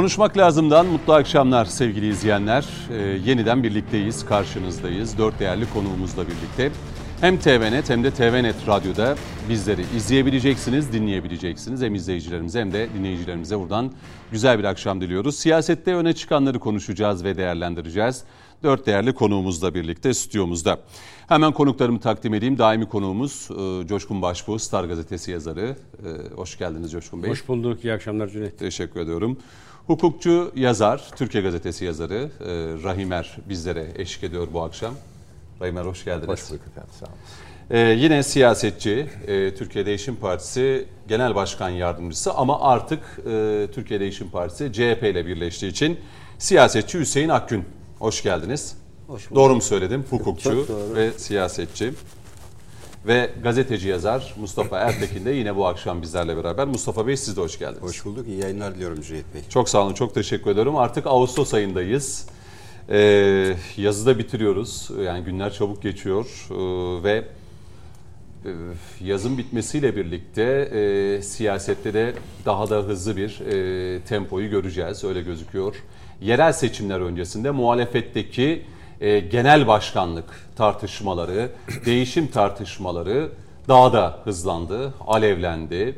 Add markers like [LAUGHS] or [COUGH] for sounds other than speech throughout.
Konuşmak lazımdan mutlu akşamlar sevgili izleyenler. Ee, yeniden birlikteyiz, karşınızdayız. Dört değerli konuğumuzla birlikte. Hem TVNet hem de TVNet Radyo'da bizleri izleyebileceksiniz, dinleyebileceksiniz. Hem izleyicilerimize hem de dinleyicilerimize buradan güzel bir akşam diliyoruz. Siyasette öne çıkanları konuşacağız ve değerlendireceğiz. Dört değerli konuğumuzla birlikte stüdyomuzda. Hemen konuklarımı takdim edeyim. Daimi konuğumuz e, Coşkun Başbuğ, Star Gazetesi yazarı. E, hoş geldiniz Coşkun Bey. Hoş bulduk. İyi akşamlar Cüneyt. Teşekkür ediyorum. Hukukçu, yazar, Türkiye Gazetesi yazarı e, Rahimer bizlere eşlik ediyor bu akşam. Rahimer hoş geldiniz. Hoş bulduk efendim, sağ olun. Ee, yine siyasetçi, e, Türkiye Değişim Partisi Genel Başkan Yardımcısı ama artık e, Türkiye Değişim Partisi CHP ile birleştiği için siyasetçi Hüseyin Akgün. Hoş geldiniz. Hoş bulduk. Doğru mu söyledim? Hukukçu ve siyasetçi. Ve gazeteci yazar Mustafa Ertekin de yine bu akşam bizlerle beraber. Mustafa Bey siz de hoş geldiniz. Hoş bulduk. İyi yayınlar diliyorum Cüneyt Bey. Çok sağ olun, çok teşekkür ediyorum. Artık Ağustos ayındayız. Ee, yazı da bitiriyoruz. Yani günler çabuk geçiyor ee, ve e, yazın bitmesiyle birlikte e, siyasette de daha da hızlı bir e, tempoyu göreceğiz. Öyle gözüküyor. Yerel seçimler öncesinde muhalefetteki e, genel başkanlık tartışmaları, değişim tartışmaları daha da hızlandı, alevlendi.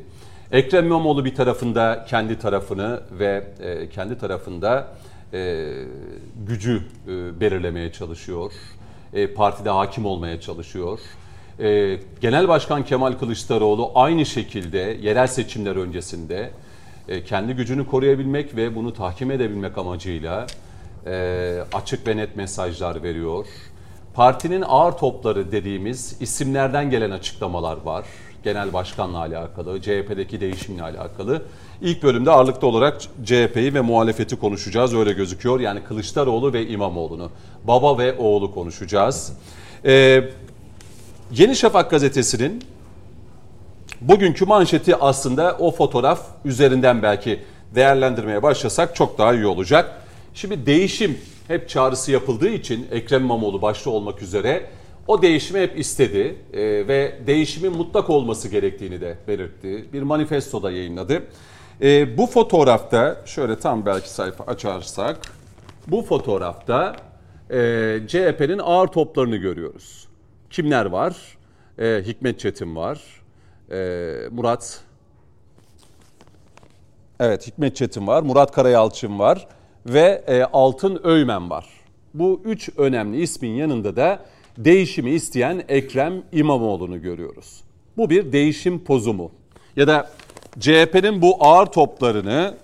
Ekrem İmamoğlu bir tarafında kendi tarafını ve e, kendi tarafında e, gücü e, belirlemeye çalışıyor. E, partide hakim olmaya çalışıyor. E, Genel Başkan Kemal Kılıçdaroğlu aynı şekilde yerel seçimler öncesinde e, kendi gücünü koruyabilmek ve bunu tahkim edebilmek amacıyla e, açık ve net mesajlar veriyor. Partinin ağır topları dediğimiz isimlerden gelen açıklamalar var. Genel başkanla alakalı, CHP'deki değişimle alakalı. İlk bölümde ağırlıklı olarak CHP'yi ve muhalefeti konuşacağız öyle gözüküyor. Yani Kılıçdaroğlu ve İmamoğlu'nu, baba ve oğlu konuşacağız. Ee, Yeni Şafak gazetesinin bugünkü manşeti aslında o fotoğraf üzerinden belki değerlendirmeye başlasak çok daha iyi olacak. Şimdi değişim hep çağrısı yapıldığı için Ekrem İmamoğlu başta olmak üzere o değişimi hep istedi e, ve değişimin mutlak olması gerektiğini de belirtti. Bir manifestoda yayınladı. E, bu fotoğrafta şöyle tam belki sayfa açarsak bu fotoğrafta e, CHP'nin ağır toplarını görüyoruz. Kimler var? E, Hikmet Çetin var. E, Murat Evet Hikmet Çetin var, Murat Karayalçın var ve e, Altın Öymen var. Bu üç önemli ismin yanında da değişimi isteyen Ekrem İmamoğlu'nu görüyoruz. Bu bir değişim pozu mu? Ya da CHP'nin bu ağır toplarını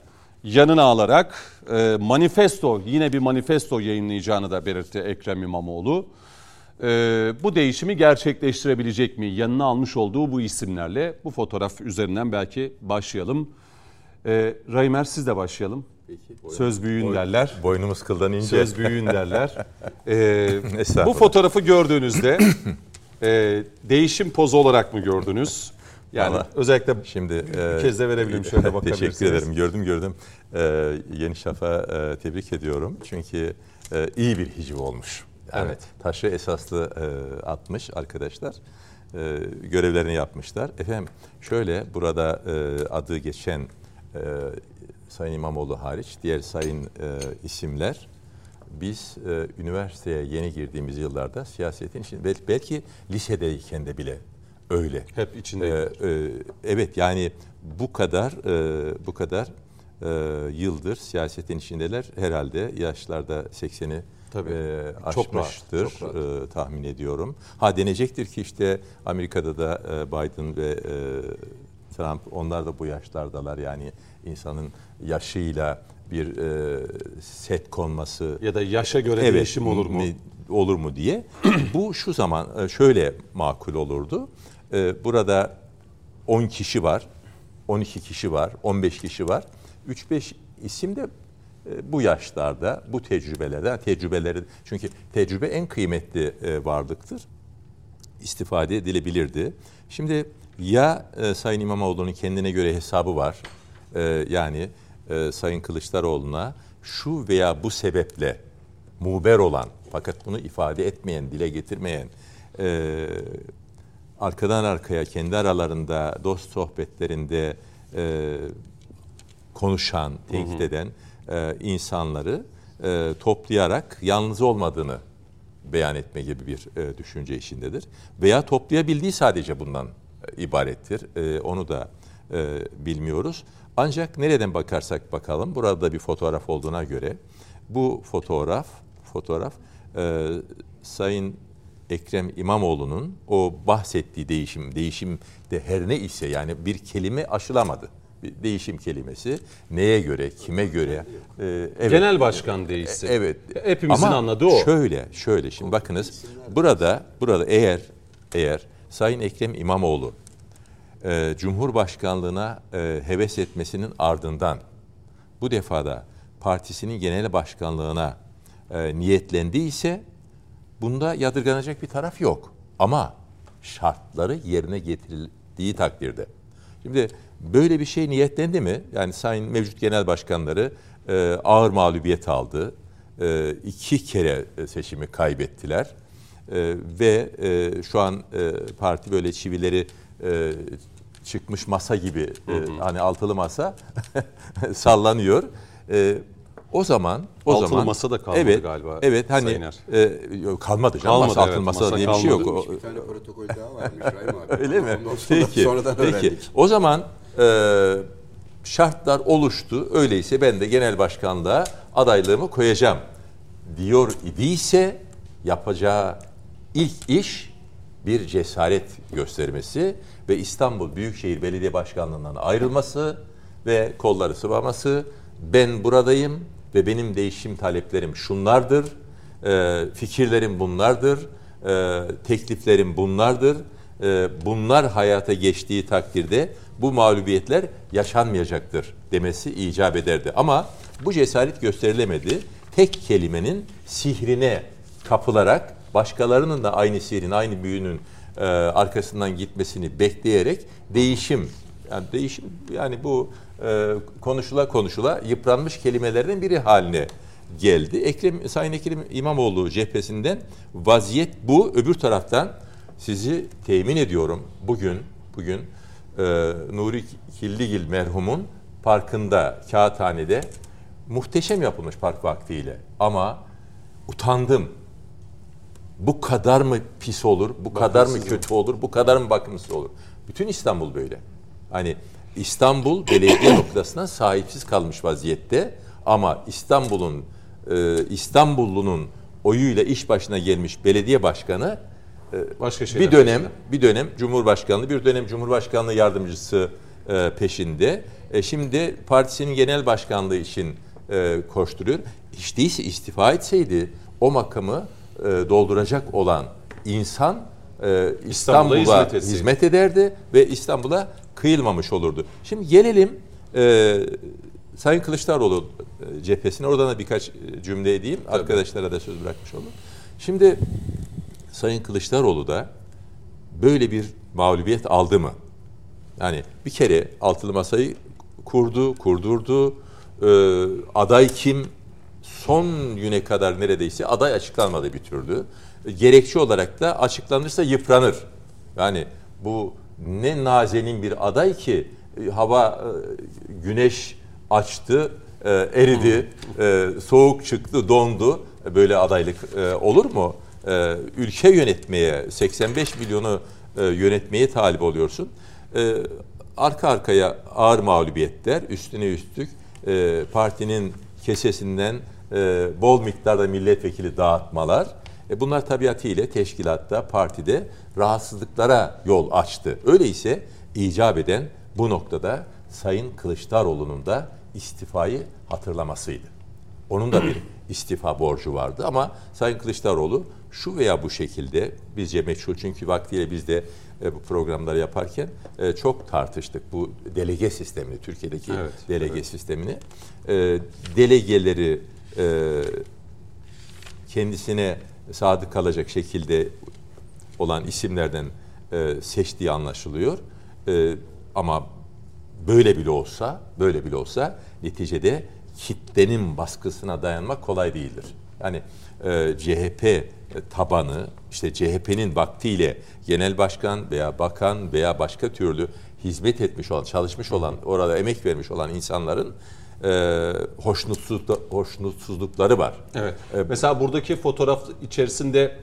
yanına alarak e, manifesto, yine bir manifesto yayınlayacağını da belirtti Ekrem İmamoğlu. E, bu değişimi gerçekleştirebilecek mi? Yanına almış olduğu bu isimlerle bu fotoğraf üzerinden belki başlayalım. E, Raymer siz de başlayalım. Söz büyüğün derler. Boynumuz kıldan ince. Söz büyüğün derler. [LAUGHS] Ee, bu fotoğrafı gördüğünüzde [COUGHS] e, değişim pozu olarak mı gördünüz? Yani Vallahi özellikle Şimdi bir kez de verebilirim şöyle bakabilirsiniz. Teşekkür ederim. Gördüm gördüm. Ee, Yeni Şaf'a e, tebrik ediyorum. Çünkü e, iyi bir hiciv olmuş. Yani Evet. Taşı esaslı e, atmış arkadaşlar. E, görevlerini yapmışlar. Efendim şöyle burada e, adı geçen e, Sayın İmamoğlu hariç diğer sayın e, isimler biz e, üniversiteye yeni girdiğimiz yıllarda siyasetin için bel- belki lisedeyken de bile öyle. Hep içinde. Ee, e, evet yani bu kadar e, bu kadar e, yıldır siyasetin içindeler herhalde yaşlarda 80'i Tabii. e, Çok rahat, aşmıştır çok rahat. e, tahmin ediyorum. Ha denecektir ki işte Amerika'da da e, Biden ve e, Trump onlar da bu yaşlardalar yani insanın yaşıyla bir e, set konması Ya da yaşa göre değişim olur mu? olur mu diye. [CLEARS THROAT] Bu şu zaman e, şöyle makul olurdu. E, Burada 10 kişi var, 12 kişi var, 15 kişi var. 3-5 isim de e, bu yaşlarda, bu tecrübelerde, tecrübeleri çünkü tecrübe en kıymetli e, varlıktır. istifade edilebilirdi. Şimdi ya e, Sayın İmamoğlu'nun kendine göre hesabı var. E, yani e, Sayın Kılıçdaroğlu'na şu veya bu sebeple muber olan fakat bunu ifade etmeyen, dile getirmeyen e, arkadan arkaya kendi aralarında dost sohbetlerinde e, konuşan, tehdit eden e, insanları e, toplayarak yalnız olmadığını beyan etme gibi bir e, düşünce içindedir. Veya toplayabildiği sadece bundan ibarettir. E, onu da e, bilmiyoruz. Ancak nereden bakarsak bakalım burada bir fotoğraf olduğuna göre bu fotoğraf fotoğraf e, Sayın Ekrem İmamoğlu'nun o bahsettiği değişim, değişim de her ne ise yani bir kelime aşılamadı. Bir değişim kelimesi neye göre, kime göre? e, evet. Genel başkan değişse. E, Evet. Hepimizin Ama anladığı o. Şöyle, şöyle şimdi bakınız. Burada burada eğer eğer Sayın Ekrem İmamoğlu e, Cumhurbaşkanlığına e, heves etmesinin ardından bu defada partisinin genel başkanlığına e, niyetlendiyse bunda yadırganacak bir taraf yok. Ama şartları yerine getirildiği takdirde. Şimdi böyle bir şey niyetlendi mi? Yani sayın mevcut genel başkanları e, ağır mağlubiyet aldı. E, iki kere e, seçimi kaybettiler. E, ve e, şu an e, parti böyle çivileri e, çıkmış masa gibi e, hani altılı masa [LAUGHS] sallanıyor. E, o zaman o Altılı zaman masa da kalmadı evet, galiba, Evet hani Er. e, yok, kalmadı canım. Kalmadı, masa altılı evet, masa, masa diye bir şey yok. kalmadı. O- Bir tane protokol daha varmış abi. [LAUGHS] Öyle mi? Peki. [LAUGHS] Sonradan peki. öğrendik. O zaman e, şartlar oluştu. Öyleyse ben de genel başkanlığa adaylığımı koyacağım diyor idiyse yapacağı ilk iş bir cesaret göstermesi ve İstanbul Büyükşehir Belediye Başkanlığından ayrılması ve kolları sıvaması. Ben buradayım ve benim değişim taleplerim şunlardır, e, fikirlerim bunlardır, e, tekliflerim bunlardır. E, bunlar hayata geçtiği takdirde bu mağlubiyetler yaşanmayacaktır demesi icap ederdi. Ama bu cesaret gösterilemedi. Tek kelimenin sihrine kapılarak başkalarının da aynı sihrin, aynı büyünün e, arkasından gitmesini bekleyerek değişim, yani değişim yani bu e, konuşula konuşula yıpranmış kelimelerden biri haline geldi. Ekrem Sayın Ekrem İmamoğlu cephesinden vaziyet bu. Öbür taraftan sizi temin ediyorum. Bugün bugün e, Nuri Killigil merhumun parkında, Kağıthane'de muhteşem yapılmış park vaktiyle. Ama utandım. Bu kadar mı pis olur? Bu kadar mı kötü olur? Bu kadar mı bakımsız olur? Bütün İstanbul böyle. Hani İstanbul belediye noktasına sahipsiz kalmış vaziyette ama İstanbul'un e, İstanbullunun oyuyla iş başına gelmiş belediye başkanı Başka şeyler. bir dönem bir dönem Cumhurbaşkanlığı, bir dönem Cumhurbaşkanlığı yardımcısı e, peşinde. E, şimdi partisinin genel başkanlığı için e, koşturuyor. Hiç değilse istifa etseydi o makamı e, dolduracak olan insan e, İstanbul'a hizmet hizmet, ederdi ve İstanbul'a kıyılmamış olurdu. Şimdi gelelim e, Sayın Kılıçdaroğlu e, cephesine. Oradan da birkaç e, cümle edeyim. Arkadaşlara da söz bırakmış oldum. Şimdi Sayın Kılıçdaroğlu da böyle bir mağlubiyet aldı mı? Yani bir kere altılı masayı kurdu, kurdurdu. Ee, aday kim? Son güne kadar neredeyse aday açıklanmadı bir türlü. Gerekçe olarak da açıklanırsa yıpranır. Yani bu ne nazenin bir aday ki e, hava e, güneş açtı, e, eridi, soğuk çıktı, dondu. Böyle adaylık olur mu? Ülke yönetmeye, 85 milyonu yönetmeye talip oluyorsun. Arka arkaya ağır mağlubiyetler, üstüne üstlük partinin kesesinden e, bol miktarda milletvekili dağıtmalar. E, bunlar tabiatıyla teşkilatta, partide rahatsızlıklara yol açtı. Öyleyse icap eden bu noktada Sayın Kılıçdaroğlu'nun da istifayı hatırlamasıydı. Onun da bir [CLEARS THROAT] istifa borcu vardı ama Sayın Kılıçdaroğlu şu veya bu şekilde bizce meçhul çünkü vaktiyle biz de e, bu programları yaparken e, çok tartıştık bu delege sistemini, Türkiye'deki Evet, delege sistemini. E, delegeleri e, kendisine sadık kalacak şekilde olan isimlerden e, seçtiği anlaşılıyor. E, ama böyle bile olsa, böyle bile olsa neticede kitlenin baskısına dayanmak kolay değildir. Yani e, CHP tabanı, işte CHP'nin vaktiyle genel başkan veya bakan veya başka türlü hizmet etmiş olan, çalışmış olan, orada emek vermiş olan insanların e, hoşnutsuzluk, hoşnutsuzlukları var. Evet. Mesela buradaki fotoğraf içerisinde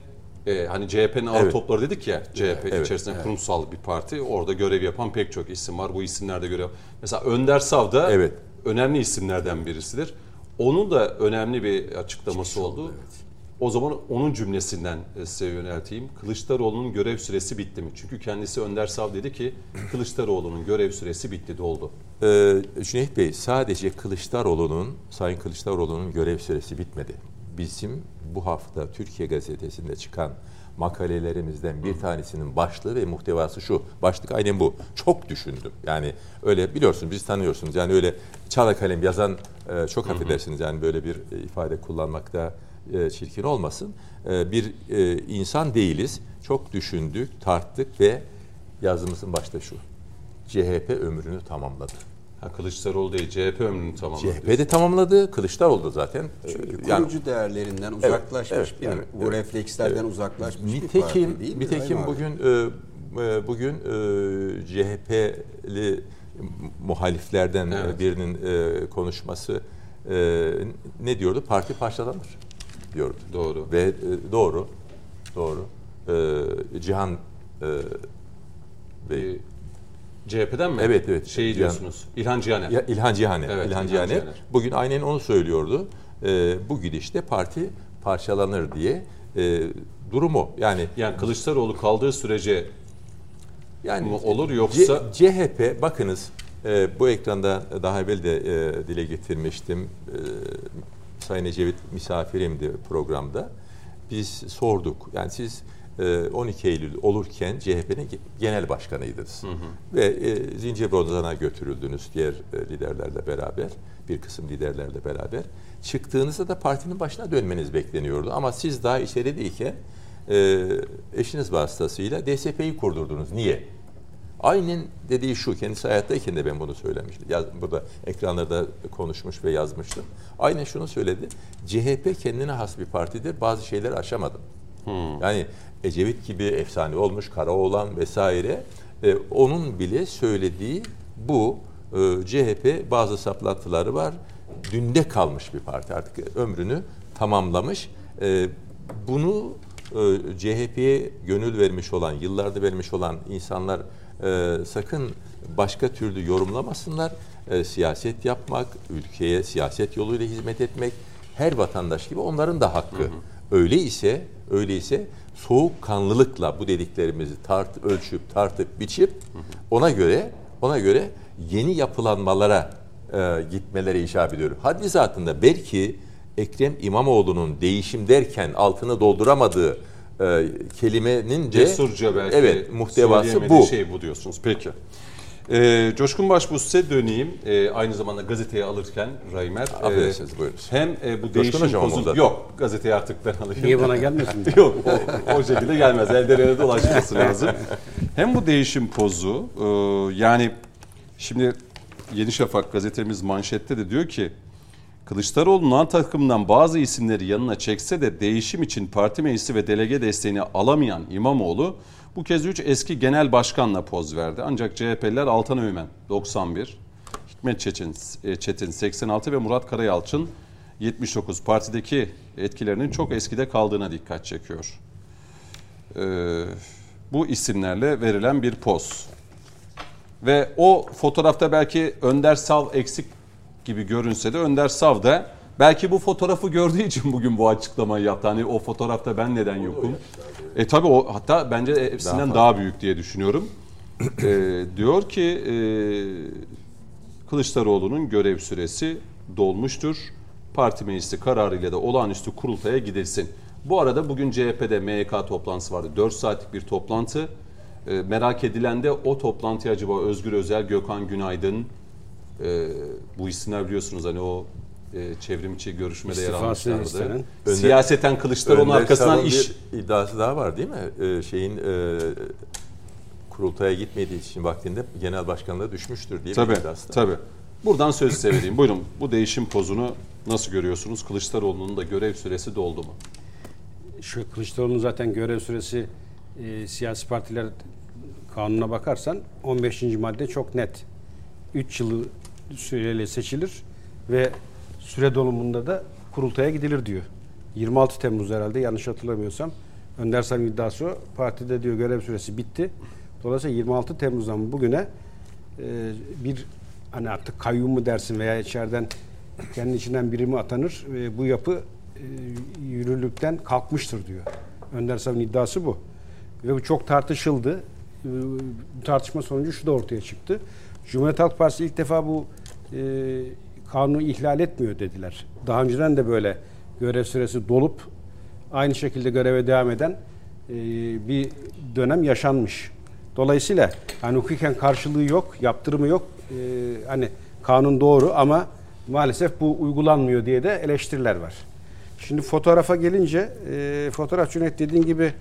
e, hani CHP'nin ağır Evet. topları dedik ya CHP Evet. içerisinde kurumsal bir parti. Orada görev yapan pek çok isim var. Bu isimlerde görev. Mesela Önder Sav da Evet. önemli isimlerden birisidir. Onun da önemli bir açıklaması oldu. O zaman onun cümlesinden e, size yönelteyim. Kılıçdaroğlu'nun görev süresi bitti mi? Çünkü kendisi Önder Sav dedi ki Kılıçdaroğlu'nun görev süresi bitti doldu. Ee, Cüneyt Bey sadece Kılıçdaroğlu'nun, Sayın Kılıçdaroğlu'nun görev süresi bitmedi. Bizim bu hafta Türkiye Gazetesi'nde çıkan makalelerimizden bir tanesinin başlığı ve muhtevası şu. Başlık aynen bu. Çok düşündüm. Yani öyle biliyorsunuz biz tanıyorsunuz. Yani öyle çala kalem yazan e, çok affedersiniz. Yani böyle bir e, ifade kullanmakta e, çirkin olmasın. E, bir e, insan değiliz. Çok düşündük, tarttık ve yazımızın başta şu. CHP ömrünü tamamladı. Ha, Kılıçdaroğlu değil CHP ömrünü tamamladı. CHP de tamamladı, Kılıçdaroğlu da zaten. Ee, Çünkü yani kurucu değerlerinden uzaklaşmış evet, bir, evet, bu reflekslerden uzaklaşmış bir nitekim parti değil mi? nitekim bugün e, e, bugün e, CHP'li muhaliflerden e, Evet. birinin e, konuşması e, ne diyordu? Parti parçalanır diyordu. Doğru. Ve e, doğru. Doğru. E, Cihan e, Bey Ee, CHP'den mi? Evet, evet. Şeyi Cihan- diyorsunuz. İlhan Cihaner. Ya, İlhan Cihaner. Evet, İlhan İlhan Cihaner. Cihaner. Bugün aynen onu söylüyordu. Ee, bu gidişte parti parçalanır diye e, durumu yani Yani Kılıçdaroğlu kaldığı sürece yani mu olur yoksa C- CHP bakınız e, bu ekranda daha evvel de e, dile getirmiştim. E, Sayın Ecevit misafirimdi programda. Biz sorduk. Yani siz e, 12 Eylül olurken CHP'nin ge- genel başkanıydınız. Ve e, götürüldünüz diğer e, liderlerle beraber. Bir kısım liderlerle beraber. Çıktığınızda da partinin başına dönmeniz bekleniyordu. Ama siz daha içeri değilken e, eşiniz vasıtasıyla DSP'yi kurdurdunuz. Niye? Aynen dediği şu, kendisi hayattayken de ben bunu söylemiştim. Yaz, burada ekranlarda konuşmuş ve yazmıştım. Aynen şunu söyledi. CHP kendine has bir partidir. Bazı şeyleri aşamadım. Yani Ecevit gibi efsane olmuş, Karaoğlan vesaire. e, onun bile söylediği bu. E, CHP bazı saplantıları var. Dünde kalmış bir parti. Artık ömrünü tamamlamış. E, bunu e, CHP'ye gönül vermiş olan, yıllarda vermiş olan insanlar e, sakın başka türlü yorumlamasınlar. E, siyaset yapmak, ülkeye siyaset yoluyla hizmet etmek her vatandaş gibi onların da hakkı. Öyle ise, öyle ise soğukkanlılıkla bu dediklerimizi tart, ölçüp, tartıp, biçip ona göre ona göre yeni yapılanmalara e, gitmeleri icap ediyor. Haddi zatında belki Ekrem İmamoğlu'nun değişim derken altını dolduramadığı e, kelimenin de cesurca belki evet muhtevası bu. şey bu diyorsunuz. Peki. Ee, Coşkun Başbuğ size döneyim. Ee, aynı zamanda gazeteyi alırken Raymer. e, Affedersiniz, buyurunuz. hem e, bu değişim hocam oldu. Yok gazeteyi artık ben alayım. Niye bana gelmesin? [LAUGHS] Yok o, o şekilde gelmez. Elden dolaşması lazım. Hem bu değişim pozu e, yani şimdi Yeni Şafak gazetemiz manşette de diyor ki Kılıçdaroğlu'nun takımdan bazı isimleri yanına çekse de değişim için parti meclisi ve delege desteğini alamayan İmamoğlu bu kez 3 eski genel başkanla poz verdi. Ancak CHP'liler Altan Öğmen 91, Hikmet Çetin, e, Çetin 86 ve Murat Karayalçın 79 partideki etkilerinin çok eskide kaldığına dikkat çekiyor. Ee, bu isimlerle verilen bir poz. Ve o fotoğrafta belki Önder Sav eksik gibi görünse de Önder Sav da belki bu fotoğrafı gördüğü için bugün bu açıklamayı yaptı. Hani o fotoğrafta ben neden yokum? E tabii o hatta bence hepsinden daha, büyük diye düşünüyorum. E, diyor ki e, Kılıçdaroğlu'nun görev süresi dolmuştur. Parti meclisi kararıyla da olağanüstü kurultaya gidilsin. Bu arada bugün CHP'de MYK toplantısı vardı. 4 saatlik bir toplantı. E, merak edilen de o toplantıya acaba Özgür Özel, Gökhan Günaydın, e, bu isimler biliyorsunuz hani o e, çevrimçi görüşmede yer almışlardı. istenen. Siyaseten Kılıçdaroğlu'nun arkasından iş... iddiası daha var değil mi? Ee, şeyin e, kurultaya gitmediği için vaktinde genel başkanlığa düşmüştür diye Tabii, bir iddiası tabii. Buradan söz size vereyim. Buyurun, bu değişim pozunu nasıl görüyorsunuz? Kılıçdaroğlu'nun da görev süresi doldu mu? Şu Kılıçdaroğlu'nun zaten görev süresi e, siyasi partiler kanuna bakarsan 15. madde çok net. 3 yılı süreyle seçilir. ve süre dolumunda da kurultaya gidilir diyor. 26 Temmuz herhalde yanlış hatırlamıyorsam. Önder Sayın iddiası o. Partide diyor görev süresi bitti. Dolayısıyla 26 Temmuz'dan bugüne e, bir hani artık kayyum mu dersin veya içeriden kendi içinden biri mi atanır e, bu yapı e, yürürlükten kalkmıştır diyor. Önder Sav'ın iddiası bu. Ve bu çok tartışıldı. E, tartışma sonucu şu da ortaya çıktı. Cumhuriyet Halk Partisi ilk defa bu e, kanunu ihlal etmiyor dediler. Daha önceden de böyle görev süresi dolup aynı şekilde göreve devam eden e, bir dönem yaşanmış. Dolayısıyla hani hukuken karşılığı yok, yaptırımı yok. E, hani kanun doğru ama maalesef bu uygulanmıyor diye de eleştiriler var. Şimdi fotoğrafa gelince e, fotoğraf Cüneyt dediğin gibi e,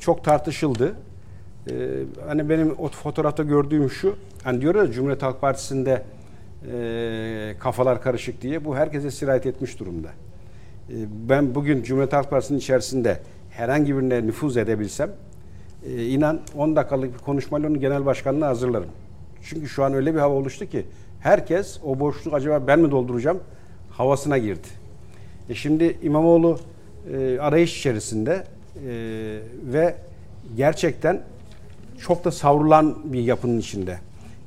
çok tartışıldı. E, hani benim o fotoğrafta gördüğüm şu, hani diyor ya Cumhuriyet Halk Partisi'nde e, kafalar karışık diye bu herkese sirayet etmiş durumda. E, ben bugün Cumhuriyet Halk Partisi'nin içerisinde herhangi birine nüfuz edebilsem e, inan 10 dakikalık bir konuşmayla onun genel başkanlığı hazırlarım. Çünkü şu an öyle bir hava oluştu ki herkes o boşluğu acaba ben mi dolduracağım havasına girdi. E şimdi İmamoğlu e, arayış içerisinde e, ve gerçekten çok da savrulan bir yapının içinde.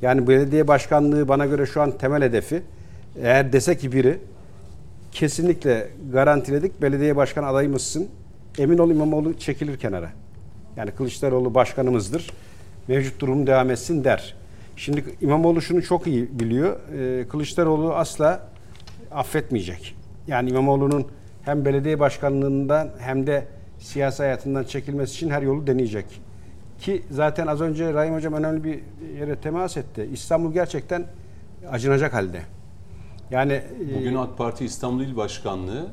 Yani belediye başkanlığı bana göre şu an temel hedefi. Eğer dese ki biri kesinlikle garantiledik belediye başkan adayımızsın. Emin ol İmamoğlu çekilir kenara. Yani Kılıçdaroğlu başkanımızdır. Mevcut durum devam etsin der. Şimdi İmamoğlu şunu çok iyi biliyor. Ee, Kılıçdaroğlu asla affetmeyecek. Yani İmamoğlu'nun hem belediye başkanlığından hem de siyasi hayatından çekilmesi için her yolu deneyecek. Ki zaten az önce Rahim Hocam önemli bir yere temas etti. İstanbul gerçekten acınacak halde. Yani e, Bugün AK Parti İstanbul İl Başkanlığı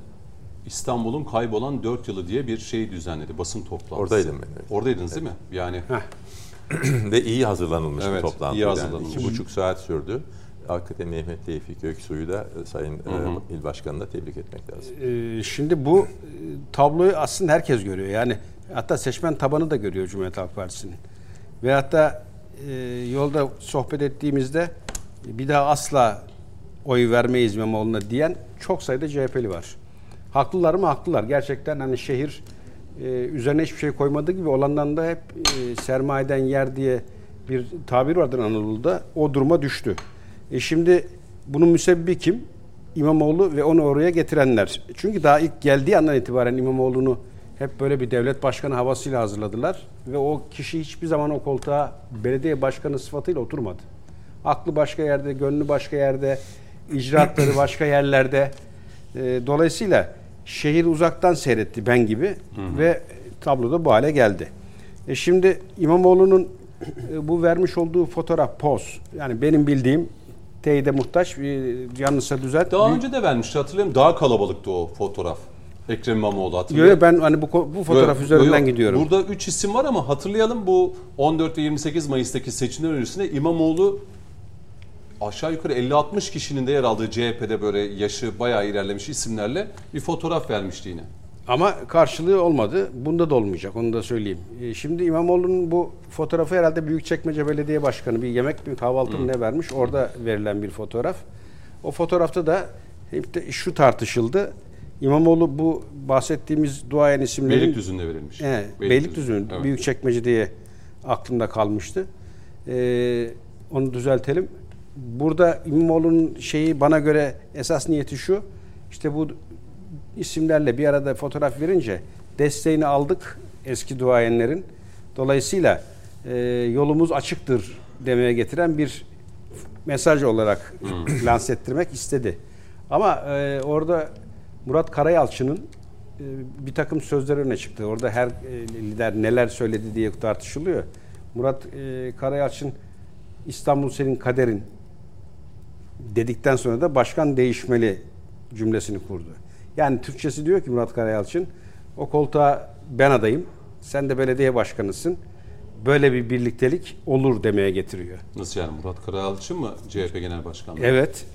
İstanbul'un kaybolan 4 yılı diye bir şey düzenledi. Basın toplantısı. Oradaydım ben, evet. Oradaydınız değil mi? Yani [CLEARS THROAT] Ve iyi hazırlanılmış Evet, bir toplantı. iyi Yani hazırlanılmış. iki buçuk saat sürdü. Hakikaten Mehmet Tevfik Öksu'yu da e, Sayın e, İl Başkanı'nı da tebrik etmek lazım. Ee, şimdi bu tabloyu aslında herkes görüyor. Yani hatta seçmen tabanı da görüyor Cumhuriyet Halk Partisi'nin. Ve hatta e, yolda sohbet ettiğimizde bir daha asla oy vermeyiz İmamoğlu'na diyen çok sayıda CHP'li var. Haklılar mı? Haklılar. Gerçekten hani şehir e, üzerine hiçbir şey koymadığı gibi olandan da hep e, sermayeden yer diye bir tabir vardır Anadolu'da. O duruma düştü. E şimdi bunun müsebbibi kim? İmamoğlu ve onu oraya getirenler. Çünkü daha ilk geldiği andan itibaren İmamoğlu'nu hep böyle bir devlet başkanı havasıyla hazırladılar. Ve o kişi hiçbir zaman o koltuğa belediye başkanı sıfatıyla oturmadı. Aklı başka yerde, gönlü başka yerde, icraatları [CLEARS THROAT] başka yerlerde. E, dolayısıyla şehir uzaktan seyretti ben gibi ve tabloda bu hale geldi. E şimdi İmamoğlu'nun e, bu vermiş olduğu fotoğraf poz yani benim bildiğim teyide muhtaç yanlışsa düzelt. daha Büyük- önce de vermişti hatırlıyorum. Daha kalabalıktı o fotoğraf. Ekrem İmamoğlu Yo, hatırlıyor yo, ben hani bu bu fotoğraf Yo, üzerinden yo, gidiyorum. Burada 3 isim var ama hatırlayalım bu 14 ve 28 Mayıs'taki seçimler öncesinde İmamoğlu aşağı yukarı 50-60 kişinin de yer aldığı CHP'de böyle yaşı bayağı ilerlemiş isimlerle bir fotoğraf vermişti yine. Ama karşılığı olmadı. Bunda da olmayacak. Onu da söyleyeyim. E, Şimdi İmamoğlu'nun bu fotoğrafı herhalde Büyükçekmece Belediye Başkanı bir yemek bir kahvaltı mı ne vermiş. Orada verilen bir fotoğraf. O fotoğrafta da hep de şu tartışıldı. İmamoğlu bu bahsettiğimiz duayen isimlerin Beylikdüzü'nde verilmiş. He, Beylikdüzü. Beylikdüzü, Evet. Büyükçekmece diye aklımda kalmıştı. Ee, onu düzeltelim. Burada İmamoğlu'nun şeyi bana göre esas niyeti şu. İşte bu isimlerle bir arada fotoğraf verince desteğini aldık eski duayenlerin. Dolayısıyla e, yolumuz açıktır demeye getiren bir mesaj olarak [CLEARS THROAT] lanse ettirmek istedi. Ama e, orada Murat Karayalçı'nın e, bir takım sözler öne çıktı. Orada her e, lider neler söyledi diye tartışılıyor. Murat e, Karayalçın İstanbul senin kaderin dedikten sonra da başkan değişmeli cümlesini kurdu. Yani Türkçesi diyor ki Murat Karayalçın o koltuğa ben adayım. Sen de belediye başkanısın. Böyle bir birliktelik olur demeye getiriyor. Nasıl yani Murat Karayalçı mı CHP Genel Başkanı? Evet.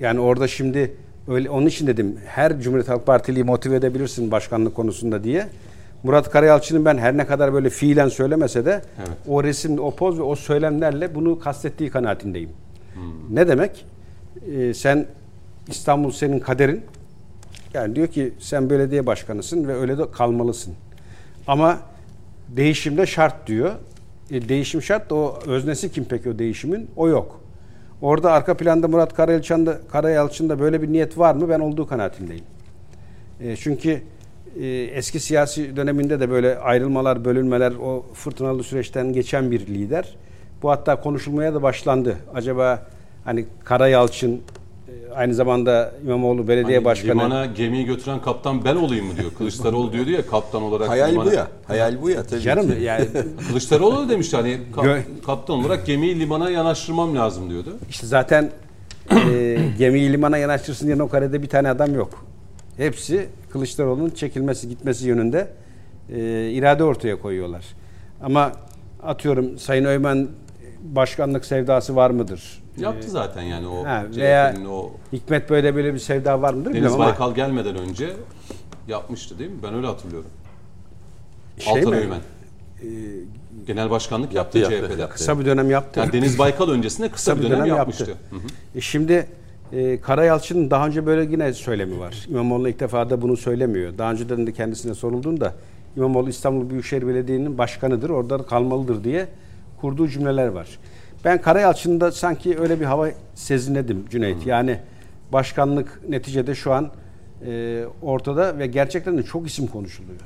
Yani orada şimdi öyle onun için dedim her Cumhuriyet Halk Partili'yi motive edebilirsin başkanlık konusunda diye. Murat Karayalçı'nın ben her ne kadar böyle fiilen söylemese de Evet. o resim, o poz ve o söylemlerle bunu kastettiği kanaatindeyim. Ne demek? Ee, sen İstanbul senin kaderin. Yani diyor ki sen belediye başkanısın ve öyle de kalmalısın. Ama değişim de şart diyor. E, değişim şart da o öznesi kim peki o değişimin? O yok. Orada arka planda Murat Karayalçın'da, Karayalçın'da böyle bir niyet var mı? Ben olduğu kanaatindeyim. E, çünkü e, eski siyasi döneminde de böyle ayrılmalar, bölünmeler, o fırtınalı süreçten geçen bir lider. Bu hatta konuşulmaya da başlandı. Acaba hani Karayalçın aynı zamanda İmamoğlu belediye Hani başkanı Limana gemiyi götüren kaptan ben olayım mı diyor. Kılıçdaroğlu diyordu ya kaptan olarak. Hayal limana- bu ya. Hayal bu ya tabii canım ki. yani Kılıçdaroğlu da demişti hani kap- kaptan olarak gemiyi limana yanaştırmam lazım diyordu. işte zaten e, gemiyi limana yanaştırsın diyen o karede bir tane adam yok. Hepsi Kılıçdaroğlu'nun çekilmesi gitmesi yönünde e, irade ortaya koyuyorlar. Ama atıyorum Sayın Öymen başkanlık sevdası var mıdır? Yaptı zaten yani o Ha, veya CHP'nin o Hikmet böyle böyle bir sevda var mıdır Deniz bilmiyorum ama Baykal gelmeden önce yapmıştı değil mi? Ben öyle hatırlıyorum. şey Altan mi? Öğmen. Genel başkanlık yaptı, Yaptı, CHP'de. yaptı. Kısa bir dönem yaptı. Yani Deniz Baykal öncesinde kısa, bir dönem, yapmıştı. yaptı. Hı hı. E şimdi e, Karayalçı'nın daha önce böyle yine söylemi var. İmamoğlu ilk defa da bunu söylemiyor. Daha önceden de kendisine sorulduğunda İmamoğlu İstanbul Büyükşehir Belediye'nin başkanıdır, orada kalmalıdır diye kurduğu cümleler var. Ben Karayalçı'nın da sanki öyle bir hava sezinledim Cüneyt. Yani başkanlık neticede şu an e, ortada ve gerçekten de çok isim konuşuluyor.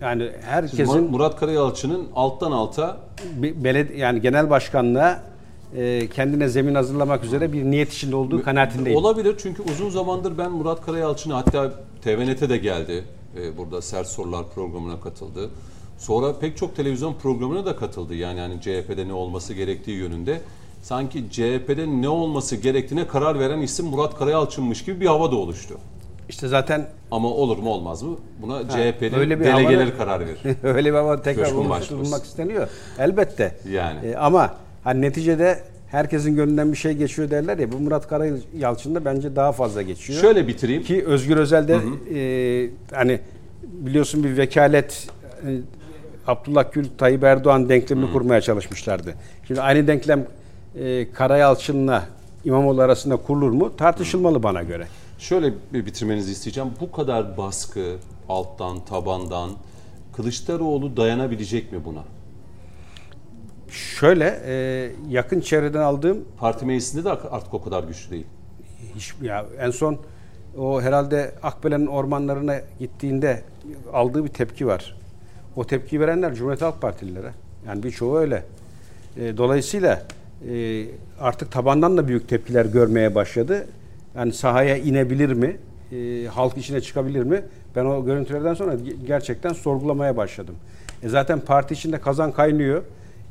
Yani herkesin Murat Karayalçı'nın alttan alta bir beled yani genel başkanlığa e, kendine zemin hazırlamak üzere bir niyet içinde olduğu kanaatindeyim. olabilir çünkü uzun zamandır ben Murat Karayalçı'nı hatta TVNET'e de geldi. Ee, burada Sert Sorular programına katıldı. Sonra pek çok televizyon programına da katıldı. Yani hani CHP'de ne olması gerektiği yönünde. Sanki CHP'de ne olması gerektiğine karar veren isim Murat Karayalçın'mış gibi bir hava da oluştu. İşte zaten Ama olur mu olmaz mı? Buna bir delegeleri havada- karar verir. [LAUGHS] öyle bir ama tekrar oluşturulmak isteniyor. Elbette. Yani. E, ama hani neticede herkesin gönlünden bir şey geçiyor derler ya bu Murat Karayalçın'da bence daha fazla geçiyor. Şöyle bitireyim. Ki Özgür Özel'de e, hani biliyorsun bir vekalet e, Abdullah Gül Tayyip Erdoğan denklemini kurmaya çalışmışlardı. Şimdi aynı denklem e, Karayalçın'la İmamoğlu arasında kurulur mu? Tartışılmalı bana göre. Şöyle bir bitirmenizi isteyeceğim. Bu kadar baskı alttan, tabandan Kılıçdaroğlu dayanabilecek mi buna? Şöyle e, yakın çevreden aldığım Parti meclisinde de artık o kadar güçlü değil. hiç, ya en son o herhalde Akbelen'in ormanlarına gittiğinde aldığı bir tepki var. O tepki verenler Cumhuriyet Halk Partililere. Yani birçoğu öyle. E, dolayısıyla e, artık tabandan da büyük tepkiler görmeye başladı. Yani sahaya inebilir mi? E, halk içine çıkabilir mi? Ben o görüntülerden sonra ge- gerçekten sorgulamaya başladım. E, zaten parti içinde kazan kaynıyor.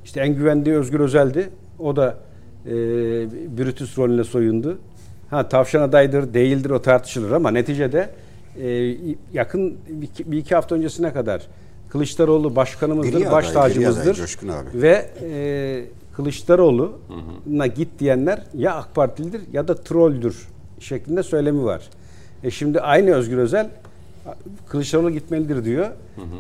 İşte en güvendiği Özgür Özel'di. O da e, Brutus rolüne soyundu. Ha tavşan adaydır, değildir o tartışılır ama neticede e, yakın bir iki hafta öncesine kadar Kılıçdaroğlu başkanımızdır, Gri baş aday, gri aday tacımızdır. Coşkun abi. Ve e, Kılıçdaroğlu'na git diyenler ya AK Partilidir ya da trolldür şeklinde söylemi var. E şimdi aynı Özgür Özel Kılıçdaroğlu gitmelidir diyor.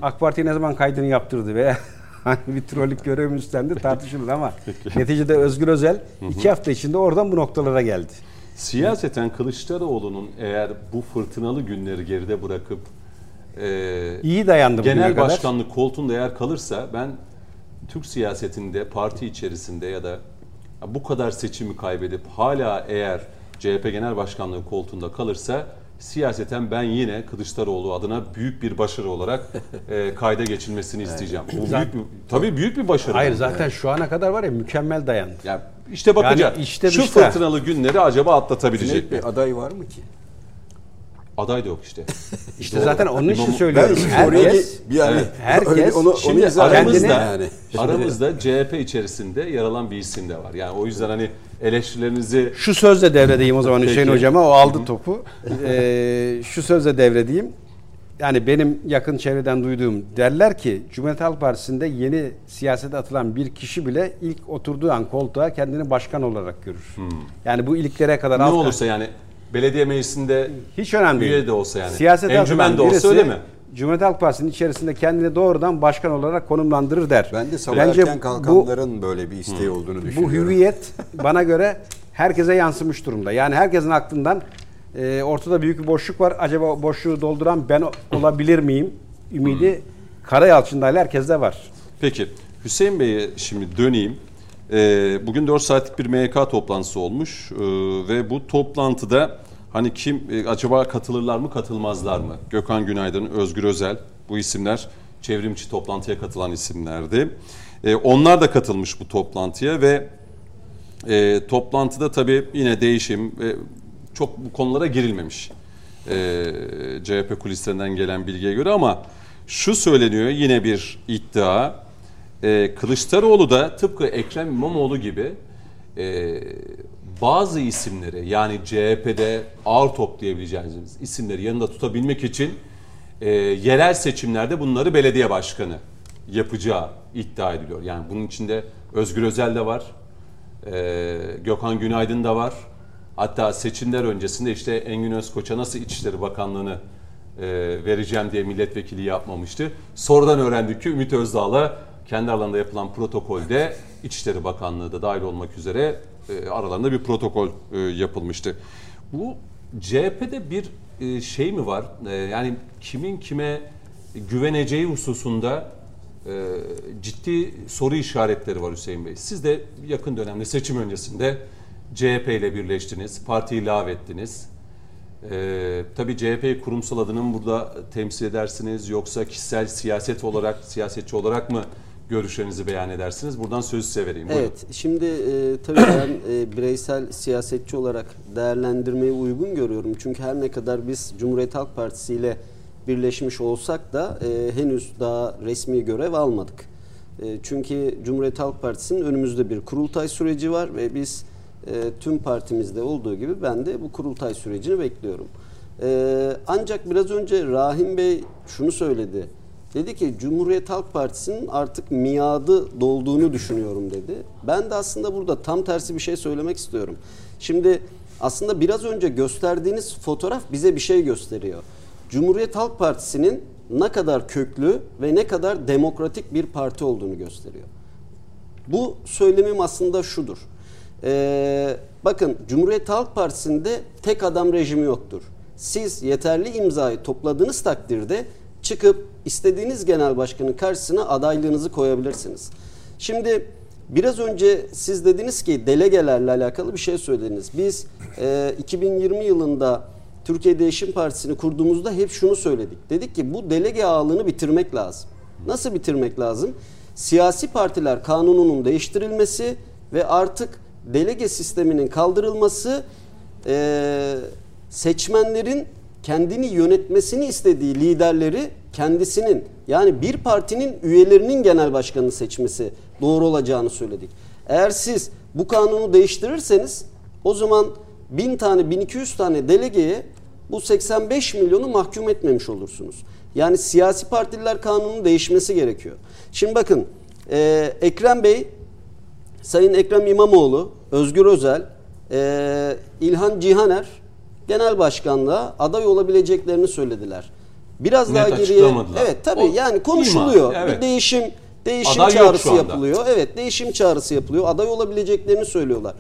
AK Parti ne zaman kaydını yaptırdı veya [LAUGHS] hani bir trollük görev mi üstlendi tartışılır ama neticede Özgür Özel iki hafta içinde oradan bu noktalara geldi. Siyaseten Kılıçdaroğlu'nun eğer bu fırtınalı günleri geride bırakıp e, İyi dayandı genel kadar. başkanlık koltuğunda eğer kalırsa ben Türk siyasetinde parti içerisinde ya da bu kadar seçimi kaybedip hala eğer CHP genel başkanlığı koltuğunda kalırsa siyaseten ben yine Kılıçdaroğlu adına büyük bir başarı olarak e, kayda geçilmesini isteyeceğim. Bu büyük bir, tabii büyük bir başarı. Hayır zaten şu ana kadar var ya mükemmel dayandı. Ya işte bakacağız. işte Şu dışta. fırtınalı günleri acaba atlatabilecek Cüneyt mi? Bey aday var mı ki? Aday da yok işte. [LAUGHS] İşte zaten onun için söylüyorum. Herkes bir yani Evet. Herkes- öyle onu, onu Şimdi izah aramızda yani. aramızda CHP içerisinde yer alan bir isim de var. Yani o yüzden hani eleştirilerinizi Şu sözle devredeyim o zaman Peki. Hüseyin Hocama. O aldı topu. Ee, şu sözle devredeyim. Yani benim yakın çevreden duyduğum derler ki Cumhuriyet Halk Partisi'nde yeni siyasete atılan bir kişi bile ilk oturduğu an koltuğa kendini başkan olarak görür. Yani bu iliklere kadar ne olursa yani belediye meclisinde hiç önemli değil. üye de olsa yani. Siyasete Encümen de olsa birisi öyle mi? Cumhuriyet Halk Partisi'nin içerisinde kendini doğrudan başkan olarak konumlandırır der. Ben de sabah Bence erken bu- kalkanların böyle bir isteği olduğunu Bu düşünüyorum. hüviyet bana göre herkese yansımış durumda. Yani herkesin aklından e, ortada büyük bir boşluk var. Acaba boşluğu dolduran ben olabilir miyim? Ümidi Karayalçın'da herkeste var. Peki Hüseyin Bey'e şimdi döneyim. Ee, bugün 4 saatlik bir MYK toplantısı olmuş Ee, ve bu toplantıda hani kim e, acaba katılırlar mı katılmazlar mı? Gökhan Günaydın, Özgür Özel bu isimler çevrimçi toplantıya katılan isimlerdi. Ee, onlar da katılmış bu toplantıya ve e, toplantıda tabii yine değişim ve çok bu konulara girilmemiş. E, CHP kulislerinden gelen bilgiye göre ama şu söyleniyor yine bir iddia. E, Kılıçdaroğlu da tıpkı Ekrem İmamoğlu gibi e, bazı isimleri yani CHP'de ağır toplayabileceğiniz isimleri yanında tutabilmek için e, yerel seçimlerde bunları belediye başkanı yapacağı iddia ediliyor. Yani bunun içinde Özgür Özel de var, ee, Gökhan Günaydın da var. Hatta seçimler öncesinde işte Engin Özkoç'a nasıl İçişleri Bakanlığı'nı e, vereceğim diye milletvekili yapmamıştı. Sonradan öğrendik ki Ümit Özdağ'la kendi aralarında yapılan protokolde İçişleri Bakanlığı da dahil olmak üzere e, aralarında bir protokol e, yapılmıştı. Bu CHP'de bir e, şey mi var? Yani kimin kime güveneceği hususunda ciddi soru işaretleri var Hüseyin Bey. Siz de yakın dönemde seçim öncesinde CHP ile birleştiniz, partiyi lağvettiniz. E, tabii CHP'yi kurumsal adını mı burada temsil edersiniz yoksa kişisel siyaset olarak, siyasetçi olarak mı görüşlerinizi beyan edersiniz? Buradan sözü size vereyim. Buyurun. Evet, şimdi e, tabii ben e, bireysel siyasetçi olarak değerlendirmeyi uygun görüyorum. Çünkü her ne kadar biz Cumhuriyet Halk Partisi ile birleşmiş olsak da e, henüz daha resmi görev almadık. E, çünkü Cumhuriyet Halk Partisi'nin önümüzde bir kurultay süreci var ve biz e, tüm partimizde olduğu gibi ben de bu kurultay sürecini bekliyorum. E, ancak biraz önce Rahim Bey şunu söyledi. Dedi ki Cumhuriyet Halk Partisi'nin artık miadı dolduğunu düşünüyorum dedi. Ben de aslında burada tam tersi bir şey söylemek istiyorum. Şimdi aslında biraz önce gösterdiğiniz fotoğraf bize bir şey gösteriyor. Cumhuriyet Halk Partisi'nin ne kadar köklü ve ne kadar demokratik bir parti olduğunu gösteriyor. Bu söylemim aslında şudur. Ee, bakın Cumhuriyet Halk Partisi'nde tek adam rejimi yoktur. Siz yeterli imzayı topladığınız takdirde çıkıp istediğiniz genel başkanın karşısına adaylığınızı koyabilirsiniz. Şimdi biraz önce siz dediniz ki delegelerle alakalı bir şey söylediniz. Biz e, 2020 yılında Türkiye Değişim Partisi'ni kurduğumuzda hep şunu söyledik. Dedik ki bu delege ağalığını bitirmek lazım. Nasıl bitirmek lazım? Siyasi partiler kanununun değiştirilmesi ve artık delege sisteminin kaldırılması e, seçmenlerin kendini yönetmesini istediği liderleri kendisinin yani bir partinin üyelerinin genel başkanını seçmesi doğru olacağını söyledik. Eğer siz bu kanunu değiştirirseniz o zaman 1000 tane 1200 tane delegeye bu 85 milyonu mahkum etmemiş olursunuz. Yani siyasi partiler kanunun değişmesi gerekiyor. Şimdi bakın e, Ekrem Bey, Sayın Ekrem İmamoğlu, Özgür Özel, e, İlhan Cihaner genel başkanlığa aday olabileceklerini söylediler. Biraz Net daha geriye evet tabii O yani konuşuluyor. ima, evet. Bir değişim değişim Aday çağrısı yapılıyor. Evet değişim çağrısı yapılıyor. Aday olabileceklerini söylüyorlar.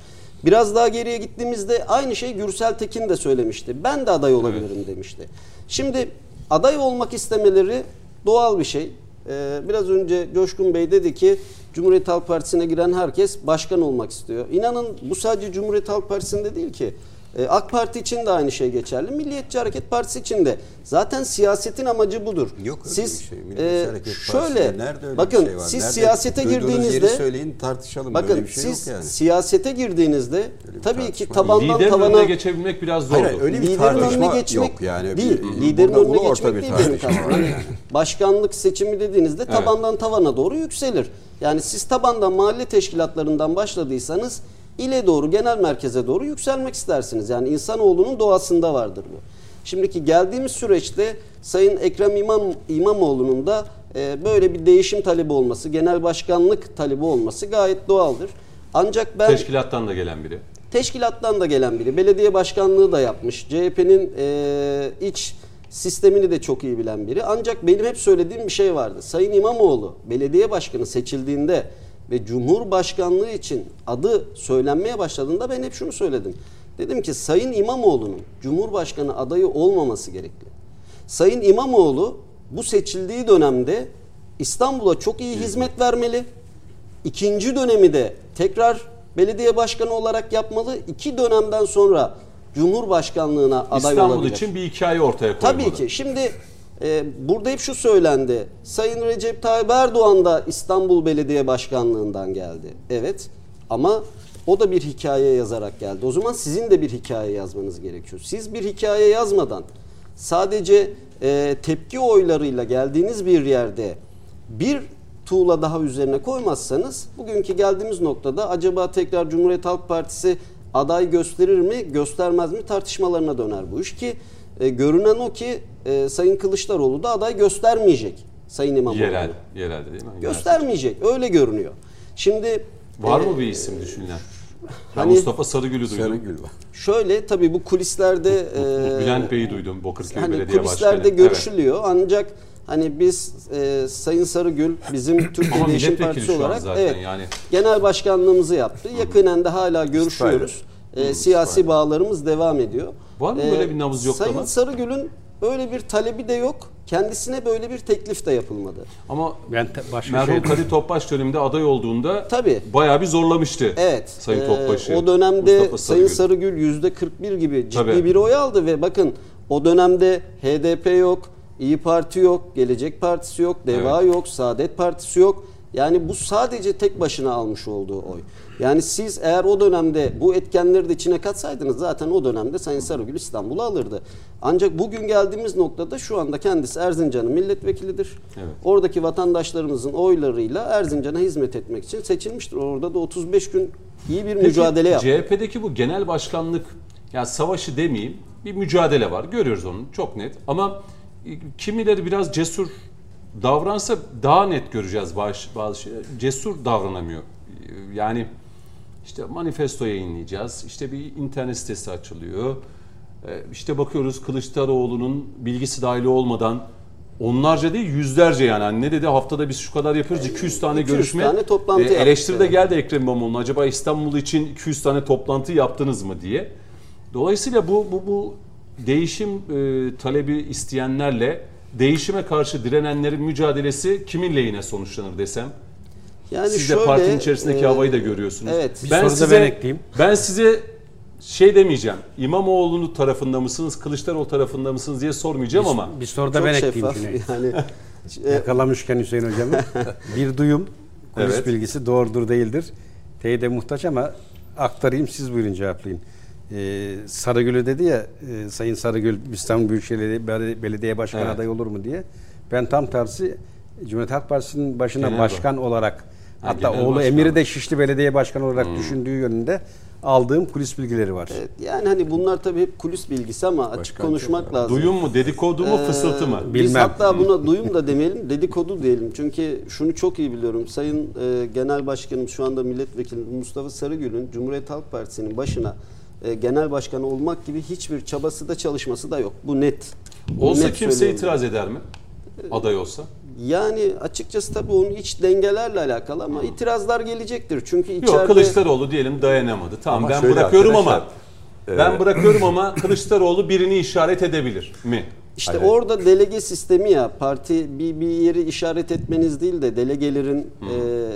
Biraz daha geriye gittiğimizde aynı şey Gürsel Tekin de söylemişti. Ben de aday olabilirim demişti. Şimdi aday olmak istemeleri doğal bir şey. Ee, biraz önce Coşkun Bey dedi ki Cumhuriyet Halk Partisi'ne giren herkes başkan olmak istiyor. İnanın bu sadece Cumhuriyet Halk Partisi'nde değil ki. Ee, AK Parti için de aynı şey geçerli. Milliyetçi Hareket Partisi için de. Zaten siyasetin amacı budur. Yok öyle siz bir şey. Milliyetçi e, Hareket şöyle nerede öyle bakın bir şey var? siz Nerede? siyasete Duyduğunuz girdiğinizde yeri söyleyin tartışalım. bakın öyle bir şey siz yok yani. siyasete girdiğinizde tabii ki tabandan Liderin tavana önüne geçebilmek biraz zordu. Hayır, öyle bir liderin tartışma önüne geçmek yok yani. değil. Bir- liderin önüne geçmek bir değil benim kastım. başkanlık seçimi dediğinizde tabandan tavana doğru yükselir. Yani siz tabandan mahalle teşkilatlarından başladıysanız ile doğru genel merkeze doğru yükselmek istersiniz. Yani insanoğlunun doğasında vardır bu. Şimdiki geldiğimiz süreçte Sayın Ekrem İmam, İmamoğlu'nun da e, böyle bir değişim talebi olması, genel başkanlık talebi olması gayet doğaldır. Ancak ben Teşkilattan da gelen biri. Teşkilattan da gelen biri. Belediye başkanlığı da yapmış. CHP'nin e, iç sistemini de çok iyi bilen biri. Ancak benim hep söylediğim bir şey vardı. Sayın İmamoğlu belediye başkanı seçildiğinde ve Cumhurbaşkanlığı için adı söylenmeye başladığında ben hep şunu söyledim. Dedim ki Sayın İmamoğlu'nun Cumhurbaşkanı adayı olmaması gerekli. Sayın İmamoğlu bu seçildiği dönemde İstanbul'a çok iyi hizmet vermeli. İkinci dönemi de tekrar belediye başkanı olarak yapmalı. İki dönemden sonra Cumhurbaşkanlığına aday İstanbul olabilir. için bir hikaye ortaya koymalı. Tabii ki. Şimdi e, burada hep şu söylendi. Sayın Recep Tayyip Erdoğan da İstanbul Belediye Başkanlığından geldi. Evet. Ama o da bir hikaye yazarak geldi. O zaman sizin de bir hikaye yazmanız gerekiyor. Siz bir hikaye yazmadan sadece e, tepki oylarıyla geldiğiniz bir yerde bir tuğla daha üzerine koymazsanız bugünkü geldiğimiz noktada acaba tekrar Cumhuriyet Halk Partisi aday gösterir mi göstermez mi tartışmalarına döner bu iş ki e, görünen o ki e, Sayın Kılıçdaroğlu da aday göstermeyecek Sayın İmamoğlu. Yerel, yerelde değil mi? Göstermeyecek öyle görünüyor. Şimdi Var e, mı bir isim düşünülen? Ben hani- Mustafa Sarıgül'ü duydum. Sarıgül var. Şöyle tabii bu kulislerde e, Bülent Bey'i duydum. Bakırköy hani Belediye kulislerde Başkanı. görüşülüyor ancak hani biz e, Sayın Sarıgül bizim Türkiye Değişim Partisi olarak zaten evet yani. genel başkanlığımızı yaptı. Yakinen de hala görüşüyoruz. E, siyasi bağlarımız devam ediyor. Var mı böyle bir nabız yoklama? Sayın Sarıgül'ün öyle bir talebi de yok. Kendisine böyle bir teklif de yapılmadı. Ama Ben başka merhum şey Kadir Topbaş döneminde aday olduğunda Tabii. bayağı bir zorlamıştı Evet. Sayın e, Topbaş'ı. o dönemde Mustafa Sayın Sarıgül. Sarıgül yüzde 41 gibi ciddi Tabii. bir oy aldı ve bakın o dönemde HDP yok, İyi Parti yok, Gelecek Partisi yok, DEVA yok, Saadet Partisi yok. Yani bu sadece tek başına almış olduğu oy. Yani siz eğer o dönemde bu etkenleri de içine katsaydınız zaten o dönemde Sayın Sarıgül İstanbul'u alırdı. Ancak bugün geldiğimiz noktada şu anda kendisi Erzincan'ın milletvekilidir. Evet. Oradaki vatandaşlarımızın oylarıyla Erzincan'a hizmet etmek için seçilmiştir. Orada da 35 gün iyi bir Peki, mücadele yaptı. CHP'deki bu genel başkanlık ya savaşı demeyeyim bir mücadele var. Görüyoruz onu çok net. Ama e, kimileri biraz cesur davransa daha net göreceğiz bazı, bazı şeyler. Cesur davranamıyor. Yani işte manifesto yayınlayacağız. İşte bir internet sitesi açılıyor. E, İşte bakıyoruz Kılıçdaroğlu'nun bilgisi dahili olmadan onlarca değil yüzlerce yani. Hani ne dedi haftada biz şu kadar yapıyoruz 200 tane 200 görüşme. tane toplantı E, Eleştiri de geldi Ekrem İmamoğlu'na acaba İstanbul için 200 tane toplantı yaptınız mı diye. Dolayısıyla bu bu bu değişim e, talebi isteyenlerle değişime karşı direnenlerin mücadelesi kimin lehine sonuçlanır desem? Yani Siz de şöyle, partinin içerisindeki e, havayı da görüyorsunuz. evet. Bir soru da ben ekleyeyim. Ben size şey demeyeceğim. İmamoğlu'nun tarafında mısınız, Kılıçdaroğlu tarafında mısınız diye sormayacağım ama Bir soru da ben ekleyeyim. Cüneyt. Yani [LAUGHS] Yakalamışken Hüseyin hocamı. [LAUGHS] bir duyum, kulis Evet. bilgisi doğrudur değildir. Teyide muhtaç ama aktarayım siz buyurun cevaplayın. Ee, Sarıgül'ü dedi ya e, Sayın Sarıgül İstanbul Büyükşehir Belediye- Başkanı Evet. adayı olur mu diye. Ben tam tersi Cumhuriyet Halk Partisi'nin başına Genel başkan olarak hatta genel oğlu başkan. Emir'i de Şişli Belediye Başkanı olarak düşündüğü yönünde aldığım kulis bilgileri var. evet, yani hani bunlar tabii hep kulis bilgisi ama açık Başkan konuşmak lazım. duyum mu, dedikodu mu, Ee, fısıltı mı? Biz Bilmem. hatta buna duyum da demeyelim, dedikodu diyelim. Çünkü şunu çok iyi biliyorum. Sayın e, Genel Başkanım şu anda milletvekili Mustafa Sarıgül'ün Cumhuriyet Halk Partisi'nin başına e, genel başkan olmak gibi hiçbir çabası da çalışması da yok. Bu net. Olsa net kimse söylüyorum. itiraz eder mi? Aday olsa. Yani açıkçası tabii onun iç dengelerle alakalı ama itirazlar gelecektir. Çünkü içeride Yok Kılıçdaroğlu diyelim dayanamadı. Tamam Ama ben şöyle bırakıyorum ama arkadaşlar, ben bırakıyorum ama [LAUGHS] Kılıçdaroğlu birini işaret edebilir mi? İşte Hayır. orada delege sistemi ya parti bir, bir yeri işaret etmeniz değil de delegelerin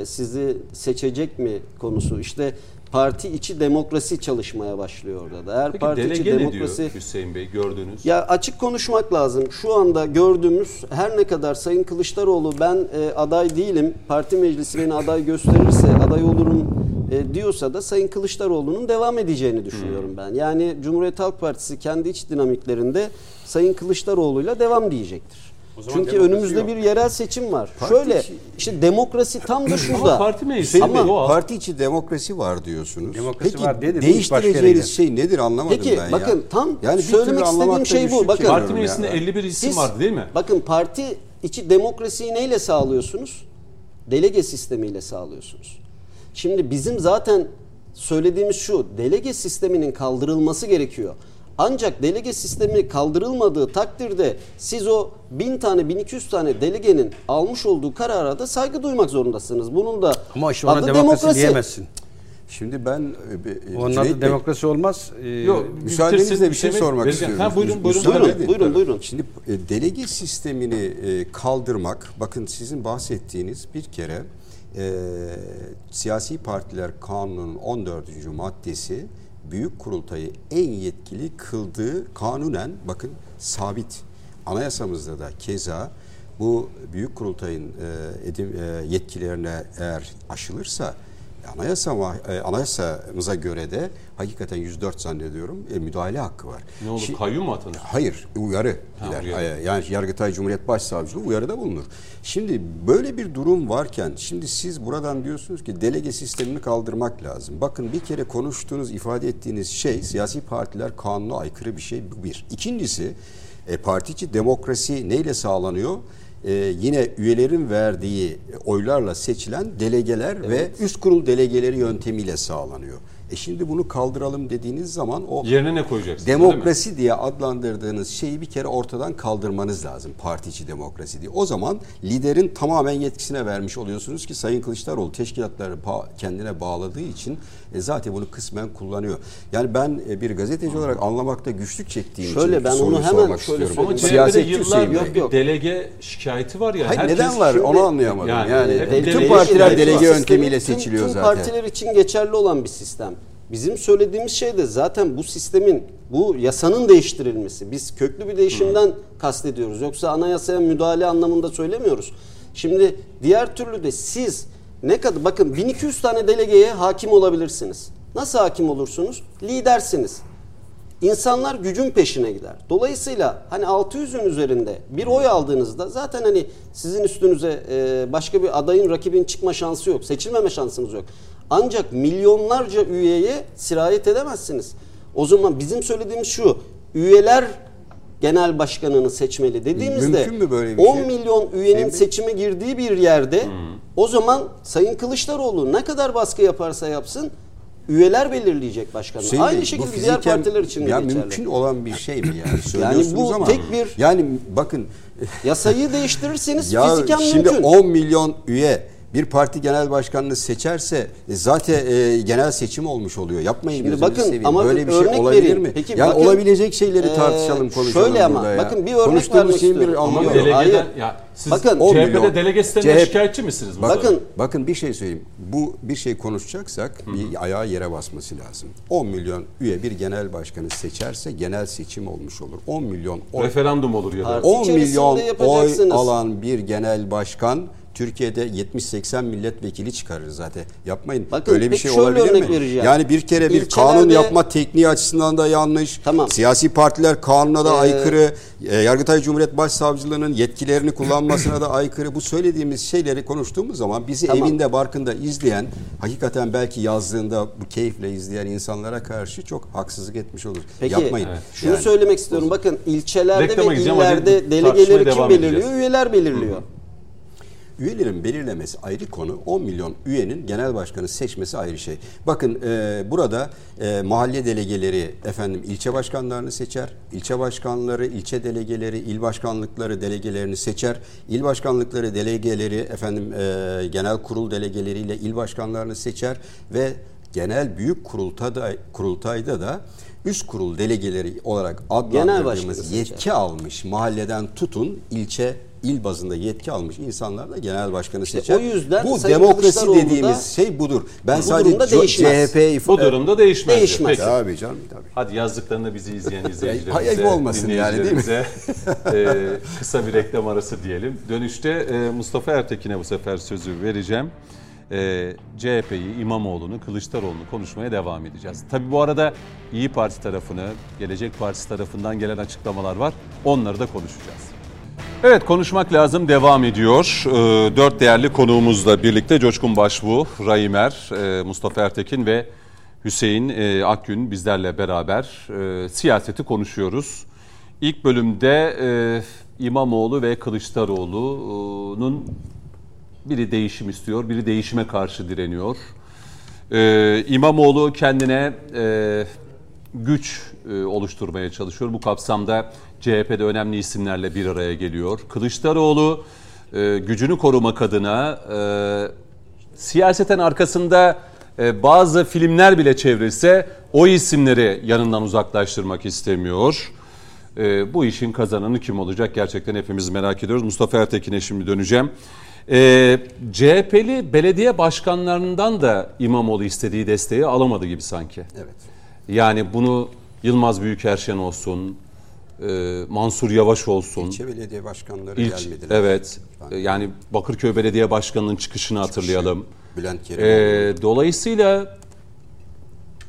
e, sizi seçecek mi konusu. İşte parti içi demokrasi çalışmaya başlıyor orada da. Eğer Peki parti içi ne diyor demokrasi Hüseyin Bey gördüğünüz? ya açık konuşmak lazım. Şu anda gördüğümüz her ne kadar Sayın Kılıçdaroğlu ben e, aday değilim, parti meclisi beni aday gösterirse aday olurum e, diyorsa da Sayın Kılıçdaroğlu'nun devam edeceğini düşünüyorum ben. Yani Cumhuriyet Halk Partisi kendi iç dinamiklerinde Sayın Kılıçdaroğlu'yla devam diyecektir. Zaman Çünkü önümüzde yok. bir yerel seçim var. Parti Şöyle içi- işte demokrasi tam da şurada. Ama parti meclisi ama doğal. parti içi demokrasi var diyorsunuz. Demokrasi Peki var diye de değil, başka yere değiştireceğiniz şey nedir anlamadım Peki, ben ya. bakın tam yani söylemek istediğim şey bu. Bakın, Parti meclisinde 51 isim Siz- vardı değil mi? Bakın parti içi demokrasiyi neyle sağlıyorsunuz? Delege sistemiyle sağlıyorsunuz. Şimdi bizim zaten söylediğimiz şu, delege sisteminin kaldırılması gerekiyor. Ancak delege sistemi kaldırılmadığı takdirde siz o 1000 tane 1200 tane delegenin almış olduğu karara da saygı duymak zorundasınız. Bunun da Ama işte ona adı demokrasi, diyemezsin. Şimdi ben e, Onun Cüneyt adı Bey, demokrasi olmaz. Ee, Yok, müsaadenizle bir şey sormak Verirken- istiyorum. Ha, buyurun, buyurun. Müsaade Buyurun, edin. buyurun, buyurun. Şimdi e, delege sistemini e, kaldırmak, bakın sizin bahsettiğiniz bir kere e, siyasi partiler kanunun 14. maddesi büyük kurultayı en yetkili kıldığı kanunen bakın sabit. Anayasamızda da keza bu büyük kurultayın e, edim, e, yetkilerine eğer aşılırsa Anayasa, e, anayasamıza göre de hakikaten 104 zannediyorum e, müdahale hakkı var. Ne olur Şi- kayyum mu atanır? Hayır, uyarı Ha, gider. uyarı. Yani Yargıtay Cumhuriyet Başsavcılığı uyarıda bulunur. Şimdi böyle bir durum varken şimdi siz buradan diyorsunuz ki delege sistemini kaldırmak lazım. Bakın bir kere konuştuğunuz, ifade ettiğiniz şey siyasi partiler kanuna aykırı bir şey bu bir. İkincisi e, parti içi demokrasi neyle sağlanıyor? E, yine üyelerin verdiği oylarla seçilen delegeler ve üst kurul delegeleri yöntemiyle sağlanıyor. E şimdi bunu kaldıralım dediğiniz zaman o Yerine ne koyacaksın? değil mi? Demokrasi diye adlandırdığınız şeyi bir kere ortadan kaldırmanız lazım. Parti içi demokrasi diye. O zaman liderin tamamen yetkisine vermiş oluyorsunuz ki Sayın Kılıçdaroğlu teşkilatları kendine bağladığı için e, zaten bunu kısmen kullanıyor. Yani ben e, bir gazeteci olarak anlamakta güçlük çektiğim Şöyle, için ben onu hemen sormak şöyle istiyorum. Ama Siyasetçi Bey. Yok, bir yok. delege şikayeti var ya. Hayır, Herkes- neden var? Şimdi- Onu anlayamadım. Yani, Yani, delege partiler delege yöntemiyle Tüm- seçiliyor tüm zaten. partiler için geçerli olan bir sistem. Bizim söylediğimiz şey de zaten bu sistemin, bu yasanın değiştirilmesi. Biz köklü bir değişimden kastediyoruz. Yoksa anayasaya müdahale anlamında söylemiyoruz. Şimdi diğer türlü de siz ne kadar bakın 1200 tane delegeye hakim olabilirsiniz. Nasıl hakim olursunuz? Lidersiniz. İnsanlar gücün peşine gider. Dolayısıyla hani 600'ün üzerinde bir oy aldığınızda zaten hani sizin üstünüze başka bir adayın rakibin çıkma şansı yok. Seçilmeme şansınız yok. Ancak milyonlarca üyeye sirayet edemezsiniz. O zaman bizim söylediğimiz şu. Üyeler genel başkanını seçmeli dediğimizde Mümkün mü böyle bir 10 şey? milyon üyenin Değil mi? seçime girdiği bir yerde o zaman Sayın Kılıçdaroğlu ne kadar baskı yaparsa yapsın üyeler belirleyecek başkanı. Bey, Aynı şekilde diğer fiziken- partiler için de ya geçerli. mümkün olan bir şey mi [LAUGHS] yani söylüyorsunuz bu ama tek bir- yani bakın Yasayı değiştirirseniz Ya fiziken şimdi mümkün. 10 milyon üye bir parti genel başkanını seçerse e, zaten e, genel seçim olmuş oluyor. Yapmayın Şimdi bakın, seveyim. ama Böyle bir şey örnek olabilir vereyim. mi? Peki yani bakın, olabilecek şeyleri e, tartışalım, konuşalım şöyle ama, ya. bakın bir örnek Konuştuğumuz vermek şeyin bir anlamı Yok, hayır. ya siz Bakın, 10 CHP'de delege sisteminden CHP şikayetçi misiniz? Bakın, Bakın. bakın bir şey söyleyeyim. Bu bir şey konuşacaksak bir ayağı yere basması lazım. 10 milyon üye bir genel başkanı seçerse genel seçim olmuş olur. 10 milyon oy Referandum olur ya da. Parti 10 içerisinde milyon oy alan bir genel başkan Türkiye'de 70-80 milletvekili çıkarır zaten. Yapmayın. Bakın, Öyle bir şey olabilir mi? vereceğim. Yani bir kere bir İlçelerde- kanun yapma tekniği açısından da yanlış. Tamam. Siyasi partiler kanuna da Ee, aykırı. E, Yargıtay Cumhuriyet Başsavcılığının yetkilerini kullanmasına da aykırı. Bu söylediğimiz şeyleri konuştuğumuz zaman bizi Tamam. evinde barkında izleyen, hakikaten belki yazdığında bu keyifle izleyen insanlara karşı çok haksızlık etmiş olur. Peki Yapmayın. şunu Yani. söylemek istiyorum. Bakın ilçelerde Reklama ve illerde delegeleri kim belirliyor? edeceğiz. Üyeler belirliyor. Üyelerin belirlemesi ayrı konu. 10 milyon üyenin genel başkanı seçmesi ayrı şey. Bakın e, burada e, mahalle delegeleri efendim ilçe başkanlarını seçer. İlçe başkanları, ilçe delegeleri, il başkanlıkları delegelerini seçer. İl başkanlıkları delegeleri efendim e, genel kurul delegeleriyle il başkanlarını seçer ve genel büyük kurultayda kurultayda da üst kurul delegeleri olarak adlandırdığımız seçer. yetki almış mahalleden tutun ilçe il bazında yetki almış insanlar da genel başkanı seçer. o yüzden bu Sayın demokrasi dediğimiz şey budur. Ben bu sadece durumda Co- değişmez. CHP if- Bu durumda değişmez. Değişmez. Peki. Tabii canım tabii. Hadi yazdıklarında bizi izleyen [LAUGHS] izleyicilerimize, ayıp olmasın yani, değil mi? [LAUGHS] e, kısa bir reklam arası diyelim. Dönüşte e, Mustafa Ertekin'e bu sefer sözü vereceğim. E, CHP'yi, İmamoğlu'nu, Kılıçdaroğlu'nu konuşmaya devam edeceğiz. Tabii bu arada İyi Parti tarafını, Gelecek Partisi tarafından gelen açıklamalar var. Onları da konuşacağız. Evet konuşmak lazım devam ediyor. Ee, dört değerli konuğumuzla birlikte Coşkun Başbuğ, Raimer, e, Mustafa Ertekin ve Hüseyin e, Akgün bizlerle beraber e, siyaseti konuşuyoruz. İlk bölümde İmamoğlu ve Kılıçdaroğlu'nun biri değişim istiyor, biri değişime karşı direniyor. İmamoğlu kendine güç oluşturmaya çalışıyor. Bu kapsamda CHP'de önemli isimlerle bir araya geliyor. Kılıçdaroğlu e, gücünü korumak adına e, siyaseten arkasında e, bazı filmler bile çevrilse o isimleri yanından uzaklaştırmak istemiyor. E, bu işin kazananı kim olacak gerçekten hepimiz merak ediyoruz. Mustafa Ertekin'e şimdi döneceğim. E, CHP'li belediye başkanlarından da İmamoğlu istediği desteği alamadı gibi sanki. Evet. Yani bunu Yılmaz Büyükerşen olsun, e, Mansur Yavaş olsun. İlçe belediye başkanları İlç- gelmediler. evet. E, Yani Bakırköy Belediye Başkanı'nın çıkışını hatırlayalım. Bülent Kerimoğlu. E, dolayısıyla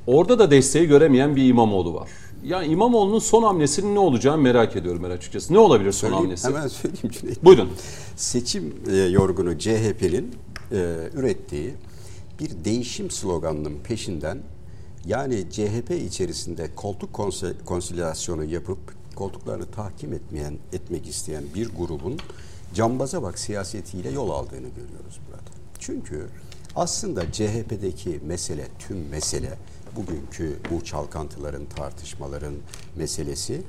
orada da desteği göremeyen bir İmamoğlu var. Yani İmamoğlu'nun son hamlesinin ne olacağını merak ediyorum ben açıkçası. Ne olabilir son Söyleyeyim, hamlesi? Hemen söyleyeyim Cüneyt. Buyurun. Seçim e, yorgunu CHP'nin e, ürettiği bir değişim sloganının peşinden yani CHP içerisinde koltuk konsolidasyonu yapıp koltuklarını tahkim etmeyen etmek isteyen bir grubun cambaza bak siyasetiyle yol aldığını görüyoruz burada. Çünkü aslında CHP'deki mesele tüm mesele bugünkü bu çalkantıların tartışmaların meselesi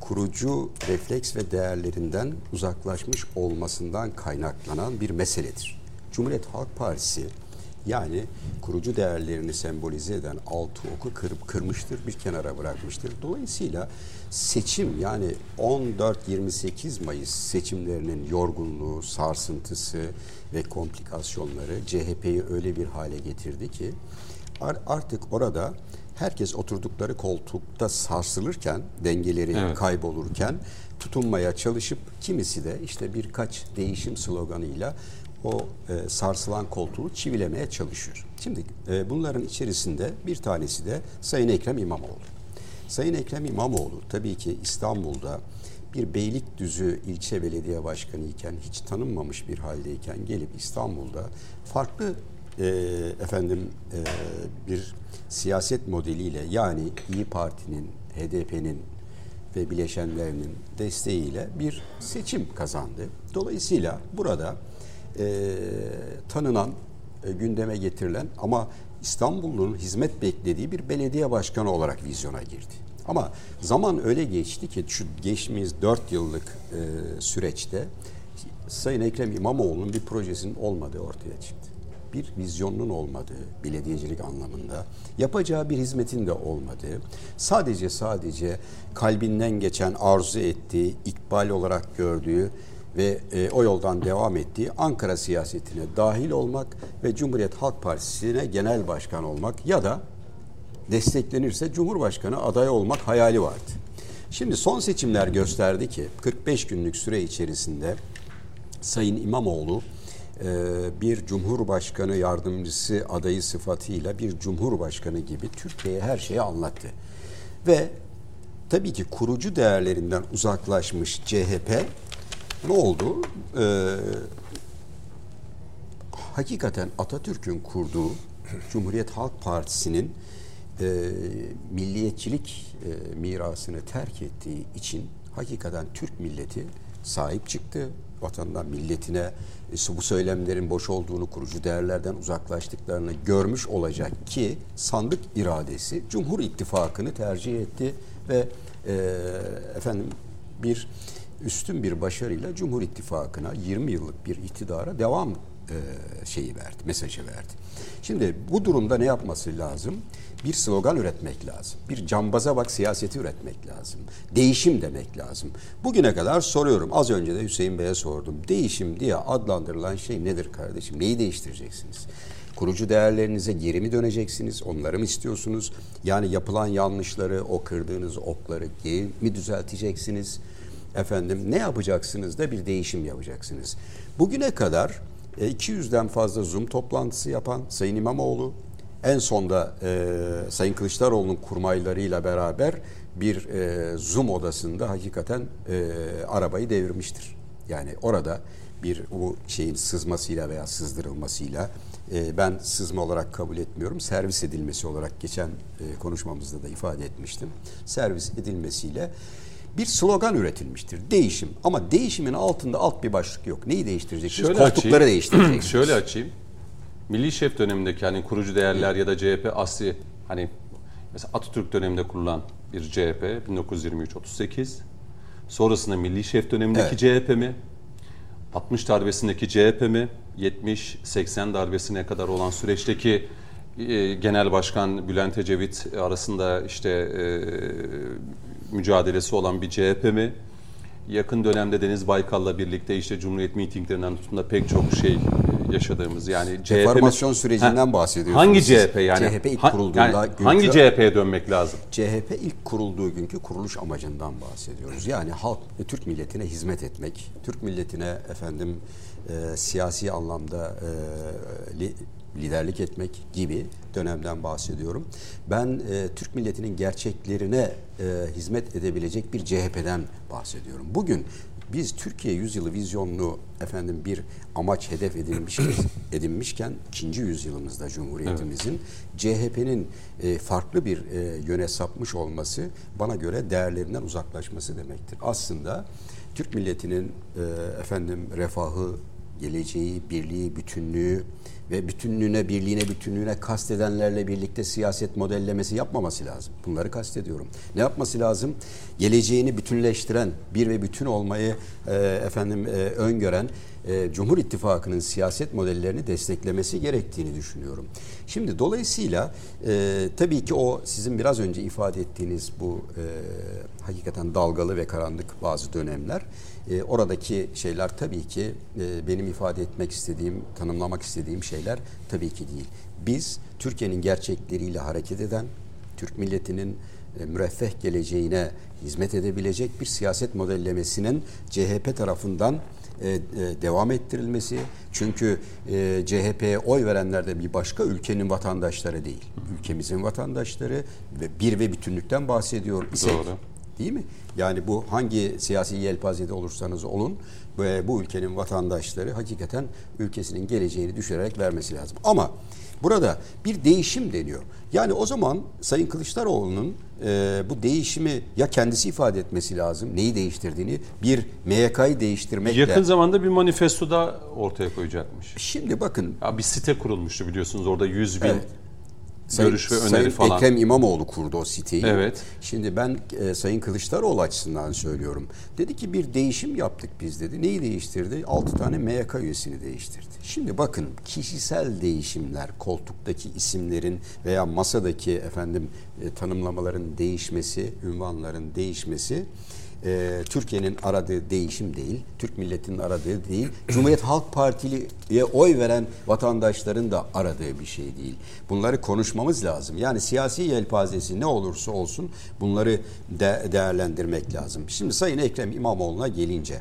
kurucu refleks ve değerlerinden uzaklaşmış olmasından kaynaklanan bir meseledir. Cumhuriyet Halk Partisi yani kurucu değerlerini sembolize eden altı oku kırıp kırmıştır, bir kenara bırakmıştır. Dolayısıyla seçim yani 14-28 Mayıs seçimlerinin yorgunluğu, sarsıntısı ve komplikasyonları CHP'yi öyle bir hale getirdi ki ar- artık orada herkes oturdukları koltukta sarsılırken, dengeleri Evet. kaybolurken tutunmaya çalışıp kimisi de işte birkaç değişim sloganıyla o e, sarsılan koltuğu çivilemeye çalışıyor. Şimdi e, bunların içerisinde bir tanesi de Sayın Ekrem İmamoğlu. Sayın Ekrem İmamoğlu tabii ki İstanbul'da bir Beylikdüzü ilçe belediye başkanı iken hiç tanınmamış bir haldeyken gelip İstanbul'da farklı e, efendim e, bir siyaset modeliyle yani İyi Parti'nin, HDP'nin ve bileşenlerinin desteğiyle bir seçim kazandı. Dolayısıyla burada e, tanınan, e, gündeme getirilen ama İstanbul'un hizmet beklediği bir belediye başkanı olarak vizyona girdi. Ama zaman öyle geçti ki şu geçtiğimiz 4 yıllık e, süreçte Sayın Ekrem İmamoğlu'nun bir projesinin olmadığı ortaya çıktı. Bir vizyonunun olmadığı, belediyecilik anlamında, yapacağı bir hizmetin de olmadığı, sadece sadece kalbinden geçen arzu ettiği, ikbal olarak gördüğü ve e, o yoldan devam ettiği Ankara siyasetine dahil olmak ve Cumhuriyet Halk Partisi'ne genel başkan olmak ya da desteklenirse Cumhurbaşkanı adayı olmak hayali vardı. Şimdi son seçimler gösterdi ki 45 günlük süre içerisinde Sayın İmamoğlu e, bir Cumhurbaşkanı yardımcısı adayı sıfatıyla bir Cumhurbaşkanı gibi Türkiye'ye her şeyi anlattı. Ve tabii ki kurucu değerlerinden uzaklaşmış CHP ne oldu? Ee, hakikaten Atatürk'ün kurduğu Cumhuriyet Halk Partisi'nin e, milliyetçilik e, mirasını terk ettiği için hakikaten Türk milleti sahip çıktı. Vatandan, milletine e, bu söylemlerin boş olduğunu, kurucu değerlerden uzaklaştıklarını görmüş olacak ki sandık iradesi Cumhur İttifakı'nı tercih etti ve e, efendim bir üstün bir başarıyla Cumhur İttifakı'na 20 yıllık bir iktidara devam e, şeyi verdi, mesajı verdi. Şimdi bu durumda ne yapması lazım? Bir slogan üretmek lazım. Bir cambaza bak siyaseti üretmek lazım. Değişim demek lazım. Bugüne kadar soruyorum. Az önce de Hüseyin Bey'e sordum. Değişim diye adlandırılan şey nedir kardeşim? Neyi değiştireceksiniz? Kurucu değerlerinize geri mi döneceksiniz? Onları mı istiyorsunuz? Yani yapılan yanlışları, o kırdığınız okları geri mi düzelteceksiniz? Efendim ne yapacaksınız da bir değişim yapacaksınız. Bugüne kadar e, 200'den fazla Zoom toplantısı yapan Sayın İmamoğlu en sonda e, Sayın Kılıçdaroğlu'nun kurmaylarıyla beraber bir e, Zoom odasında hakikaten e, arabayı devirmiştir. Yani orada bir bu şeyin sızmasıyla veya sızdırılmasıyla e, ben sızma olarak kabul etmiyorum. Servis edilmesi olarak geçen e, konuşmamızda da ifade etmiştim. Servis edilmesiyle bir slogan üretilmiştir. Değişim. Ama değişimin altında alt bir başlık yok. Neyi değiştireceksiniz? Şöyle Koltukları açayım. değiştireceksiniz. [CLEARS THROAT] Şöyle açayım. Milli Şef dönemindeki hani kurucu değerler ya da CHP asli hani mesela Atatürk döneminde kurulan bir CHP 1923-38 sonrasında Milli Şef dönemindeki CHP mi 60 darbesindeki CHP mi 70-80 darbesine kadar olan süreçteki e, Genel Başkan Bülent Ecevit arasında işte e, mücadelesi olan bir CHP mi? Yakın dönemde Deniz Baykal'la birlikte işte Cumhuriyet mitinglerinden tutun da pek çok şey e, yaşadığımız yani CHP? Reformasyon sürecinden Ha, bahsediyorsunuz Hangi. CHP yani? CHP ilk Ha- kurulduğunda yani günkü- hangi CHP'ye dönmek lazım? CHP ilk kurulduğu günkü kuruluş amacından bahsediyoruz. Yani halk ve Türk milletine hizmet etmek, Türk milletine efendim e, siyasi anlamda e, li- liderlik etmek gibi dönemden bahsediyorum. Ben e, Türk milletinin gerçeklerine e, hizmet edebilecek bir CHP'den bahsediyorum. Bugün biz Türkiye yüzyılı vizyonlu efendim bir amaç hedef edilmiş [COUGHS] edinmişken ikinci yüzyılımızda Cumhuriyetimizin CHP'nin e, farklı bir e, yöne sapmış olması bana göre değerlerinden uzaklaşması demektir. Aslında Türk milletinin e, efendim refahı, geleceği, birliği, bütünlüğü ve bütünlüğüne, birliğine, bütünlüğüne kastedenlerle birlikte siyaset modellemesi yapmaması lazım. Bunları kastediyorum. Ne yapması lazım? Geleceğini bütünleştiren, bir ve bütün olmayı e, efendim e, öngören e, Cumhur İttifakı'nın siyaset modellerini desteklemesi gerektiğini düşünüyorum. Şimdi dolayısıyla e, tabii ki o sizin biraz önce ifade ettiğiniz bu e, hakikaten dalgalı ve karanlık bazı dönemler e, oradaki şeyler tabii ki e, benim ifade etmek istediğim, tanımlamak istediğim şeyler tabii ki değil. Biz Türkiye'nin gerçekleriyle hareket eden, Türk milletinin e, müreffeh geleceğine hizmet edebilecek bir siyaset modellemesinin CHP tarafından e, e, devam ettirilmesi. Çünkü e, CHP'ye oy verenler de bir başka ülkenin vatandaşları değil. Ülkemizin vatandaşları ve bir ve bütünlükten bahsediyor isek. Doğru. Değil mi? Yani bu hangi siyasi yelpazede olursanız olun bu ülkenin vatandaşları hakikaten ülkesinin geleceğini düşürerek vermesi lazım. Ama burada bir değişim deniyor. Yani o zaman Sayın Kılıçdaroğlu'nun e, bu değişimi ya kendisi ifade etmesi lazım, neyi değiştirdiğini, bir MYK'yı değiştirmekle. Yakın zamanda bir manifesto da ortaya koyacakmış. Şimdi bakın Ya bir site kurulmuştu biliyorsunuz orada 100 bin Evet. Sayın, görüş ve öneri Sayın falan. Ekrem İmamoğlu kurdu o siteyi. Evet. Şimdi ben e, Sayın Kılıçdaroğlu açısından söylüyorum. Dedi ki bir değişim yaptık biz dedi. Neyi değiştirdi? 6 tane MYK üyesini değiştirdi. Şimdi bakın kişisel değişimler, koltuktaki isimlerin veya masadaki efendim e, tanımlamaların değişmesi, ünvanların değişmesi e, Türkiye'nin aradığı değişim değil, Türk milletinin aradığı değil, Cumhuriyet Halk Partili'ye oy veren vatandaşların da aradığı bir şey değil. Bunları konuşmamız lazım. Yani siyasi yelpazesi ne olursa olsun bunları de- değerlendirmek lazım. Şimdi Sayın Ekrem İmamoğlu'na gelince,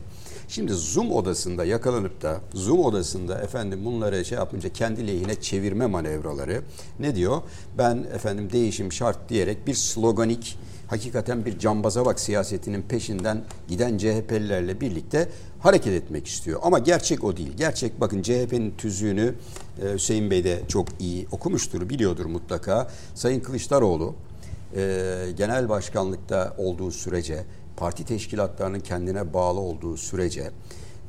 Şimdi Zoom odasında yakalanıp da Zoom odasında efendim bunları şey yapınca kendi lehine çevirme manevraları ne diyor? Ben efendim değişim şart diyerek bir sloganik hakikaten bir cambaza bak siyasetinin peşinden giden CHP'lilerle birlikte hareket etmek istiyor. Ama gerçek o değil. Gerçek bakın CHP'nin tüzüğünü e, Hüseyin Bey de çok iyi okumuştur, biliyordur mutlaka. Sayın Kılıçdaroğlu e, genel başkanlıkta olduğu sürece parti teşkilatlarının kendine bağlı olduğu sürece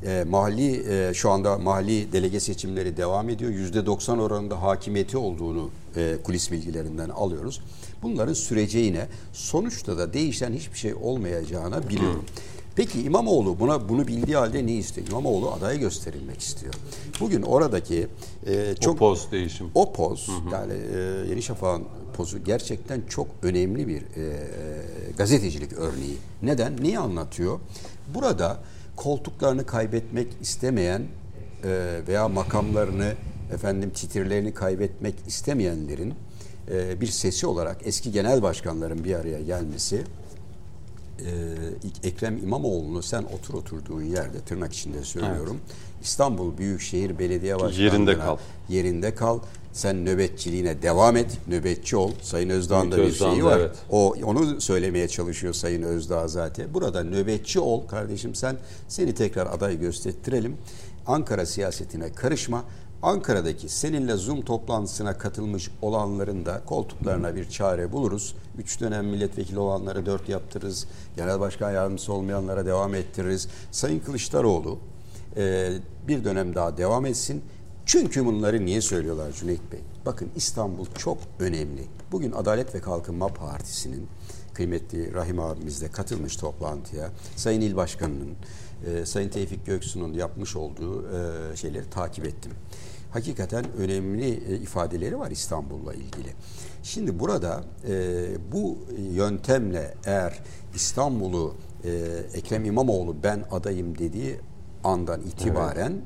e, mahalli e, şu anda mahalli delege seçimleri devam ediyor. Yüzde 90 oranında hakimiyeti olduğunu e, kulis bilgilerinden alıyoruz. Bunların süreceğine sonuçta da değişen hiçbir şey olmayacağına biliyorum. Peki İmamoğlu buna bunu bildiği halde ne istiyor? İmamoğlu adaya gösterilmek istiyor. Bugün oradaki e, Çok o poz değişim. o poz yani e, Yeni Şafak'ın pozu gerçekten çok önemli bir e, gazetecilik örneği. Neden? Neyi anlatıyor? Burada koltuklarını kaybetmek istemeyen e, veya makamlarını efendim titirlerini kaybetmek istemeyenlerin e, bir sesi olarak eski genel başkanların bir araya gelmesi e, Ekrem İmamoğlu'nu sen otur oturduğun yerde tırnak içinde söylüyorum. İstanbul Büyükşehir Belediye Başkanlığı'na Yerinde kal. Yerinde kal. Sen nöbetçiliğine devam et. Nöbetçi ol. Sayın Özdağ'ın da bir şeyi Özdağ'ın da var. evet. O onu söylemeye çalışıyor Sayın Özdağ zaten. Burada nöbetçi ol kardeşim sen seni tekrar aday gösterttirelim. Ankara siyasetine karışma. Ankara'daki seninle Zoom toplantısına katılmış olanların da koltuklarına bir çare buluruz. Üç dönem milletvekili olanları dört yaptırırız. Genel başkan yardımcısı olmayanlara devam ettiririz. Sayın Kılıçdaroğlu bir dönem daha devam etsin. Çünkü bunları niye söylüyorlar Cüneyt Bey? Bakın İstanbul çok önemli. Bugün Adalet ve Kalkınma Partisi'nin kıymetli Rahim abimiz de katılmış toplantıya. Sayın İl Başkanı'nın, e, Sayın Tevfik Göksu'nun yapmış olduğu e, şeyleri takip ettim. hakikaten önemli e, ifadeleri var İstanbul'la ilgili. Şimdi burada e, bu yöntemle eğer İstanbul'u e, Ekrem İmamoğlu ben adayım dediği andan itibaren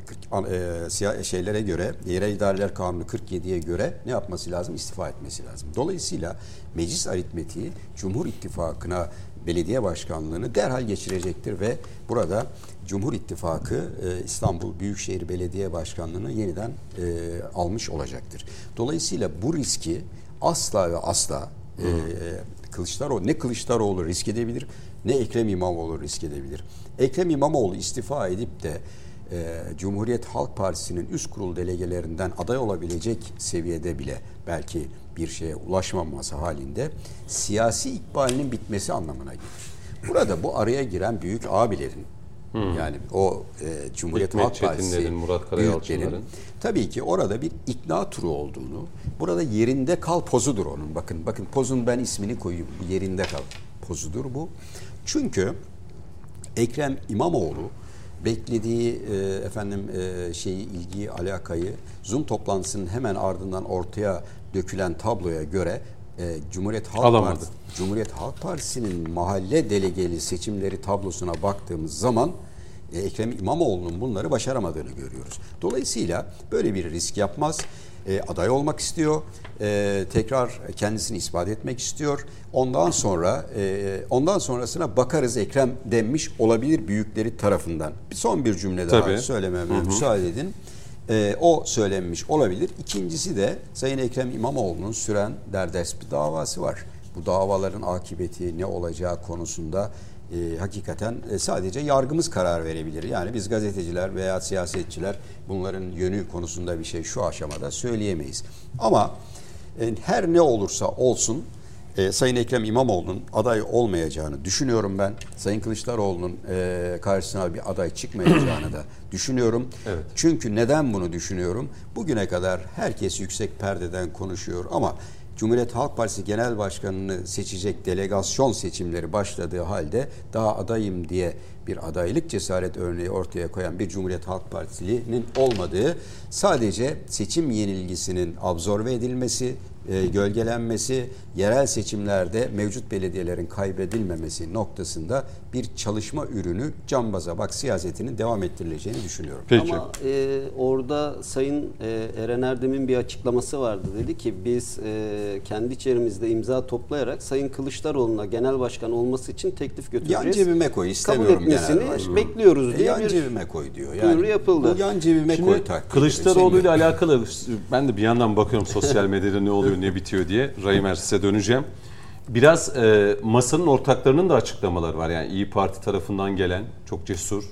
evet. e, şeylere göre Yerel İdareler Kanunu 47'ye göre ne yapması lazım? İstifa etmesi lazım. Dolayısıyla meclis aritmetiği Cumhur İttifakı'na belediye başkanlığını derhal geçirecektir ve burada Cumhur İttifakı e, İstanbul Büyükşehir Belediye Başkanlığı'nı yeniden e, almış olacaktır. Dolayısıyla bu riski asla ve asla e, Kılıçdaroğlu ne Kılıçdaroğlu risk edebilir ne Ekrem İmamoğlu risk edebilir. Ekrem İmamoğlu istifa edip de e, Cumhuriyet Halk Partisi'nin üst kurul delegelerinden aday olabilecek seviyede bile belki bir şeye ulaşmaması halinde siyasi ikbalinin bitmesi anlamına gelir. Burada bu araya giren büyük abilerin Hmm. Yani o e, Cumhuriyet Hikmet Halk Partisi Murat büyüklerin tabii ki orada bir ikna turu olduğunu, burada yerinde kal pozudur onun. Bakın bakın pozun ben ismini koyayım. Yerinde kal pozudur bu. Çünkü Ekrem İmamoğlu beklediği e, efendim e, şeyi ilgiyi alakayı Zoom toplantısının hemen ardından ortaya dökülen tabloya göre e, Cumhuriyet Halk Alamadı. Partisi Cumhuriyet Halk Partisi'nin mahalle delegeli seçimleri tablosuna baktığımız zaman e, Ekrem İmamoğlu'nun bunları başaramadığını görüyoruz. Dolayısıyla böyle bir risk yapmaz. E, aday olmak istiyor. E, tekrar kendisini ispat etmek istiyor. Ondan sonra e, ondan sonrasına bakarız Ekrem denmiş olabilir büyükleri tarafından. Son bir cümle daha Tabii. söylememe müsaade edin. E, o söylenmiş olabilir. İkincisi de Sayın Ekrem İmamoğlu'nun süren derdest bir davası var. Bu davaların akıbeti ne olacağı konusunda e, hakikaten e, sadece yargımız karar verebilir. Yani biz gazeteciler veya siyasetçiler bunların yönü konusunda bir şey şu aşamada söyleyemeyiz. Ama e, her ne olursa olsun e, Sayın Ekrem İmamoğlu'nun aday olmayacağını düşünüyorum ben. Sayın Kılıçdaroğlu'nun e, karşısına bir aday çıkmayacağını da [CLEARS THROAT] düşünüyorum. Evet. Çünkü neden bunu düşünüyorum? Bugüne kadar herkes yüksek perdeden konuşuyor ama Cumhuriyet Halk Partisi Genel Başkanı'nı seçecek delegasyon seçimleri başladığı halde daha adayım diye bir adaylık cesaret örneği ortaya koyan bir Cumhuriyet Halk Partisi'nin olmadığı sadece seçim yenilgisinin absorbe edilmesi, e, gölgelenmesi, yerel seçimlerde mevcut belediyelerin kaybedilmemesi noktasında bir çalışma ürünü cambaza bak siyasetinin devam ettirileceğini düşünüyorum. Peki. Ama e, orada Sayın e, Eren Erdem'in bir açıklaması vardı. Dedi ki biz e, kendi içerimizde imza toplayarak Sayın Kılıçdaroğlu'na genel başkan olması için teklif götüreceğiz. Yan cebime koy istemiyorum Kabul etmesini genel başkan. bekliyoruz E, diye yan bir cebime koy diyor. duyuru yapıldı. Bu yan cebime Şimdi koy taktiği. Kılıçdaroğlu ile alakalı ben de bir yandan bakıyorum sosyal medyada ne [LAUGHS] oluyor ne bitiyor diye. Rahim size döneceğim. Biraz e, masanın ortaklarının da açıklamaları var. Yani İyi Parti tarafından gelen çok cesur,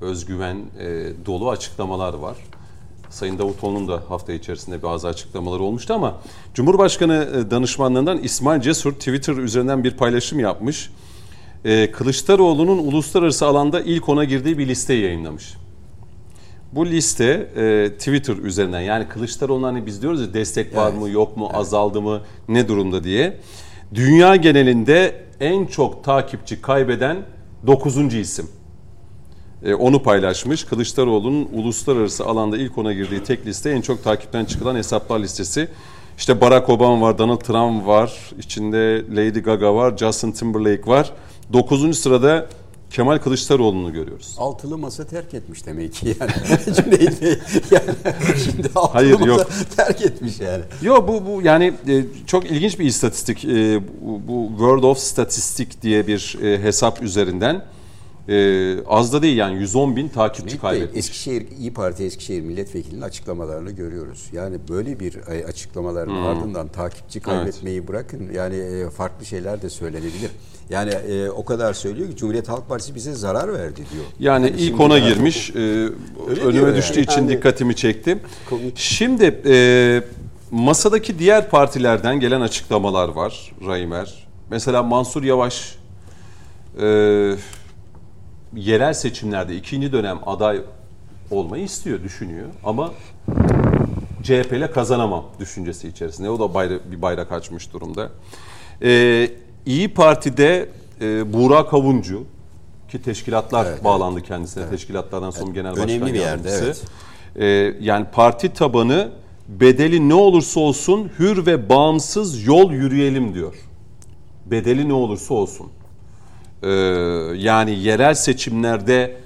özgüven e, dolu açıklamalar var. Sayın Davutoğlu'nun da hafta içerisinde bazı açıklamaları olmuştu ama Cumhurbaşkanı e, danışmanlığından İsmail Cesur Twitter üzerinden bir paylaşım yapmış. E, Kılıçdaroğlu'nun uluslararası alanda ilk ona girdiği bir listeyi yayınlamış. Bu liste e, Twitter üzerinden yani Kılıçdaroğlu'na hani biz diyoruz ya destek var Evet. mı yok mu azaldı mı ne durumda diye. Dünya genelinde en çok takipçi kaybeden 9. isim. E, onu paylaşmış. Kılıçdaroğlu'nun uluslararası alanda ilk ona girdiği tek liste en çok takipten çıkılan hesaplar listesi. İşte Barack Obama var, Donald Trump var, içinde Lady Gaga var, Justin Timberlake var. 9. sırada Kemal Kılıçdaroğlu'nu görüyoruz. Altılı masa terk etmiş demek ki yani. [LAUGHS] Cüneyt Bey yani şimdi [LAUGHS] altılı Hayır, masa yok. terk etmiş yani. Yo bu bu yani e, çok ilginç bir istatistik. E, bu, bu World of Statistic diye bir e, hesap üzerinden e, az da değil yani 110 bin takipçi Cüneyt Bey, kaybetmiş. Eskişehir İyi Parti Eskişehir Milletvekilinin açıklamalarını görüyoruz. Yani böyle bir açıklamaların Hmm. ardından takipçi kaybetmeyi bırakın. Yani farklı şeyler de söylenebilir. Yani e, o kadar söylüyor ki Cumhuriyet Halk Partisi bize zarar verdi diyor. Yani ilk şimdi ona yani- girmiş. E, önüme düştüğü yani. için Yani- dikkatimi çekti. Komik. Şimdi e, masadaki diğer partilerden gelen açıklamalar var Raimer. Mesela Mansur Yavaş e, yerel seçimlerde ikinci dönem aday olmayı istiyor, düşünüyor. Ama CHP ile kazanamam düşüncesi içerisinde. O da bayra- bir bayrak açmış durumda. Ee, İyi Parti'de e, Buğra Kavuncu ki teşkilatlar Evet, bağlandı kendisine. Teşkilatlardan sonra genel başkan Önemli bir yerde, evet. Ee, yani parti tabanı bedeli ne olursa olsun hür ve bağımsız yol yürüyelim diyor. Bedeli ne olursa olsun. Ee, yani yerel seçimlerde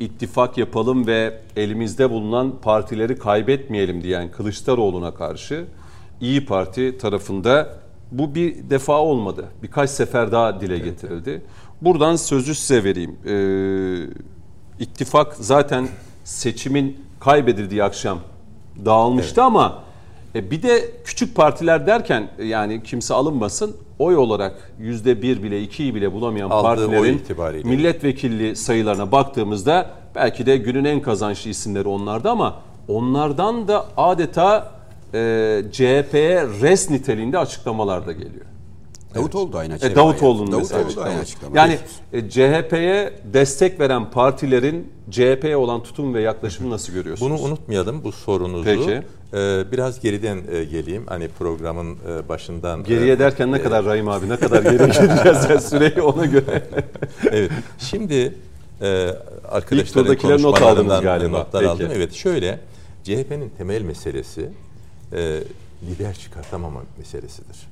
ittifak yapalım ve elimizde bulunan partileri kaybetmeyelim diyen Kılıçdaroğlu'na karşı İyi Parti tarafında bu bir defa olmadı. Birkaç sefer daha dile getirildi. Buradan sözü size vereyim. Ee, ittifak zaten seçimin kaybedildiği akşam dağılmıştı ama e, bir de küçük partiler derken e, yani kimse alınmasın oy olarak yüzde bir bile ikiyi bile bulamayan Aldığı partilerin itibariyle. milletvekilliği sayılarına baktığımızda belki de günün en kazançlı isimleri onlardı ama onlardan da adeta e, CHP'ye res niteliğinde açıklamalar da geliyor. Davutoğlu da aynı E, açıklama Davutoğlu'nun yaptı. mesela Davutoğlu da aynı açıklama. Yani e, CHP'ye destek veren partilerin CHP'ye olan tutum ve yaklaşımı nasıl görüyorsunuz? Bunu unutmayalım bu sorunuzu. Peki. Ee, biraz geriden e, geleyim. Hani programın e, başından. Geriye e, derken ne kadar Rahim abi ne kadar geriye gideceğiz ya süreyi ona göre. [LAUGHS] evet. Şimdi e, arkadaşların turdakileri not konuşmalarından aldınız galiba. notlar Peki. aldım. Evet şöyle CHP'nin temel meselesi e, lider çıkartamama meselesidir.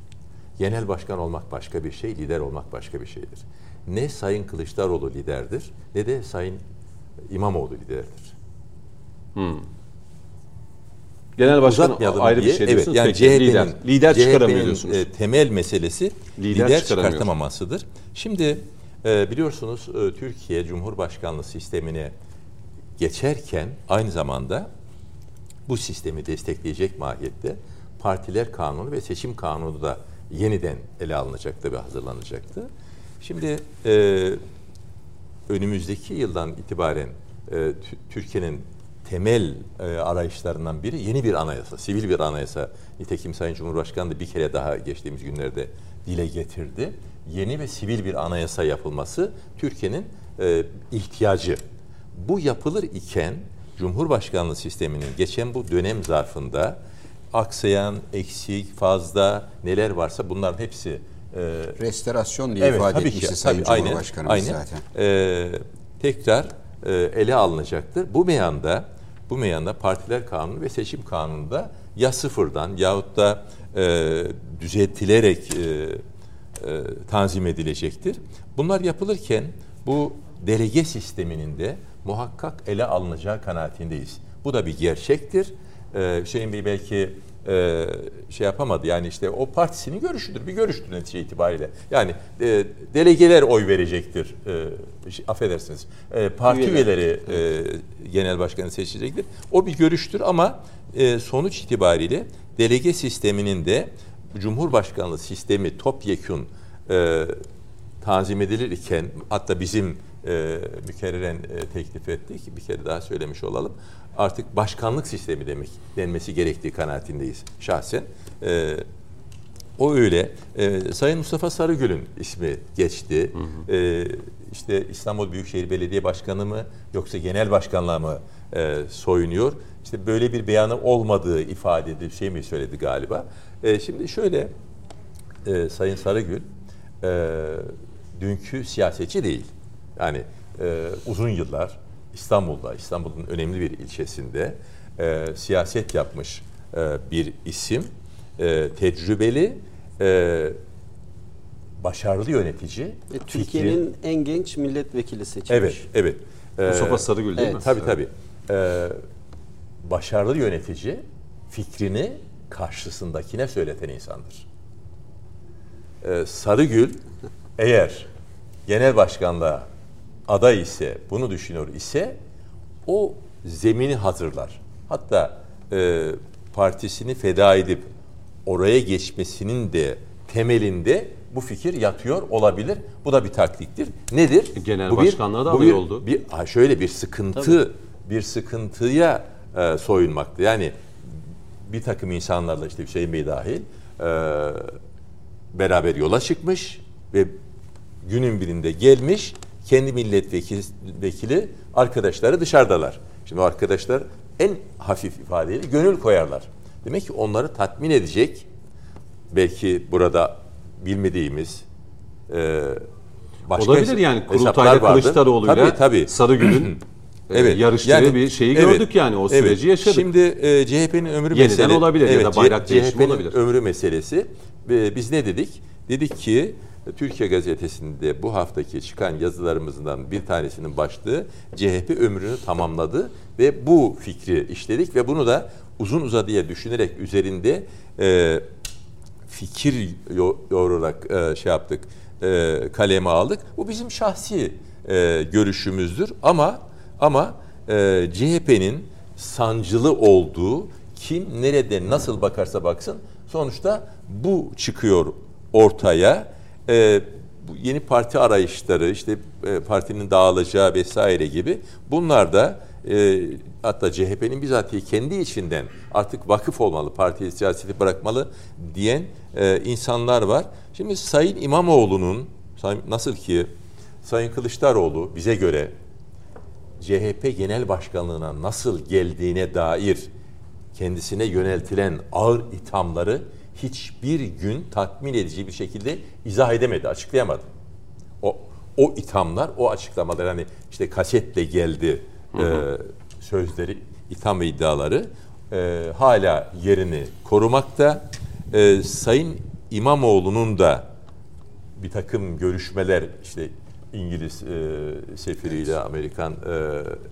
Genel başkan olmak başka bir şey, lider olmak başka bir şeydir. Ne Sayın Kılıçdaroğlu liderdir ne de Sayın İmamoğlu liderdir. Genel başkan ayrı diye. bir şey diyorsunuz. Evet, yani CHP'nin, lider. Lider çıkaramıyor diyorsunuz. e, temel meselesi Lider lider, çıkartamamasıdır. Şimdi e, biliyorsunuz e, Türkiye Cumhurbaşkanlığı sistemine geçerken aynı zamanda bu sistemi destekleyecek mahiyette partiler kanunu ve seçim kanunu da yeniden ele alınacaktı ve hazırlanacaktı. Şimdi e, önümüzdeki yıldan itibaren e, Tü- Türkiye'nin temel e, arayışlarından biri yeni bir anayasa, sivil bir anayasa. Nitekim Sayın Cumhurbaşkanı da bir kere daha geçtiğimiz günlerde dile getirdi. Yeni ve sivil bir anayasa yapılması Türkiye'nin e, ihtiyacı. Bu yapılır iken Cumhurbaşkanlığı sisteminin geçen bu dönem zarfında aksayan, eksik, fazla neler varsa bunların hepsi e, Restorasyon diye ifade etmişti Sayın tabii, Cumhurbaşkanımız aynen. zaten. Ee, tekrar e, ele alınacaktır. Bu meyanda bu meyanda partiler kanunu ve seçim kanununda ya sıfırdan yahut da e, düzeltilerek e, e, tanzim edilecektir. Bunlar yapılırken bu delege sisteminin de muhakkak ele alınacağı kanaatindeyiz. Bu da bir gerçektir. Ee, Hüseyin Bey belki e, şey yapamadı yani işte o partisinin görüşüdür bir görüştür netice itibariyle. Yani e, delegeler oy verecektir e, şey, affedersiniz e, parti Üyeler. üyeleri e, genel başkanı seçecektir. O bir görüştür ama e, sonuç itibariyle delege sisteminin de Cumhurbaşkanlığı sistemi topyekun e, tanzim edilirken hatta bizim e, mükerreren e, teklif ettik. Bir kere daha söylemiş olalım. Artık başkanlık sistemi demek denmesi gerektiği kanaatindeyiz şahsen. E, o öyle. E, Sayın Mustafa Sarıgül'ün ismi geçti. E, işte İstanbul Büyükşehir Belediye Başkanı mı yoksa genel başkanlığa mı e, soyunuyor? İşte böyle bir beyanı olmadığı ifade edildi, şey mi söyledi galiba. E, şimdi şöyle, e, Sayın Sarıgül e, dünkü siyasetçi değil. Yani e, uzun yıllar İstanbul'da, İstanbul'un önemli bir ilçesinde e, siyaset yapmış e, bir isim. E, tecrübeli, e, başarılı yönetici. E, fikri- Türkiye'nin en genç milletvekili seçilmiş. Evet, evet. E, Mustafa Sarıgül değil evet. mi? Tabii tabii. Ee, başarılı yönetici fikrini karşısındakine söyleten insandır. Ee, Sarıgül eğer genel başkanlığa aday ise, bunu düşünüyor ise o zemini hazırlar. Hatta e, partisini feda edip oraya geçmesinin de temelinde bu fikir yatıyor olabilir. Bu da bir taktiktir. Nedir? Genel Bu bir- başkanlığa da bu aday bir- oldu. Bir, şöyle bir sıkıntı, bir sıkıntıya e, soyunmaktı. Yani bir takım insanlarla işte Hüseyin Bey dahil e, beraber yola çıkmış ve günün birinde gelmiş kendi milletvekili vekili arkadaşları dışarıdalar. Şimdi arkadaşlar en hafif ifadeyle gönül koyarlar. Demek ki onları tatmin edecek belki burada bilmediğimiz e, başka Olabilir yani kurultayda. Kılıçdaroğlu'yla tabii, tabii. Sarıgül'ün [CLEARS THROAT] e, yarıştığı bir şeyi gördük yani o süreci yaşadık. Şimdi e, CHP'nin ömrü Yeniden meselesi. olabilir ya da bayrak değişimi CHP'nin olabilir. ömrü meselesi. Ve biz ne dedik? Dedik ki Türkiye Gazetesi'nde bu haftaki çıkan yazılarımızdan bir tanesinin başlığı CHP ömrünü tamamladı ve bu fikri işledik ve bunu da uzun uzadıya düşünerek üzerinde e, fikir yo- yoğurarak e, şey yaptık, e, kaleme aldık. Bu bizim şahsi e, görüşümüzdür ama ama e, CHP'nin sancılı olduğu kim nerede nasıl bakarsa baksın sonuçta bu çıkıyor ortaya. E, bu yeni parti arayışları işte e, partinin dağılacağı vesaire gibi bunlar da e, hatta CHP'nin bizatihi kendi içinden artık vakıf olmalı, parti siyaseti bırakmalı diyen e, insanlar var. Şimdi Sayın İmamoğlu'nun nasıl ki Sayın Kılıçdaroğlu bize göre CHP Genel Başkanlığına nasıl geldiğine dair kendisine yöneltilen ağır ithamları hiçbir gün tatmin edici bir şekilde izah edemedi, açıklayamadı. O o ithamlar, o açıklamalar hani işte kasetle geldi e, sözleri, itham ve iddiaları e, hala yerini korumakta. E, Sayın İmamoğlu'nun da bir takım görüşmeler işte İngiliz e, sefiriyle, Amerikan e,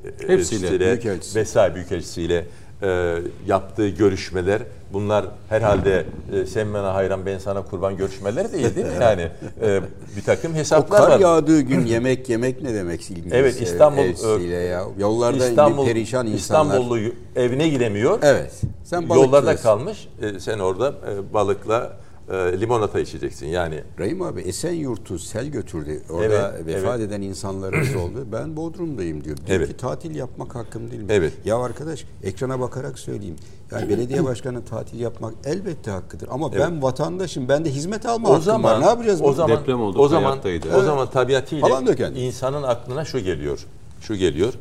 Hepsiyle, elçisiyle büyükelçisi. vesaire büyükelçisiyle e, yaptığı görüşmeler bunlar herhalde e, sen bana hayran ben sana kurban görüşmeleri değil değil mi? Yani e, bir takım O hesaplar kar var. yağdığı gün yemek yemek ne demek İngiliz Evet, İstanbul, elçisiyle ya. Yollarda İstanbul, perişan insanlar. İstanbullu evine gidemiyor. Evet. Sen balık Yollarda kalmış. E, sen orada e, balıkla e, limonata içeceksin. Yani Rahim abi Esenyurt'u sel götürdü. Orada Evet, vefat evet. eden insanlarımız oldu. Ben Bodrum'dayım diyor. Diyor Evet. ki tatil yapmak hakkım değil mi? Evet. Ya arkadaş ekrana bakarak söyleyeyim. Yani belediye başkanı tatil yapmak elbette hakkıdır. Ama ben vatandaşım. Ben de hizmet alma o hakkım zaman var. Ne yapacağız? O bunu? zaman Deprem oldu, o zaman hayattaydı. o zaman tabiatıyla insanın aklına şu geliyor. Şu geliyor.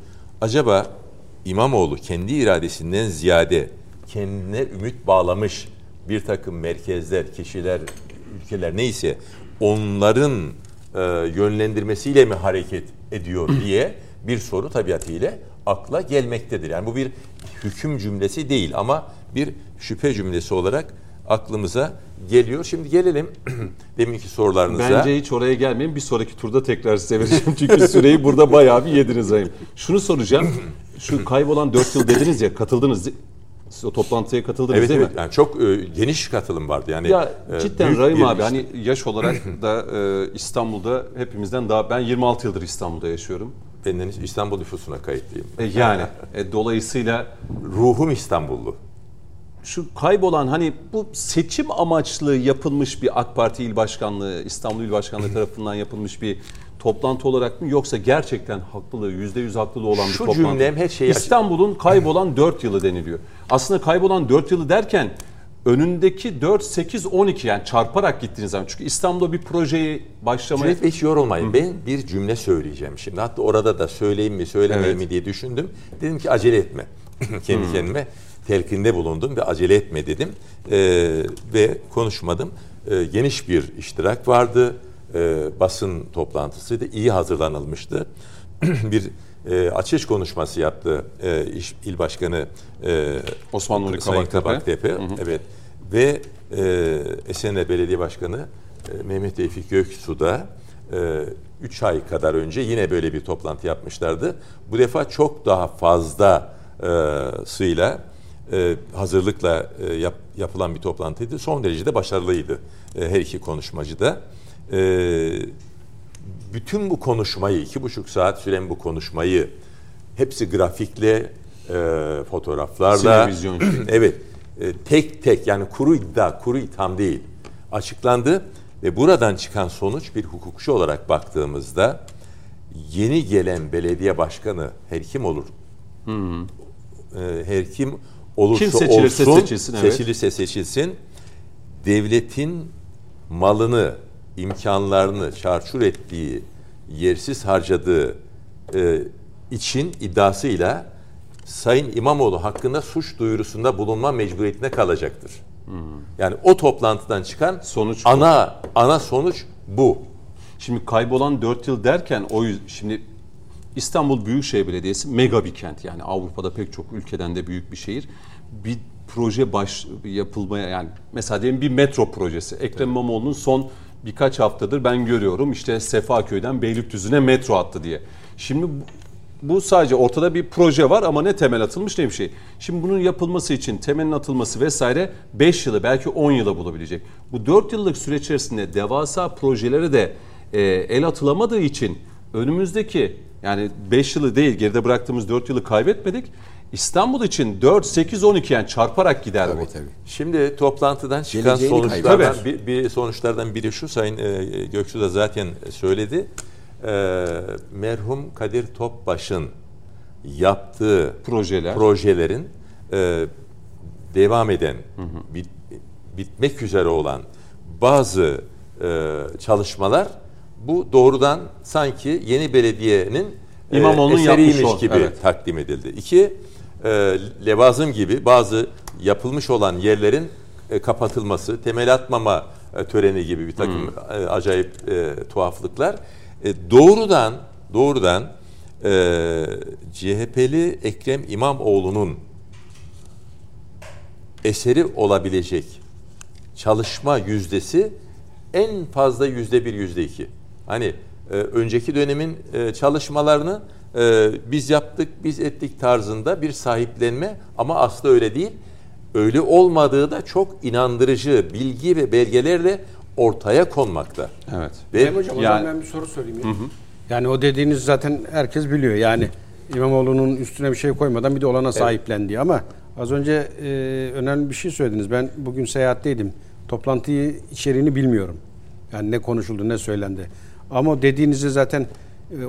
Acaba İmamoğlu kendi iradesinden ziyade kendine ümit bağlamış bir takım merkezler, kişiler, ülkeler neyse onların e, yönlendirmesiyle mi hareket ediyor [CLEARS THROAT] diye bir soru tabiatıyla akla gelmektedir. Yani bu bir hüküm cümlesi değil ama bir şüphe cümlesi olarak aklımıza geliyor. Şimdi gelelim [CLEARS THROAT] deminki sorularınıza. Bence hiç oraya gelmeyin. Bir sonraki turda tekrar size vereceğim. Çünkü süreyi burada bayağı bir yediniz ayım. Şunu soracağım. Şu kaybolan 4 yıl dediniz ya katıldınız. Siz o toplantıya katıldınız Evet değil evet mi? yani çok e, geniş katılım vardı yani. Ya e, cidden Rahim abi işte- hani yaş olarak [CLEARS THROAT] da e, İstanbul'da hepimizden daha ben 26 yıldır İstanbul'da yaşıyorum. benden İstanbul nüfusuna kayıtlıyım. E, yani e, dolayısıyla Ruhum İstanbullu. şu kaybolan hani bu seçim amaçlı yapılmış bir AK Parti il başkanlığı, İstanbul il başkanlığı [CLEARS THROAT] tarafından yapılmış bir toplantı olarak mı yoksa gerçekten haklılığı yüzde yüz haklılığı olan bir Şu toplantı? cümlem her şeyi İstanbul'un kaybolan 4 yılı deniliyor. Aslında kaybolan 4 yılı derken önündeki 4, 8, 12 yani çarparak gittiğiniz zaman. Çünkü İstanbul'da bir projeyi başlamaya... Cüneyt hiç yorulmayın. Ben bir cümle söyleyeceğim şimdi. Hatta orada da söyleyeyim mi söylemeyeyim Evet. mi diye düşündüm. Dedim ki acele etme. [CLEARS THROAT] Kendi kendime telkinde bulundum ve acele etme dedim. Ee, ve konuşmadım. Ee, geniş bir iştirak vardı. Ee, basın toplantısıydı. iyi hazırlanılmıştı. [CLEARS THROAT] bir e, açış konuşması yaptı e, iş, il başkanı e, Osman Nuri Kabaktepe. Evet. Ve e, Esenler Belediye Başkanı e, Mehmet Tevfik Göksu da 3 ay kadar önce yine böyle bir toplantı yapmışlardı. Bu defa çok daha fazla e, sıyla e, hazırlıkla e, yap, yapılan bir toplantıydı. Son derece de başarılıydı e, her iki konuşmacı da. E, bütün bu konuşmayı, iki buçuk saat süren bu konuşmayı hepsi grafikle, e, fotoğraflarla, [CLEARS THROAT] evet, e, tek tek yani kuru iddia, kuru itham değil açıklandı ve buradan çıkan sonuç bir hukukçu olarak baktığımızda yeni gelen belediye başkanı her kim olur? E, her kim olursa Kim seçilirse olsun, seçilsin, evet. seçilirse seçilsin, devletin malını, imkanlarını çarçur ettiği, yersiz harcadığı e, için iddiasıyla Sayın İmamoğlu hakkında suç duyurusunda bulunma mecburiyetine kalacaktır. Yani o toplantıdan çıkan Sonuç bu. ana ana sonuç bu. Şimdi kaybolan 4 yıl derken o yüz, şimdi İstanbul Büyükşehir Belediyesi mega bir kent. Yani Avrupa'da pek çok ülkeden de büyük bir şehir. Bir proje baş yapılmaya yani mesela diyelim bir metro projesi. Ekrem İmamoğlu'nun son birkaç haftadır ben görüyorum işte Sefaköy'den Beylikdüzü'ne metro attı diye. Şimdi bu- sadece ortada bir proje var ama ne temel atılmış ne bir şey. Şimdi bunun yapılması için temelin atılması vesaire 5 yılı belki 10 yıla bulabilecek. Bu 4 yıllık süreç içerisinde devasa projelere de e, el atılamadığı için önümüzdeki yani 5 yılı değil geride bıraktığımız 4 yılı kaybetmedik. İstanbul için 4, 8, 12 yani çarparak gider bu. Tabii tabii. Şimdi toplantıdan çıkan Geleceğini sonuçlardan kaybeder. bir, bir sonuçlardan biri şu Sayın e, Göksu da zaten söyledi. E, merhum Kadir Topbaş'ın yaptığı Projeler. projelerin e, devam eden, bit- bitmek üzere olan bazı e, çalışmalar bu doğrudan sanki yeni belediyenin e, İmamoğlu'nun eseriymiş yapmış gibi evet. takdim edildi. İki, e, levazım gibi bazı yapılmış olan yerlerin e, kapatılması, temel atmama e, töreni gibi bir takım e, acayip e, tuhaflıklar. E, doğrudan doğrudan e, CHP'li Ekrem İmamoğlu'nun eseri olabilecek çalışma yüzdesi en fazla yüzde bir, yüzde iki. Hani e, önceki dönemin e, çalışmalarını e, biz yaptık, biz ettik tarzında bir sahiplenme ama aslı öyle değil. Öyle olmadığı da çok inandırıcı bilgi ve belgelerle ortaya konmakta. Evet. Ve Benim hocam o Yani- zaman ben bir soru sorayım ya. Yani o dediğiniz zaten herkes biliyor. Yani İmamoğlu'nun üstüne bir şey koymadan bir de olana sahiplendi ama az önce e, önemli bir şey söylediniz. Ben bugün seyahatteydim. Toplantıyı içeriğini bilmiyorum. Yani ne konuşuldu, ne söylendi. Ama dediğinizi zaten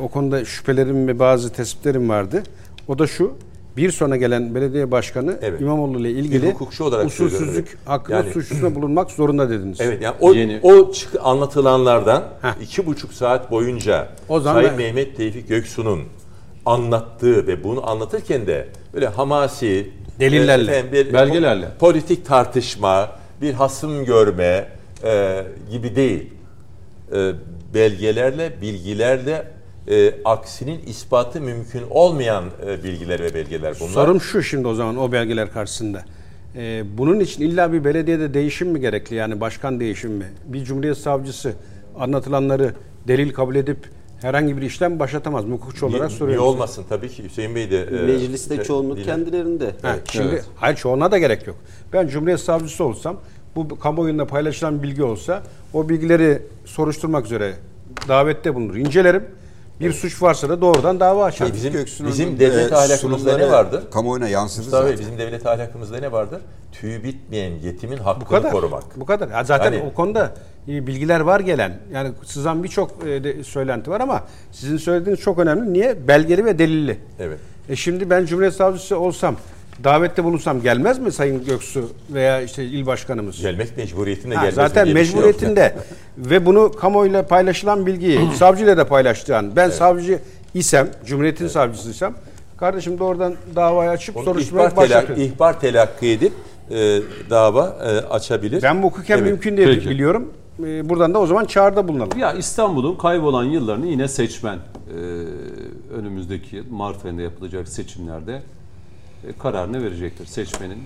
o konuda şüphelerim ve bazı tespitlerim vardı. O da şu. Bir sonra gelen belediye başkanı Evet. İmamoğlu ile ilgili hukukçu olarak usulsüzlük hakkında Yani- suçlusuna [CLEARS THROAT] bulunmak zorunda dediniz. Evet yani o, Yeni- o çık- anlatılanlardan Heh. iki buçuk saat boyunca O zaman Sayın ben- Mehmet Tevfik Göksu'nun anlattığı ve bunu anlatırken de böyle hamasi Delillerle, efendim, bir belgelerle. po- politik tartışma, bir hasım görme e, gibi değil. E, belgelerle, bilgilerle e, aksinin ispatı mümkün olmayan e, bilgiler ve belgeler bunlar. Sorum şu şimdi o zaman o belgeler karşısında. Ee, bunun için illa bir belediyede değişim mi gerekli? Yani başkan değişim mi? Bir cumhuriyet savcısı anlatılanları delil kabul edip herhangi bir işlem başlatamaz mı? Hukukçu olarak Niye, niye soruyorum. size. olmasın tabii ki Hüseyin Bey de. e, Mecliste e, çoğunluk dile- kendilerinde. Ha, şimdi Evet. hayır çoğuna da gerek yok. Ben cumhuriyet savcısı olsam bu kamuoyunda paylaşılan bilgi olsa o bilgileri soruşturmak üzere davette bulunur. incelerim. Bir suç varsa da doğrudan dava açarım. Bizim- Göksu'nun, bizim devlet e, ahlakımızda ne vardır? Kamuoyuna yansıdı Mustafa Bey, zaten. bizim devlet ahlakımızda ne vardır? Tüyü bitmeyen yetimin hakkını Bu kadar. korumak. Bu kadar. Ya zaten Hani- o konuda e, bilgiler var gelen. Yani sızan birçok e, söylenti var ama sizin söylediğiniz çok önemli. Niye? Belgeli ve delilli. Evet. E şimdi ben Cumhuriyet Savcısı olsam davette bulunsam gelmez mi Sayın Göksu veya işte il başkanımız? Gelmek mecburiyetinde Ha, gelmez. zaten bir şey mecburiyetinde [LAUGHS] ve bunu kamuoyuyla paylaşılan bilgiyi [CLEARS THROAT] savcıyla da paylaştıran ben savcı isem, Cumhuriyet'in savcısıysam kardeşim doğrudan davayı açıp soruşturmaya ihbar, telak, başlatıyor. ihbar telakki edip e, dava e, açabilir. Ben bu hukuken Evet. mümkün diye Peki. biliyorum. E, buradan da o zaman çağrıda bulunalım. Ya İstanbul'un kaybolan yıllarını yine seçmen e, önümüzdeki Mart ayında yapılacak seçimlerde kararını verecektir. Seçmenin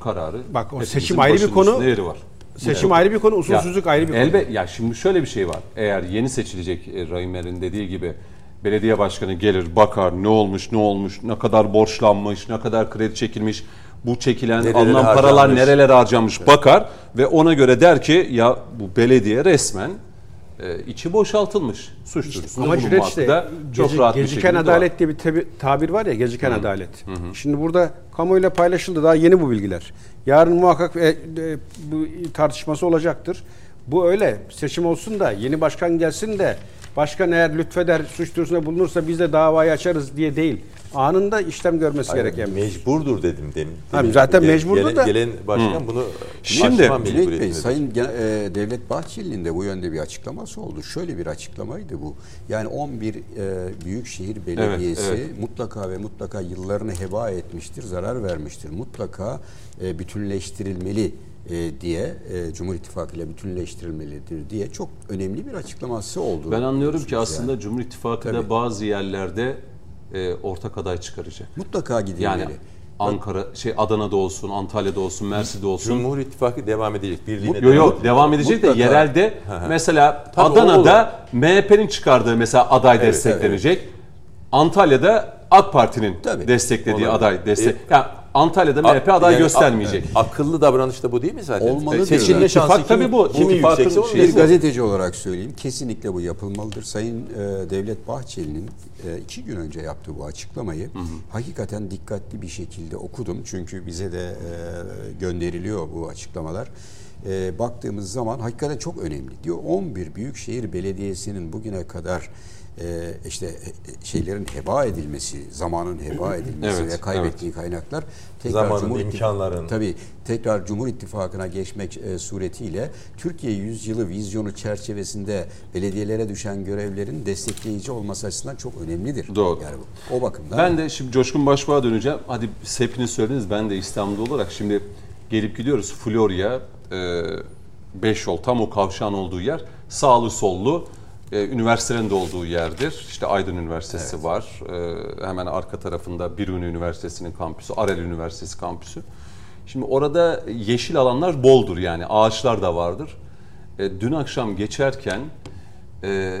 kararı. Bak, o seçim ayrı bir konu. yeri var. Seçim ayrı bir konu, usulsüzlük ayrı bir konu. elbe, Ya şimdi şöyle bir şey var. Eğer yeni seçilecek e, Rahim Er'in dediği gibi belediye başkanı gelir bakar ne olmuş ne olmuş ne kadar borçlanmış ne kadar kredi çekilmiş bu çekilen Nerelere alınan paralar harcanmış. nerelere harcanmış bakar ve ona göre der ki ya bu belediye resmen e, içi boşaltılmış. Suç duyurusunda Ama bulunmakta işte da çok geci- rahat bir geciken şekilde adalet diye bir tabi- tabir var ya geciken adalet. Şimdi burada kamuoyuyla paylaşıldı daha yeni bu bilgiler. Yarın muhakkak e, e, bu tartışması olacaktır. Bu öyle seçim olsun da yeni başkan gelsin de başkan eğer lütfeder suç duyurusunda bulunursa biz de davayı açarız diye değil. Anında işlem görmesi Hayır, gereken bir şey. mecburdur dedim demin. Demin zaten gelen- mecburdur gelen, da- Gelen başkan bunu Şimdi- Cüneyt Bey. Sayın e, Devlet Bahçeli'nin de bu yönde bir açıklaması oldu. Şöyle bir açıklamaydı bu. Yani 11 e, Büyükşehir Belediyesi evet. mutlaka ve mutlaka yıllarını heba etmiştir, zarar vermiştir. Mutlaka e, bütünleştirilmeli e, diye e, Cumhur İttifakı ile bütünleştirilmelidir diye çok önemli bir açıklaması oldu. Ben anlıyorum ki aslında yani. Cumhur İttifakı da bazı yerlerde e, ortak aday çıkaracak. mutlaka gidilmeli. Yani Ankara, şey Adana'da olsun, Antalya'da olsun, Mersin'de olsun. Cumhur İttifakı devam edecek. Birliğine Yok yok devam- edecek de Mutlaka. yerelde mesela Tabii Adana'da MHP'nin çıkardığı mesela aday desteklenecek. Antalya'da AK Parti'nin desteklediği Olabilir. aday destek. E, Yani Antalya'da MHP aday Yani göstermeyecek. a- akıllı davranış da bu değil mi zaten? Olmalıdır. Seçilme İttifak şansı tabii kim, bu. Kimin onun şeyi Bir gazeteci olarak söyleyeyim. Kesinlikle bu yapılmalıdır. Sayın e, Devlet Bahçeli'nin e, iki gün önce yaptığı bu açıklamayı hakikaten dikkatli bir şekilde okudum. Çünkü bize de e, gönderiliyor bu açıklamalar. E, baktığımız zaman hakikaten çok önemli. Diyor 11 Büyükşehir Belediyesi'nin bugüne kadar e, işte e, şeylerin heba edilmesi, zamanın heba edilmesi Evet, ve kaybettiği kaynaklar Zamanın, Cumhur imkanların. Tabii tekrar Cumhur İttifakı'na geçmek e, suretiyle Türkiye Yüzyılı vizyonu çerçevesinde belediyelere düşen görevlerin destekleyici olması açısından çok önemlidir. Doğru. Yani o bakımdan Ben de şimdi Coşkun Başbuğ'a döneceğim. Hadi hepiniz söylediniz. Ben de İstanbul'da olarak şimdi gelip gidiyoruz Florya, 5 yol tam o kavşağın olduğu yer. Sağlı sollu e, üniversitelerin de olduğu yerdir. İşte Aydın Üniversitesi var. E, hemen arka tarafında Biruni Üniversitesi'nin kampüsü, Arel Üniversitesi kampüsü. Şimdi orada yeşil alanlar boldur yani ağaçlar da vardır. E, dün akşam geçerken e,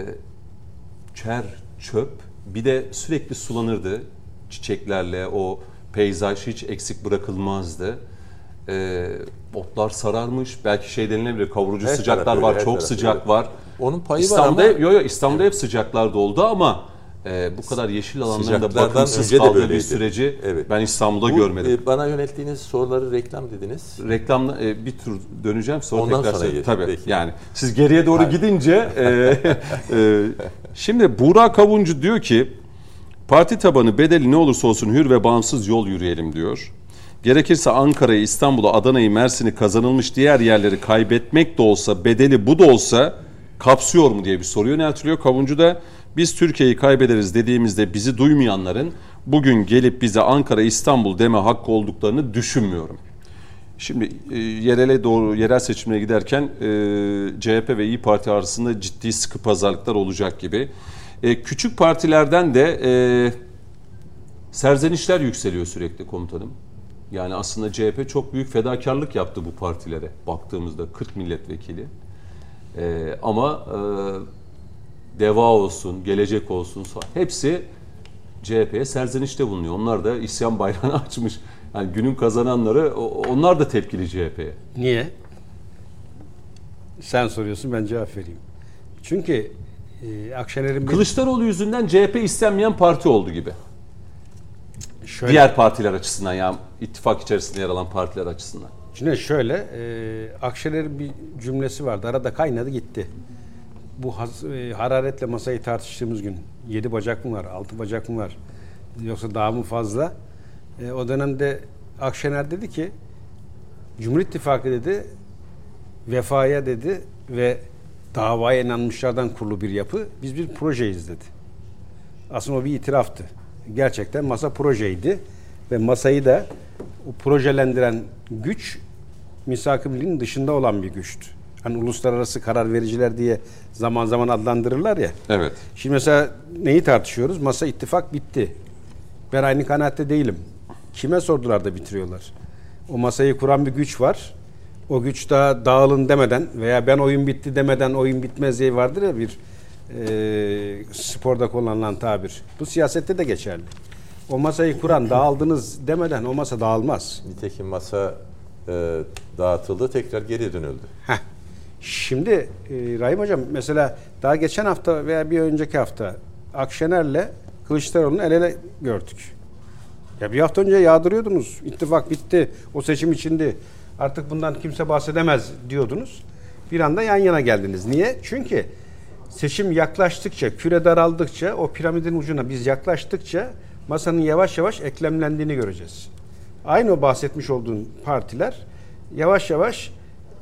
çer, çöp bir de sürekli sulanırdı çiçeklerle o peyzaj hiç eksik bırakılmazdı. Ee, otlar sararmış. Belki şey denilebilir kavurucu Her sıcaklar taraf var, her çok taraf sıcak öyle. var. Onun payı var İstanbul'da, ama- yo, yo, İstanbul'da hep sıcaklar da oldu ama e, bu kadar yeşil alanların da Sıcaklardan bakımsız kaldığı bir süreci Evet. ben İstanbul'da Bu, görmedim. e, bana yönelttiğiniz soruları reklam dediniz. Reklamla e, bir tur döneceğim sonra Ondan tekrar sonra söyleyeyim. Tabii peki. yani siz geriye doğru gidince e, [LAUGHS] e, şimdi Burak Kavuncu diyor ki parti tabanı bedeli ne olursa olsun hür ve bağımsız yol yürüyelim diyor. Gerekirse Ankara'yı, İstanbul'u, Adana'yı, Mersin'i kazanılmış diğer yerleri kaybetmek de olsa bedeli bu da olsa kapsıyor mu diye bir soru yöneltiliyor. Kavuncu da biz Türkiye'yi kaybederiz dediğimizde bizi duymayanların bugün gelip bize Ankara, İstanbul deme hakkı olduklarını düşünmüyorum. Şimdi e, yerele doğru yerel seçimlere giderken e, CHP ve İyi Parti arasında ciddi sıkı pazarlıklar olacak gibi. E, küçük partilerden de e, serzenişler yükseliyor sürekli komutanım. Yani aslında CHP çok büyük fedakarlık yaptı bu partilere baktığımızda 40 milletvekili. E, ama e, Deva olsun, Gelecek olsun hepsi CHP'ye serzenişte bulunuyor. Onlar da isyan bayrağını [LAUGHS] açmış. Yani günün kazananları onlar da tepkili CHP'ye. Niye? Sen soruyorsun ben cevap vereyim. Çünkü e, Akşener'in Kılıçdaroğlu yüzünden CHP istenmeyen parti oldu gibi. Şöyle, Diğer partiler açısından yani ittifak içerisinde yer alan partiler açısından. Şimdi şöyle, e, Akşener'in bir cümlesi vardı. Arada kaynadı gitti. Bu has- e, hararetle masayı tartıştığımız gün yedi bacak mı var, altı bacak mı var yoksa daha mı fazla? E, o dönemde Akşener dedi ki Cumhur İttifakı dedi vefaya dedi ve davaya inanmışlardan kurulu bir yapı. Biz bir projeyiz dedi. Aslında o bir itiraftı. Gerçekten masa projeydi ve masayı da o projelendiren güç misak-ı millinin dışında olan bir güçtü. Hani uluslararası karar vericiler diye zaman zaman adlandırırlar ya. Evet. Şimdi mesela neyi tartışıyoruz? Masa ittifak bitti. Ben aynı kanaatte değilim. Kime sordular da bitiriyorlar? O masayı kuran bir güç var. O güç daha dağılın demeden veya ben oyun bitti demeden oyun bitmez diye vardır ya bir e, sporda kullanılan tabir. Bu siyasette de geçerli. O masayı kuran dağıldınız demeden o masa dağılmaz. Nitekim masa e, dağıtıldı, tekrar geri dönüldü. Heh. Şimdi e, Rahim Hocam mesela daha geçen hafta veya bir önceki hafta Akşener'le Kılıçdaroğlu'nu el ele gördük. Ya bir hafta önce yağdırıyordunuz. İttifak bitti. O seçim içindi. Artık bundan kimse bahsedemez diyordunuz. Bir anda yan yana geldiniz. Niye? Çünkü seçim yaklaştıkça, küre daraldıkça, o piramidin ucuna biz yaklaştıkça masanın yavaş yavaş eklemlendiğini göreceğiz. Aynı o bahsetmiş olduğun partiler yavaş yavaş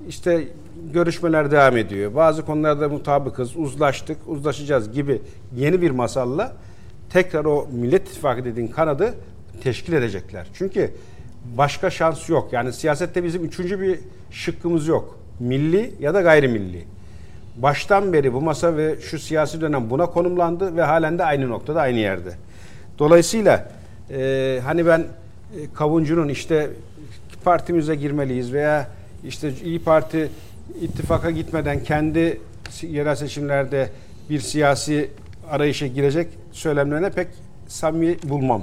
işte görüşmeler devam ediyor. Bazı konularda mutabıkız, uzlaştık, uzlaşacağız gibi yeni bir masalla tekrar o Millet İttifakı dediğin kanadı teşkil edecekler. Çünkü Başka şans yok. Yani siyasette bizim üçüncü bir şıkkımız yok. Milli ya da gayrimilli. Baştan beri bu masa ve şu siyasi dönem buna konumlandı ve halen de aynı noktada, aynı yerde. Dolayısıyla e, hani ben e, Kavuncu'nun işte partimize girmeliyiz veya işte İyi Parti ittifaka gitmeden kendi yerel seçimlerde bir siyasi arayışa girecek söylemlerine pek samimi bulmam.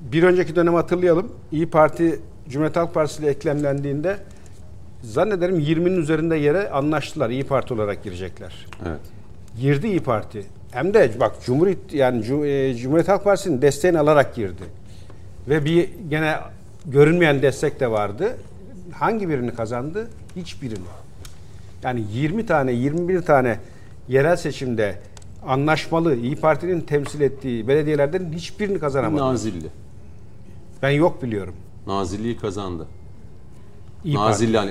Bir önceki dönemi hatırlayalım. İyi Parti Cumhuriyet Halk Partisi ile eklemlendiğinde zannederim 20'nin üzerinde yere anlaştılar. İyi Parti olarak girecekler. Evet. Girdi İyi Parti. Hem de bak Cumhuriyet yani e, Cumhuriyet Halk Partisi'nin desteğini alarak girdi. Ve bir gene görünmeyen destek de vardı. Hangi birini kazandı? Hiçbirini. Yani 20 tane, 21 tane yerel seçimde anlaşmalı İyi Parti'nin temsil ettiği belediyelerden hiçbirini kazanamadı. Nazilli. Ben yok biliyorum. Nazilli'yi kazandı. İyi Parti. Nazilli hani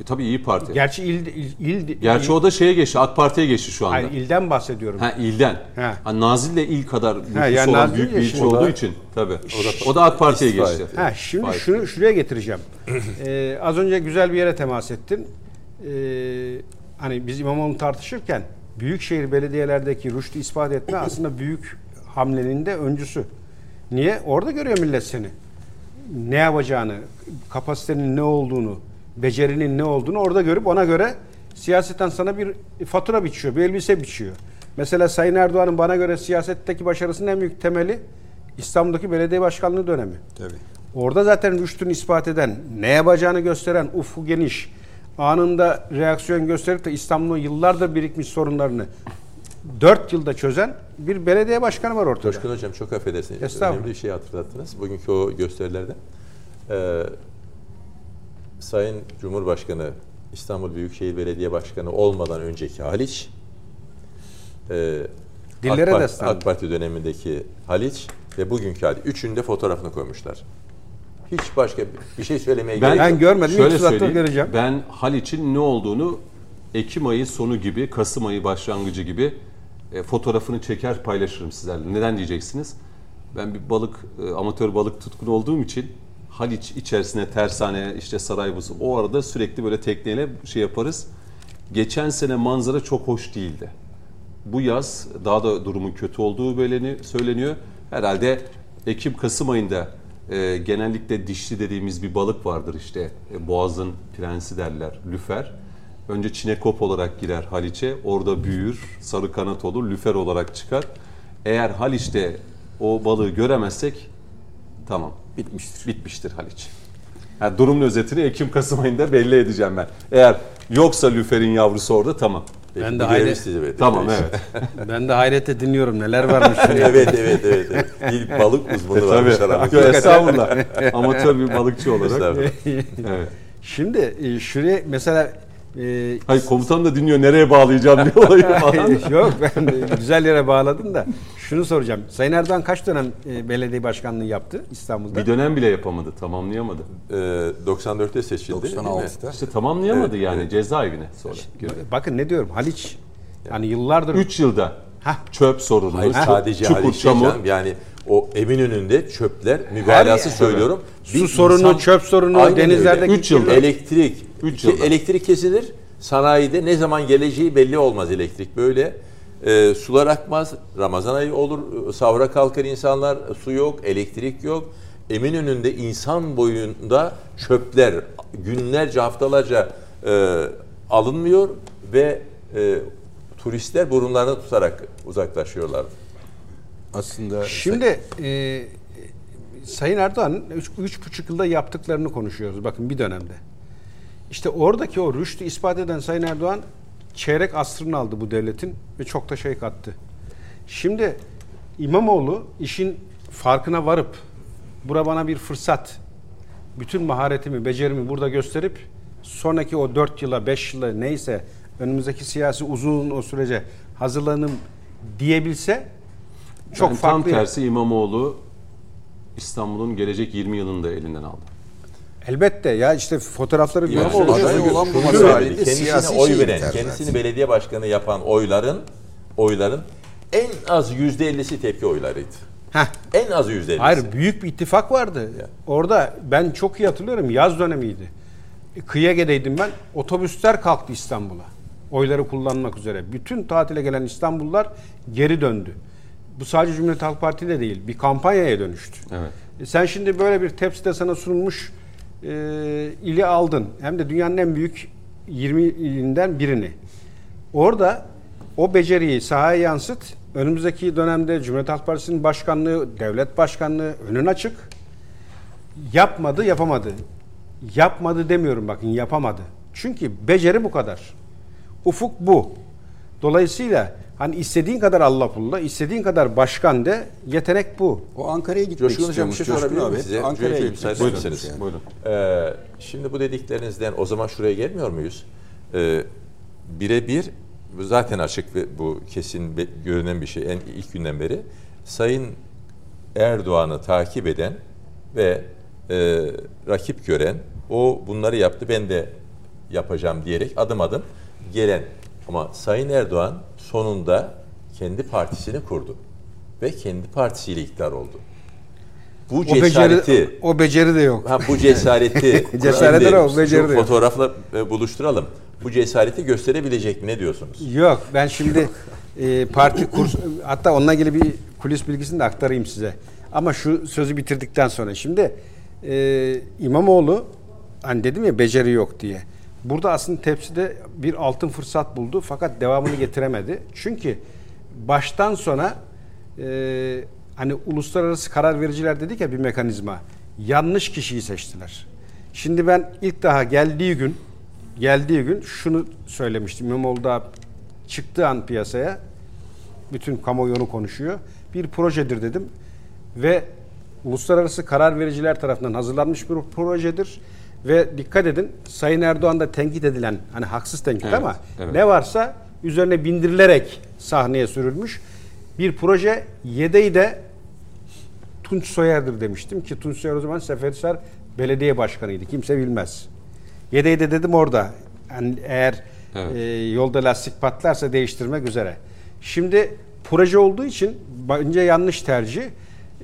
e, tabii iyi Parti. Gerçi il, il, il Gerçi il- o da şeye geçti. AK Parti'ye geçti şu anda. Hayır, ilden bahsediyorum. Ha ilden. Ha. Ha, Nazilli il kadar nüfusu yani olan Nazilli büyük bir ilçe olduğu için tabii. O da, AK Parti'ye geçti. Ha şimdi Vay. şunu şuraya getireceğim. [LAUGHS] Ee, az önce güzel bir yere temas ettin. Ee, hani biz İmamoğlu'nu tartışırken büyükşehir belediyelerdeki rüştü ispat etme aslında büyük hamlenin de öncüsü. Niye? Orada görüyor millet seni. Ne yapacağını, kapasitenin ne olduğunu, becerinin ne olduğunu orada görüp ona göre siyaseten sana bir fatura biçiyor, bir elbise biçiyor. Mesela Sayın Erdoğan'ın bana göre siyasetteki başarısının en büyük temeli İstanbul'daki belediye başkanlığı dönemi. Tabii. Orada zaten rüştünü ispat eden, ne yapacağını gösteren, ufku geniş, anında reaksiyon gösterip de İstanbul'un yıllardır birikmiş sorunlarını 4 yılda çözen bir belediye başkanı var ortada. Coşkun Hocam çok affedersiniz. Önemli bir şey hatırlattınız. Bugünkü o gösterilerde. Ee, Sayın Cumhurbaşkanı İstanbul Büyükşehir Belediye Başkanı olmadan önceki Haliç, e, Dillere AK, Parti, destan. AK Parti dönemindeki Haliç ve bugünkü Haliç. Üçünün de fotoğrafını koymuşlar. Hiç başka bir şey söylemeye Ben, gerek Ben yok. görmedim, Şöyle söyleyeyim. göreceğim. Ben Haliç'in ne olduğunu Ekim ayı sonu gibi, Kasım ayı başlangıcı gibi e, fotoğrafını çeker paylaşırım sizlerle. Neden diyeceksiniz? Ben bir balık, e, amatör balık tutkunu olduğum için Haliç içerisine tersane, işte Saraybosna o arada sürekli böyle tekneyle şey yaparız. Geçen sene manzara çok hoş değildi. Bu yaz daha da durumun kötü olduğu beleni söyleniyor. Herhalde Ekim-Kasım ayında e, genellikle dişli dediğimiz bir balık vardır işte. E, boğazın prensi derler, lüfer. Önce çinekop olarak girer Haliç'e. Orada büyür, sarı kanat olur, lüfer olarak çıkar. Eğer Haliç'te o balığı göremezsek tamam Bitmiştir. bitmiştir Haliç. Yani durumun özetini Ekim-Kasım ayında belli edeceğim ben. Eğer yoksa lüferin yavrusu orada tamam. Peki, [LAUGHS] Ben de hayret- sizi. Tamam evet. Ben de hayrete dinliyorum neler varmış. [LAUGHS] evet evet evet. evet. Bir balık uzmanı varmış Tabii. aramızda. Estağfurullah. Amatör bir balıkçı olarak. Evet. Şimdi e, şuraya mesela e, Hayır komutan da dinliyor nereye bağlayacağım diye [LAUGHS] olayı falan. Yok ben güzel yere bağladın da şunu soracağım. Sayın Erdoğan kaç dönem e, belediye başkanlığı yaptı İstanbul'da? Bir dönem bile yapamadı, tamamlayamadı. Ee, 94'te seçildi. değil mi? 96'da. İşte tamamlayamadı Evet, yani evet. cezaevine sonra. Bakın ne diyorum Haliç yani yıllardır 3 yılda Hah. çöp sorunu, Hayır sadece çukur, Haliç çamur. canım. Yani o Eminönü'nde çöpler mübalağası söylüyorum. Su sorunu, çöp sorunu, öyle. Üç yılda. Elektrik. Üç Ki yılda. Elektrik kesilir. Sanayide ne zaman geleceği belli olmaz elektrik. Böyle e, sular akmaz. Ramazan ayı olur. Savra kalkar insanlar. Su yok, elektrik yok. Eminönü'nde insan boyunda çöpler günlerce haftalarca e, alınmıyor ve e, turistler burunlarını tutarak uzaklaşıyorlar. Aslında Şimdi e, Sayın üç buçuk yılda yaptıklarını konuşuyoruz. Bakın bir dönemde. İşte oradaki o rüştü ispat eden Sayın Erdoğan çeyrek asrını aldı bu devletin ve çok da şey kattı. Şimdi İmamoğlu işin farkına varıp bura bana bir fırsat bütün maharetimi, becerimi burada gösterip sonraki o 4 yıla, 5 yıla neyse önümüzdeki siyasi uzun o sürece hazırlanım diyebilse çok Yani farklı. Tam tersi İmamoğlu İstanbul'un gelecek 20 yılını da elinden aldı. Elbette ya işte fotoğrafları Yani görüyoruz. aday olan bu kendisine siyasi oy şey veren, biter kendisini zaten. belediye başkanı yapan oyların oyların en az yüzde ellisi tepki oylarıydı. Heh. En az yüzde ellisi. Hayır büyük bir ittifak vardı. Orada ben çok iyi hatırlıyorum yaz dönemiydi. Kıyage'deydim ben. Otobüsler kalktı İstanbul'a. Oyları kullanmak üzere. Bütün tatile gelen İstanbullular geri döndü. Bu sadece Cumhuriyet Halk Partisi de değil. Bir kampanyaya dönüştü. Evet. E, Sen şimdi böyle bir tepside sana sunulmuş e, ili aldın. Hem de dünyanın en büyük 20 ilinden birini. Orada o beceriyi sahaya yansıt. Önümüzdeki dönemde Cumhuriyet Halk Partisi'nin başkanlığı, devlet başkanlığı önün açık. Yapmadı, yapamadı. Yapmadı demiyorum bakın, yapamadı. Çünkü beceri bu kadar. Ufuk bu. Dolayısıyla hani istediğin kadar Allah pulla, istediğin kadar başkan de yetenek bu. O Ankara'ya gitmek Coşkun Hocam bir şey sorabilir miyim size? Ankara'ya gitmek ederseniz. yani. Buyurun. Ee, şimdi bu dediklerinizden o zaman şuraya gelmiyor muyuz? Ee, Birebir zaten açık ve bu kesin be- görünen bir şey en ilk günden beri. Sayın Erdoğan'ı takip eden ve e, rakip gören o bunları yaptı ben de yapacağım diyerek adım adım gelen ama Sayın Erdoğan sonunda kendi partisini kurdu ve kendi partisiyle iktidar oldu. Bu O cesareti beceri, o beceri de yok. Ha bu cesareti [LAUGHS] de o, beceri de yok. fotoğrafla e, buluşturalım. Bu cesareti gösterebilecek mi ne diyorsunuz? Yok ben şimdi e, parti kurs hatta onunla ilgili bir kulis bilgisini de aktarayım size. Ama şu sözü bitirdikten sonra şimdi e, İmamoğlu hani dedim ya beceri yok diye. Burada aslında tepside bir altın fırsat buldu fakat devamını getiremedi. Çünkü baştan sona e, hani uluslararası karar vericiler dedik ya bir mekanizma. Yanlış kişiyi seçtiler. Şimdi ben ilk daha geldiği gün geldiği gün şunu söylemiştim. İmamoğlu çıktığı an piyasaya bütün kamuoyu onu konuşuyor. Bir projedir dedim ve uluslararası karar vericiler tarafından hazırlanmış bir projedir ve dikkat edin Sayın Erdoğan da tenkit edilen hani haksız tenkit Evet, ama evet. ne varsa üzerine bindirilerek sahneye sürülmüş bir proje yedeği de Tunç Soyer'dir demiştim ki Tunç Soyer o zaman Seferihisar Belediye Başkanıydı. Kimse bilmez. Yedeği de dedim orada. Yani eğer Evet. e, yolda lastik patlarsa değiştirmek üzere. Şimdi proje olduğu için bence yanlış tercih.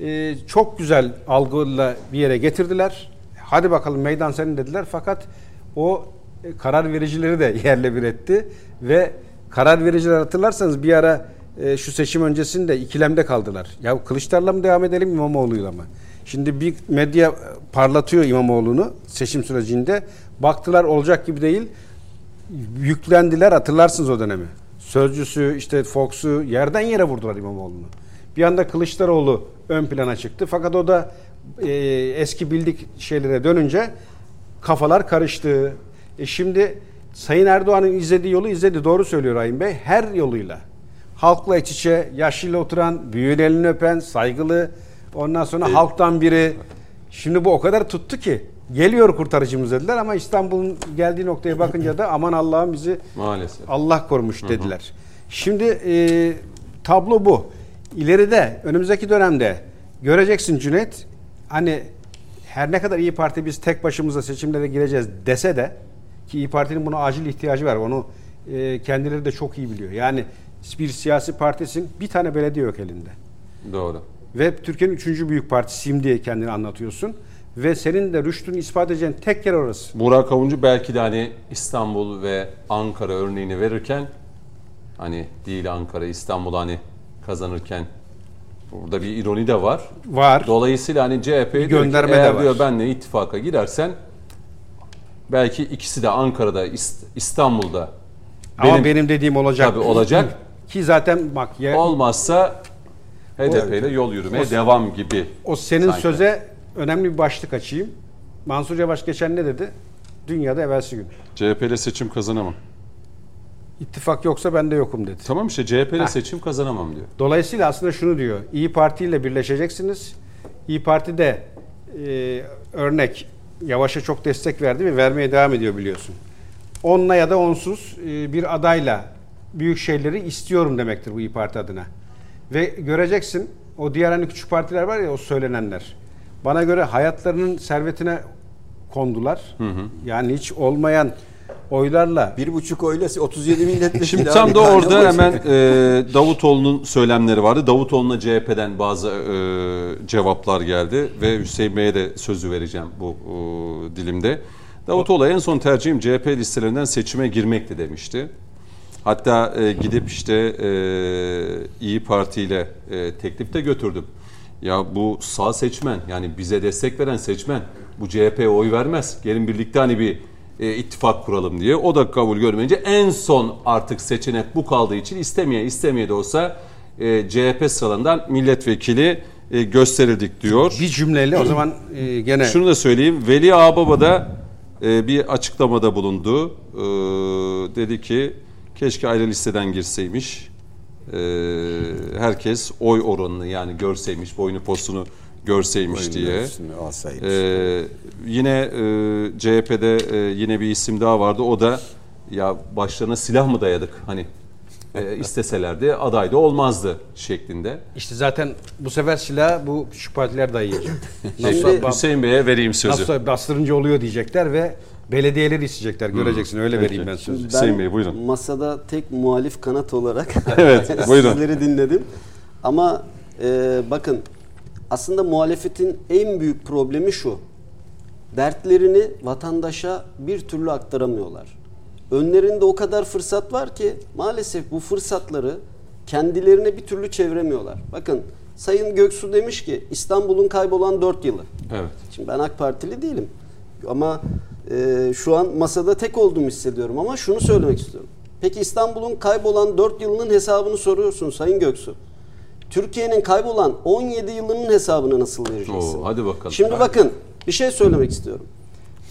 E, çok güzel algıyla bir yere getirdiler. Hadi bakalım meydan senin dediler. Fakat o e, karar vericileri de [LAUGHS] yerle bir etti ve karar vericiler hatırlarsanız bir ara e, şu seçim öncesinde ikilemde kaldılar. Ya Kılıçdaroğlu'la mı devam edelim İmamoğlu'yla mı? Şimdi bir medya parlatıyor İmamoğlu'nu seçim sürecinde. Baktılar olacak gibi değil. Yüklendiler hatırlarsınız o dönemi. Sözcüsü işte Fox'u yerden yere vurdular İmamoğlu'nu. Bir anda Kılıçdaroğlu ön plana çıktı. Fakat o da e, eski bildik şeylere dönünce kafalar karıştı. E şimdi Sayın Erdoğan'ın izlediği yolu izledi. Doğru söylüyor Rahim Bey. Her yoluyla. Halkla iç içe, yaşlıyla oturan, büyüğün elini öpen, saygılı. Ondan sonra halktan biri. Şimdi bu o kadar tuttu ki. Geliyor kurtarıcımız dediler ama İstanbul'un geldiği noktaya bakınca da aman Allah'ım bizi Maalesef. Allah korumuş dediler. Şimdi e, tablo bu. İleride önümüzdeki dönemde göreceksin Cüneyt hani her ne kadar İyi Parti biz tek başımıza seçimlere gireceğiz dese de ki İyi Parti'nin buna acil ihtiyacı var. Onu e, kendileri de çok iyi biliyor. Yani bir siyasi partisin bir tane belediye yok elinde. Doğru. Ve Türkiye'nin üçüncü büyük partisiyim diye kendini anlatıyorsun. Ve senin de rüştünü ispat edeceğin tek yer orası. Burak Avuncu belki de hani İstanbul ve Ankara örneğini verirken hani değil Ankara İstanbul hani kazanırken burada bir ironi de var. Var. Dolayısıyla hani CHP diyor ki, gönderme de eğer var. diyor benle ittifaka girersen belki ikisi de Ankara'da İst- İstanbul'da Ama benim dediğim olacak. Tabii olacak. [LAUGHS] Ki zaten bak ya, olmazsa HDP ile yol yürümeye devam gibi. o senin sanki. söze önemli bir başlık açayım. Mansur Yavaş geçen ne dedi? Dünyada evvelsi gün. CHP ile seçim kazanamam. İttifak yoksa ben de yokum dedi. Tamam işte CHP ile seçim kazanamam diyor. Dolayısıyla aslında şunu diyor. İyi Parti ile birleşeceksiniz. İyi Parti de e, örnek Yavaş'a çok destek verdi ve vermeye devam ediyor biliyorsun. Onunla ya da onsuz e, bir adayla büyük şeyleri istiyorum demektir bu İyi Parti adına. Ve göreceksin o diğer hani küçük partiler var ya o söylenenler. Bana göre hayatlarının servetine kondular. Yani hiç olmayan oylarla Bir buçuk oyla 37 milletvekili. [LAUGHS] Şimdi tam da orada [LAUGHS] hemen e, Davutoğlu'nun söylemleri vardı. Davutoğlu'na CHP'den bazı e, cevaplar geldi ve Hüseyin Bey'e de sözü vereceğim bu e, dilimde. Davutoğlu en son tercihim CHP listelerinden seçime girmekti demişti. Hatta e, gidip işte e, İyi Parti ile e, teklif de götürdüm. Ya bu sağ seçmen yani bize destek veren seçmen bu CHP'ye oy vermez. Gelin birlikte hani bir e, ittifak kuralım diye. O da kabul görmeyince en son artık seçenek bu kaldığı için istemeye istemeye de olsa e, CHP sıralarından milletvekili e, gösterildik diyor. bir cümleyle o zaman e, gene Şunu da söyleyeyim. Veli Ağbaba da e, bir açıklamada bulundu. E, dedi ki keşke ayrı listeden girseymiş. E, herkes oy oranını yani görseymiş, boyunu posunu görseymiş Oyunun diye. ölçüsünü alsaymış. E, yine e, CHP'de e, yine bir isim daha vardı. O da ya başlarına silah mı dayadık? Hani e, [LAUGHS] isteselerdi aday da olmazdı şeklinde. işte zaten bu sefer silah bu küçük partiler dayayacak. [LAUGHS] Şimdi Nasıl, Hüseyin Bey'e vereyim sözü. nasıl bastırınca oluyor diyecekler ve belediyeleri isteyecekler. Göreceksin öyle vereyim ben sözü. Hüseyin Bey, buyurun. masada tek muhalif kanat olarak [LAUGHS] Evet, buyurun. sizleri dinledim. Ama e, bakın aslında muhalefetin en büyük problemi şu. Dertlerini vatandaşa bir türlü aktaramıyorlar. Önlerinde o kadar fırsat var ki maalesef bu fırsatları kendilerine bir türlü çeviremiyorlar. Bakın Sayın Göksu demiş ki İstanbul'un kaybolan 4 yılı. Evet. Şimdi ben AK Partili değilim. Ama e, şu an masada tek olduğumu hissediyorum ama şunu söylemek istiyorum. Peki İstanbul'un kaybolan 4 yılının hesabını soruyorsun Sayın Göksu. Türkiye'nin kaybolan 17 yılının hesabını nasıl vereceksin? Oo, hadi bakalım. Şimdi bakın bir şey söylemek istiyorum.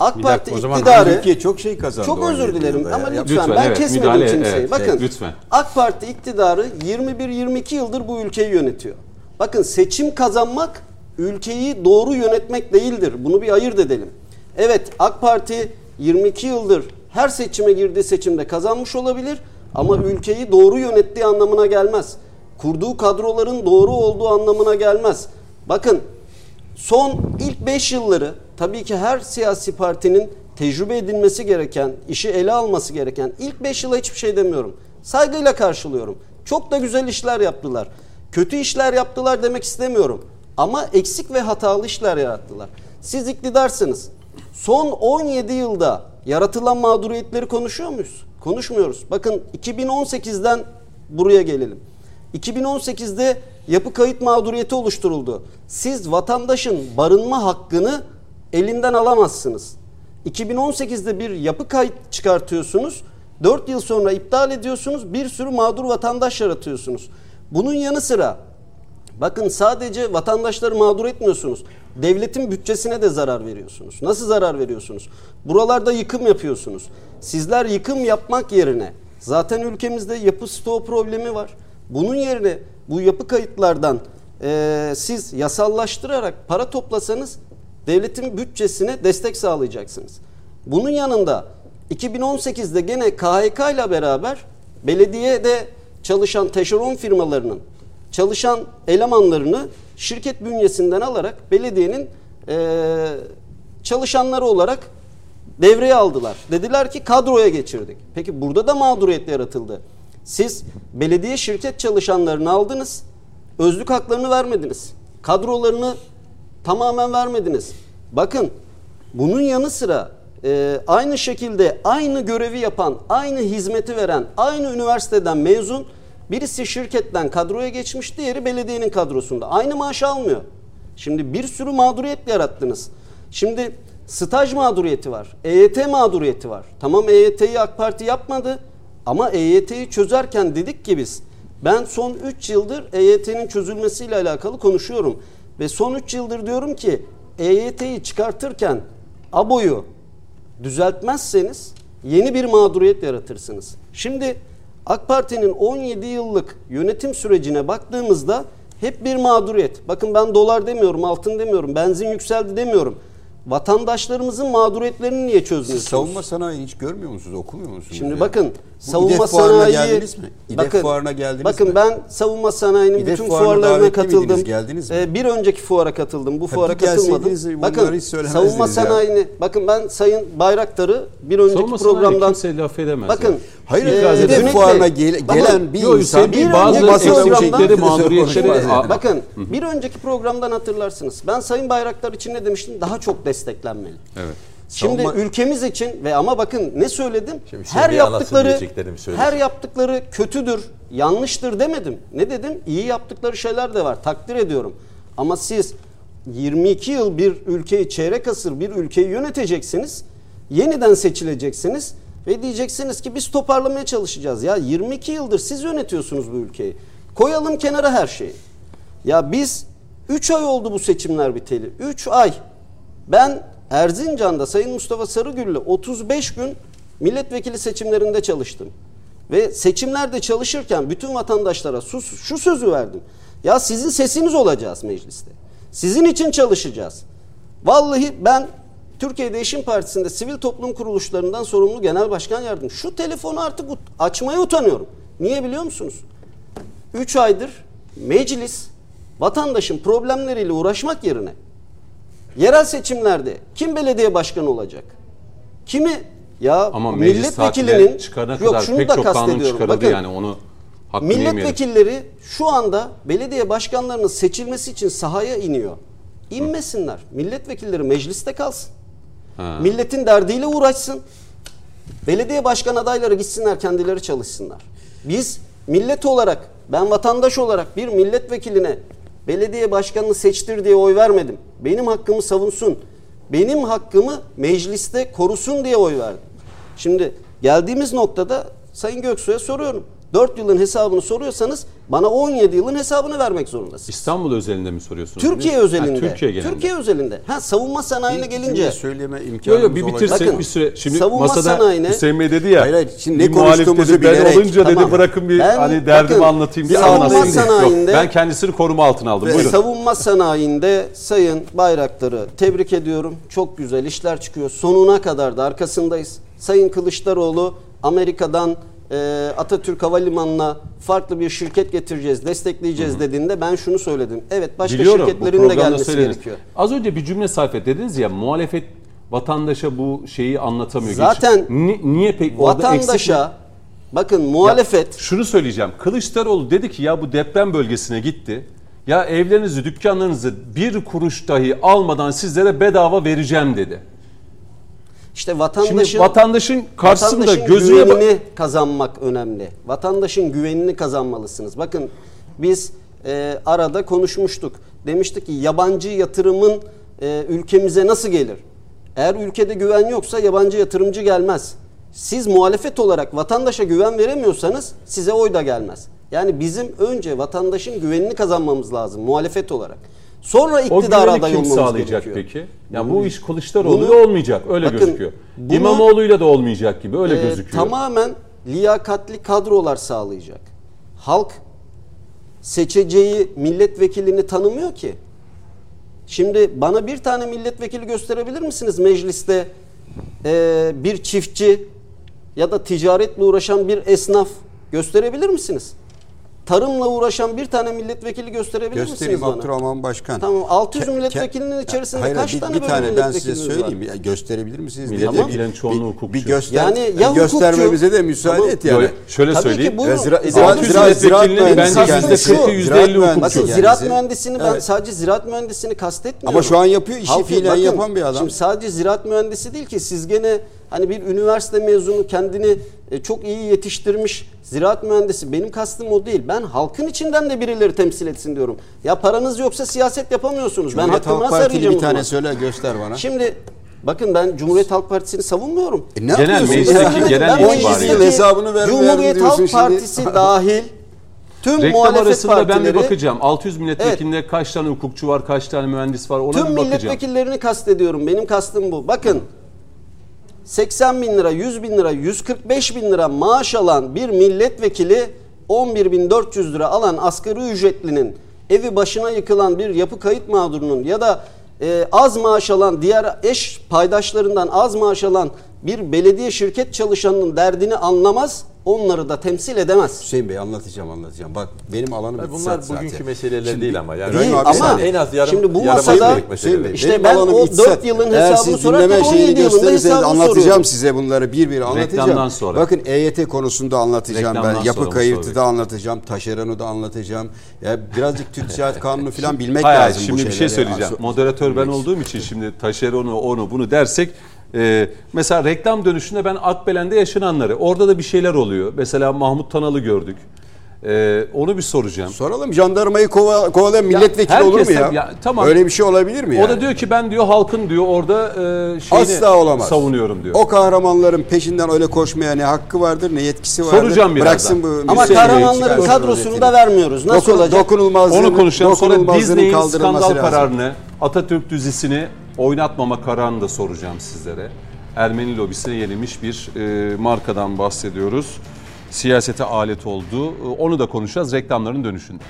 AK Bir Parti dakika, iktidarı Türkiye çok şey kazandı. çok 17 özür dilerim ama ya. lütfen, Lütfen, ben evet, kesmedim müdahale, kimseyi. evet, Bakın evet, lütfen. AK Parti iktidarı 21-22 yıldır bu ülkeyi yönetiyor. Bakın seçim kazanmak ülkeyi doğru yönetmek değildir. Bunu bir ayırt edelim. Evet AK Parti 22 yıldır her seçime girdiği seçimde kazanmış olabilir ama ülkeyi doğru yönettiği anlamına gelmez. Kurduğu kadroların doğru olduğu anlamına gelmez. Bakın Son ilk 5 yılları tabii ki her siyasi partinin tecrübe edilmesi gereken, işi ele alması gereken ilk 5 yıla hiçbir şey demiyorum. Saygıyla karşılıyorum. Çok da güzel işler yaptılar. Kötü işler yaptılar demek istemiyorum. Ama eksik ve hatalı işler yarattılar. Siz iktidarsınız. Son 17 yılda yaratılan mağduriyetleri konuşuyor muyuz? Konuşmuyoruz. Bakın 2018'den buraya gelelim. 2018'de yapı kayıt mağduriyeti oluşturuldu. Siz vatandaşın barınma hakkını elinden alamazsınız. 2018'de bir yapı kayıt çıkartıyorsunuz. 4 yıl sonra iptal ediyorsunuz. Bir sürü mağdur vatandaş yaratıyorsunuz. Bunun yanı sıra Bakın sadece vatandaşları mağdur etmiyorsunuz. Devletin bütçesine de zarar veriyorsunuz. Nasıl zarar veriyorsunuz? Buralarda yıkım yapıyorsunuz. Sizler yıkım yapmak yerine zaten ülkemizde yapı stoğu problemi var. Bunun yerine bu yapı kayıtlardan eee, siz yasallaştırarak para toplasanız devletin bütçesine destek sağlayacaksınız. Bunun yanında 2018'de gene KHK ile beraber belediyede çalışan teşeron firmalarının çalışan elemanlarını şirket bünyesinden alarak belediyenin eee, çalışanları olarak devreye aldılar. Dediler ki kadroya geçirdik. Peki burada da mağduriyet yaratıldı. Siz belediye şirket çalışanlarını aldınız, özlük haklarını vermediniz. Kadrolarını tamamen vermediniz. Bakın bunun yanı sıra e, aynı şekilde aynı görevi yapan, aynı hizmeti veren, aynı üniversiteden mezun birisi şirketten kadroya geçmiş, diğeri belediyenin kadrosunda. Aynı maaş almıyor. Şimdi bir sürü mağduriyet yarattınız. Şimdi staj mağduriyeti var. EYT mağduriyeti var. Tamam EYT'yi AK Parti yapmadı ama EYT'yi çözerken dedik ki biz ben son 3 yıldır EYT'nin çözülmesiyle alakalı konuşuyorum. Ve son 3 yıldır diyorum ki EYT'yi çıkartırken ABO'yu düzeltmezseniz yeni bir mağduriyet yaratırsınız. Şimdi AK Parti'nin 17 yıllık yönetim sürecine baktığımızda hep bir mağduriyet. Bakın ben dolar demiyorum, altın demiyorum, benzin yükseldi demiyorum. Vatandaşlarımızın mağduriyetlerini niye Siz çözmüyorsunuz? savunma sanayi hiç görmüyor musunuz, okumuyor musunuz? Şimdi ya? bakın Bu savunma İDEF fuarına sanayi geldiniz mi? İDEF fuarına geldiniz bakın mi? ben savunma sanayinin İDEF bütün fuarlarına katıldım. miydiniz, geldiniz mi? Ee, bir önceki fuara katıldım. Bu Ha, fuara katılmadım. Bakın savunma ya. sanayini bakın ben Sayın Bayraktar'ı bir önceki Savunma programdan kimse laf edemez. bakın ya. Hayır, İDEF Cüneyt Bey, fuarına bakın, gelen bir Yok, insan bir bazı eksiklikleri, mağduriyetleri Bakın bir önceki programdan hatırlarsınız. Ben Sayın Bayraktar için ne demiştim? Daha çok desteklenmeli. Evet. Şimdi Savunma- ülkemiz için ve ama bakın ne söyledim? Şimdi her yaptıkları her yaptıkları kötüdür, yanlıştır demedim. Ne dedim? İyi yaptıkları şeyler de var. Takdir ediyorum. Ama siz 22 yıl bir ülkeyi çeyrek asır bir ülkeyi yöneteceksiniz. Yeniden seçileceksiniz ve diyeceksiniz ki biz toparlamaya çalışacağız. Ya 22 yıldır siz yönetiyorsunuz bu ülkeyi. Koyalım kenara her şeyi. Ya biz 3 ay oldu bu seçimler biteli. 3 ay. Ben Erzincan'da Sayın Mustafa Sarıgül'le 35 gün milletvekili seçimlerinde çalıştım. Ve seçimlerde çalışırken bütün vatandaşlara şu, şu sözü verdim. Ya sizin sesiniz olacağız mecliste. Sizin için çalışacağız. Vallahi ben Türkiye Değişim Partisi'nde sivil toplum kuruluşlarından sorumlu genel başkan yardım. Şu telefonu artık açmaya utanıyorum. Niye biliyor musunuz? 3 aydır meclis vatandaşın problemleriyle uğraşmak yerine yerel seçimlerde kim belediye başkanı olacak? Kimi ya Ama tatile çıkarana kadar şunu pek da çok kastediyorum. Bakın, yani onu yemeyelim. Milletvekilleri şu anda belediye başkanlarının seçilmesi için sahaya iniyor. İnmesinler. Milletvekilleri mecliste kalsın. Ha. Milletin derdiyle uğraşsın. Belediye başkan adayları gitsinler kendileri çalışsınlar. Biz millet olarak, ben vatandaş olarak bir milletvekiline belediye başkanını seçtir diye oy vermedim. Benim hakkımı savunsun. Benim hakkımı mecliste korusun diye oy verdim. Şimdi geldiğimiz noktada Sayın Göksu'ya soruyorum. 4 yılın hesabını soruyorsanız bana 17 yılın hesabını vermek zorundasınız. İstanbul özelinde mi soruyorsunuz? Türkiye Ha, özelinde. Türkiye genelinde. Türkiye özelinde. Ha savunma sanayine Bir gelince söyleme imkanı Yok yok bir bitirsek Bakın, bir süre. Şimdi savunma masada sanayine- Hüseyin Bey dedi ya. Hayır, hayır, şimdi ne konuştuğumuzu dedi, ben bilerek- olunca dedi Tamam. bırakın bir Ben- hani derdimi bakın, anlatayım bir savunma anlatayım. sanayinde- Yok, ben kendisini koruma altına aldım. Buyurun. savunma sanayinde Sayın Bayraktar'ı tebrik ediyorum. Çok güzel işler çıkıyor. Sonuna kadar da arkasındayız. Sayın Kılıçdaroğlu Amerika'dan e, Atatürk Havalimanı'na farklı bir şirket getireceğiz, destekleyeceğiz dediğinde ben şunu söyledim. Evet başka Biliyorum şirketlerin de gelmesi söylediniz. gerekiyor. Az önce bir cümle sarf et dediniz ya muhalefet vatandaşa bu şeyi anlatamıyor. Zaten Ni- niye pek eksik? Vatandaşa bakın Ya, muhalefet şunu söyleyeceğim. Kılıçdaroğlu dedi ki ya bu deprem bölgesine gitti. Ya evlerinizi, dükkanlarınızı bir kuruş dahi almadan sizlere bedava vereceğim dedi. İşte vatandaşın Şimdi vatandaşın karşısında Vatandaşın gözüne güvenini kazanmak önemli. Vatandaşın güvenini kazanmalısınız. Bakın biz e, arada konuşmuştuk. Demiştik ki yabancı yatırımın e, ülkemize nasıl gelir? Eğer ülkede güven yoksa yabancı yatırımcı gelmez. Siz muhalefet olarak vatandaşa güven veremiyorsanız size oy da gelmez. Yani bizim önce vatandaşın güvenini kazanmamız lazım muhalefet olarak. Sonra iktidara aday kim olmamız sağlayacak gerekiyor. peki? Ya bu iş Kılıçdaroğlu'yla Bunu- olmayacak. Öyle Bakın, gözüküyor. bunu- İmamoğlu'yla da olmayacak gibi. Öyle Ee, gözüküyor. Tamamen liyakatli kadrolar sağlayacak. Halk seçeceği milletvekilini tanımıyor ki. Şimdi bana bir tane milletvekili gösterebilir misiniz mecliste ee, bir çiftçi ya da ticaretle uğraşan bir esnaf gösterebilir misiniz? Tarımla uğraşan bir tane milletvekili gösterebilir Göstereyim misiniz bana? Abdurrahman Başkan. Tamam, 600 Ke- milletvekilinin içerisinde Hayır, kaç bir, tane bir böyle tane ben size milletvekiliniz var? söyleyeyim. Ya, gösterebilir misiniz? bir- çoğunluğu hukukçu. Bir göster, Yani ya göstermemize de müsaade Tamam. et yani. Yo, şöyle Tabii ki söyleyeyim. buyurun. Zira- yüz ziraat- ziraat milletvekilinin bence kendisi. yüzde kırkı, yüzde Ziraat elli mühendisi Bakın hukukçu. kendisi. ziraat mühendisini ben Evet. sadece ziraat mühendisini kastetmiyorum. Ama şu an yapıyor, işi fiilen bakın, yapan bir adam. Şimdi sadece ziraat mühendisi değil ki siz gene hani bir üniversite mezunu kendini e, çok iyi yetiştirmiş ziraat mühendisi benim kastım o değil. Ben halkın içinden de birileri temsil etsin diyorum. Ya paranız yoksa siyaset yapamıyorsunuz. ben Cumhuriyet hakkımı Halk nasıl arayacağım bir tane söyle göster bana. Şimdi bakın ben Cumhuriyet Halk Partisi'ni savunmuyorum. E ne Genel meclisteki genel Ben itibariyle. hesabını ver- Cumhuriyet Halk şimdi. Partisi [LAUGHS] dahil tüm Reklam muhalefet arasında ben bir partileri bakacağım. 600 milletvekilinde kaç tane hukukçu var, kaç tane mühendis var ona Tüm bir bakacağım. milletvekillerini kastediyorum. Benim kastım bu. Bakın 80 bin lira, 100 bin lira, 145 bin lira maaş alan bir milletvekili 11.400 lira alan asgari ücretlinin evi başına yıkılan bir yapı kayıt mağdurunun ya da e, az maaş alan, diğer eş paydaşlarından az maaş alan bir belediye şirket çalışanının derdini anlamaz, onları da temsil edemez. Hüseyin Bey anlatacağım anlatacağım. Bak benim alanım Bunlar iktisat zaten. bugünkü meseleler Şimdi- değil ama. Yani Değil ama en az yarım, şimdi bu yarım masada- Hüseyin Bey. İşte ben o iktisat. dört yılın Eğer hesabını sorarken dinleme 17 şeyini yılın gösterirseniz hesabını anlatacağım soruyorum. size bunları bir bir anlatacağım. Reklamdan sonra. Bakın EYT konusunda anlatacağım Reklamdan ben. Yapı kayıtı da anlatacağım. Taşeronu da anlatacağım. Ya birazcık Türk Ticaret [LAUGHS] Kanunu falan bilmek Hayır, lazım şimdi bu bir şey söyleyeceğim. Yani, Moderatör ben olduğum için şimdi taşeronu onu bunu dersek e, mesela reklam dönüşünde ben Akbelen'de yaşananları orada da bir şeyler oluyor. Mesela Mahmut Tanal'ı gördük. E, onu bir soracağım. Soralım jandarmayı kova, kovalayan milletvekili olur mu ya? ya, tamam. Öyle bir şey olabilir mi O yani? da diyor ki ben diyor halkın diyor orada e, şeyini Asla olamaz. savunuyorum diyor. O kahramanların peşinden öyle koşmaya ne hakkı vardır ne yetkisi vardır. Soracağım birazdan. Bıraksın bu Ama kahramanların çıkarsın kadrosunu da vermiyoruz. Nasıl Dokun- olacak? Dokunulmazlığın, Onu konuşacağım. Sonra Disney'in kaldırılması skandal lazım. kararını, Atatürk dizisini oynatmama kararını da soracağım sizlere. Ermeni lobisine yenilmiş bir e, markadan bahsediyoruz. Siyasete alet oldu. E, Onu da konuşacağız reklamların dönüşünde.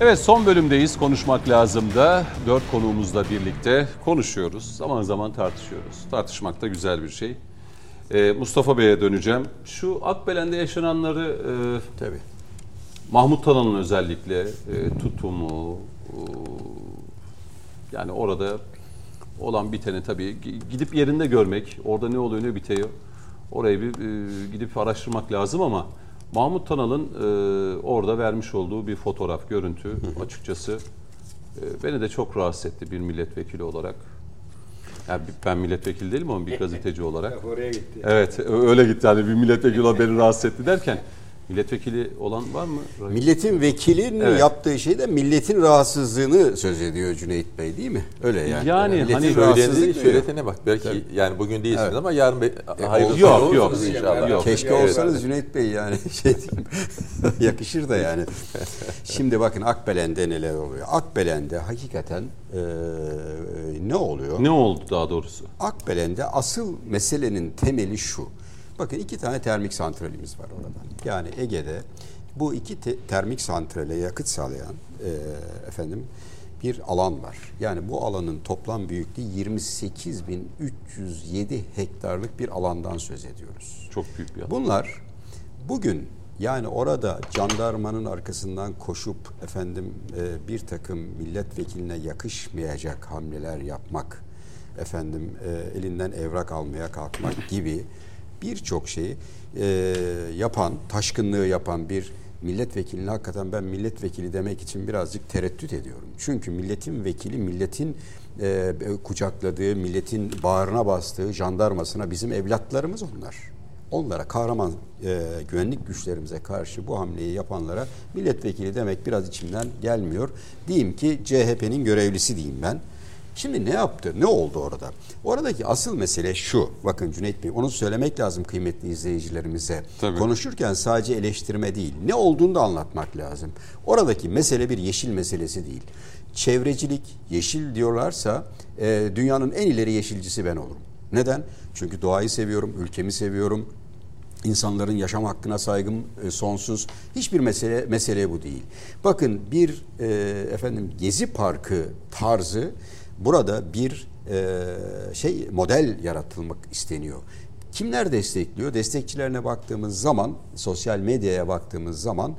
Evet son bölümdeyiz. Konuşmak lazım da dört konuğumuzla birlikte konuşuyoruz. Zaman zaman tartışıyoruz. Tartışmak da güzel bir şey. E, Mustafa Bey'e döneceğim. Şu Akbelen'de yaşananları e, Tabii. Mahmut Talan'ın özellikle e, tutumu, e, yani orada olan biteni tabii gi- gidip yerinde görmek, orada ne oluyor ne bitiyor, orayı bir e, gidip araştırmak lazım ama Mahmut Tanal'ın e, orada vermiş olduğu bir fotoğraf, görüntü açıkçası e, beni de çok rahatsız etti bir milletvekili olarak. Yani ben milletvekili değilim ama bir [LAUGHS] gazeteci olarak. Oraya gitti. Evet öyle gitti hani bir milletvekili olarak beni rahatsız etti derken milletvekili olan var mı? Milletin vekilinin Evet. yaptığı şey de milletin rahatsızlığını söz ediyor Cüneyt Bey değil mi? Öyle yani. Yani Milletin hani diyor. şöhretine bak. Belki yani bugün değilsiniz ama yarın be, hayırlısı yok, olursunuz yok. inşallah. Yok. Keşke Evet. olsanız Cüneyt Bey yani [LAUGHS] şey [LAUGHS] yakışır da yani. [LAUGHS] Şimdi bakın Akbelen'de neler oluyor. Akbelen'de hakikaten eee, ne oluyor? Ne oldu daha doğrusu? Akbelen'de asıl meselenin temeli şu. Bakın iki tane termik santralimiz var orada. Yani Ege'de bu iki te- termik santrale yakıt sağlayan e, efendim bir alan var. Yani bu alanın toplam büyüklüğü 28.307 hektarlık bir alandan söz ediyoruz. Çok büyük bir alan. Bunlar bugün yani orada jandarmanın arkasından koşup efendim e, bir takım milletvekiline yakışmayacak hamleler yapmak, efendim e, elinden evrak almaya kalkmak gibi birçok şeyi e, yapan, taşkınlığı yapan bir milletvekiline hakikaten ben milletvekili demek için birazcık tereddüt ediyorum. Çünkü milletin vekili milletin e, kucakladığı, milletin bağrına bastığı jandarmasına bizim evlatlarımız onlar onlara kahraman e, güvenlik güçlerimize karşı bu hamleyi yapanlara milletvekili demek biraz içimden gelmiyor. Diyeyim ki CHP'nin görevlisi diyeyim ben. Şimdi ne yaptı? Ne oldu orada? Oradaki asıl mesele şu. Bakın Cüneyt Bey onu söylemek lazım kıymetli izleyicilerimize. Tabii. Konuşurken sadece eleştirme değil. Ne olduğunu da anlatmak lazım. Oradaki mesele bir yeşil meselesi değil. Çevrecilik, yeşil diyorlarsa e, dünyanın en ileri yeşilcisi ben olurum. Neden? Çünkü doğayı seviyorum, ülkemi seviyorum. İnsanların yaşam hakkına saygım e, sonsuz. Hiçbir mesele mesele bu değil. Bakın bir e, efendim gezi parkı tarzı burada bir e, şey model yaratılmak isteniyor. Kimler destekliyor? Destekçilerine baktığımız zaman, sosyal medyaya baktığımız zaman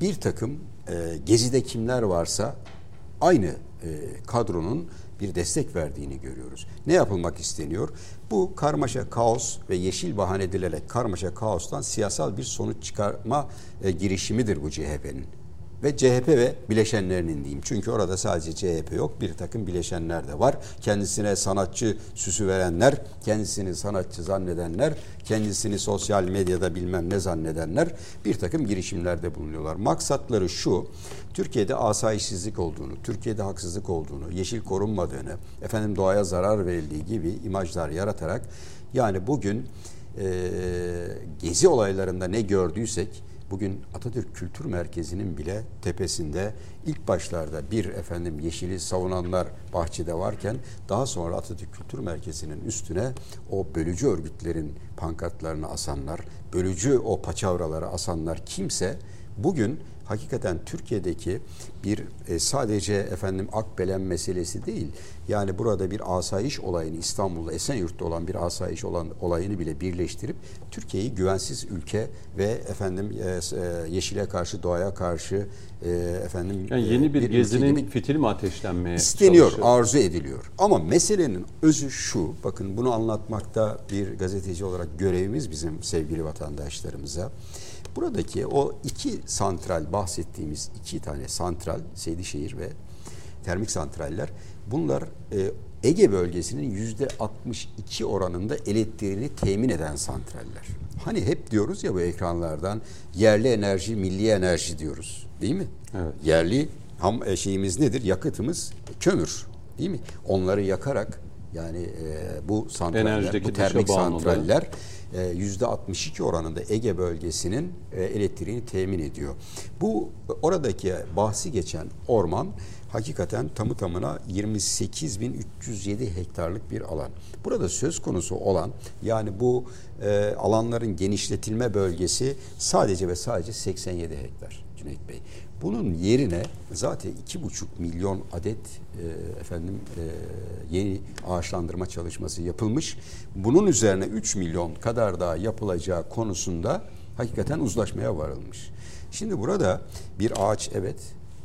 bir takım e, gezide kimler varsa aynı e, kadronun bir destek verdiğini görüyoruz. Ne yapılmak isteniyor? Bu karmaşa, kaos ve yeşil bahane edilerek karmaşa, kaostan siyasal bir sonuç çıkarma e, girişimidir bu CHP'nin. Ve CHP ve bileşenlerinin diyeyim. Çünkü orada sadece CHP yok, bir takım bileşenler de var. Kendisine sanatçı süsü verenler, kendisini sanatçı zannedenler, kendisini sosyal medyada bilmem ne zannedenler bir takım girişimlerde bulunuyorlar. Maksatları şu, Türkiye'de asayişsizlik olduğunu, Türkiye'de haksızlık olduğunu, yeşil korunmadığını, efendim doğaya zarar verildiği gibi imajlar yaratarak yani bugün e, gezi olaylarında ne gördüysek bugün Atatürk Kültür Merkezi'nin bile tepesinde ilk başlarda bir efendim yeşili savunanlar bahçede varken daha sonra Atatürk Kültür Merkezi'nin üstüne o bölücü örgütlerin pankartlarını asanlar, bölücü o paçavraları asanlar kimse bugün hakikaten Türkiye'deki bir e, sadece efendim Akbelen meselesi değil. Yani burada bir asayiş olayını İstanbul'da Esenyurt'ta olan bir asayiş olan olayını bile birleştirip Türkiye'yi güvensiz ülke ve efendim e, e, yeşile karşı doğaya karşı e, efendim Yani e, yeni bir, ülke gezinin gibi fitil mi ateşlenmeye isteniyor, çalışıyor? arzu ediliyor. Ama meselenin özü şu, bakın bunu anlatmakta bir gazeteci olarak görevimiz bizim sevgili vatandaşlarımıza. Buradaki o iki santral, bahsettiğimiz iki tane santral, Seydişehir ve termik santraller, bunlar e, Ege bölgesinin yüzde 62 oranında elektriğini temin eden santraller. Hani hep diyoruz ya bu ekranlardan yerli enerji, milli enerji diyoruz. Değil mi? Evet. Yerli ham e, şeyimiz nedir? Yakıtımız kömür. Değil mi? Onları yakarak yani e, bu santraller, Enerjideki bu termik bağımlılığı. santraller e, yüzde 62 oranında Ege bölgesinin e, elektriğini temin ediyor. Bu oradaki bahsi geçen orman hakikaten tamı tamına 28.307 hektarlık bir alan. Burada söz konusu olan yani bu e, alanların genişletilme bölgesi sadece ve sadece 87 hektar Cüneyt Bey. Bunun yerine zaten iki buçuk milyon adet e, efendim e, yeni ağaçlandırma çalışması yapılmış. Bunun üzerine 3 milyon kadar daha yapılacağı konusunda hakikaten uzlaşmaya varılmış. Şimdi burada bir ağaç evet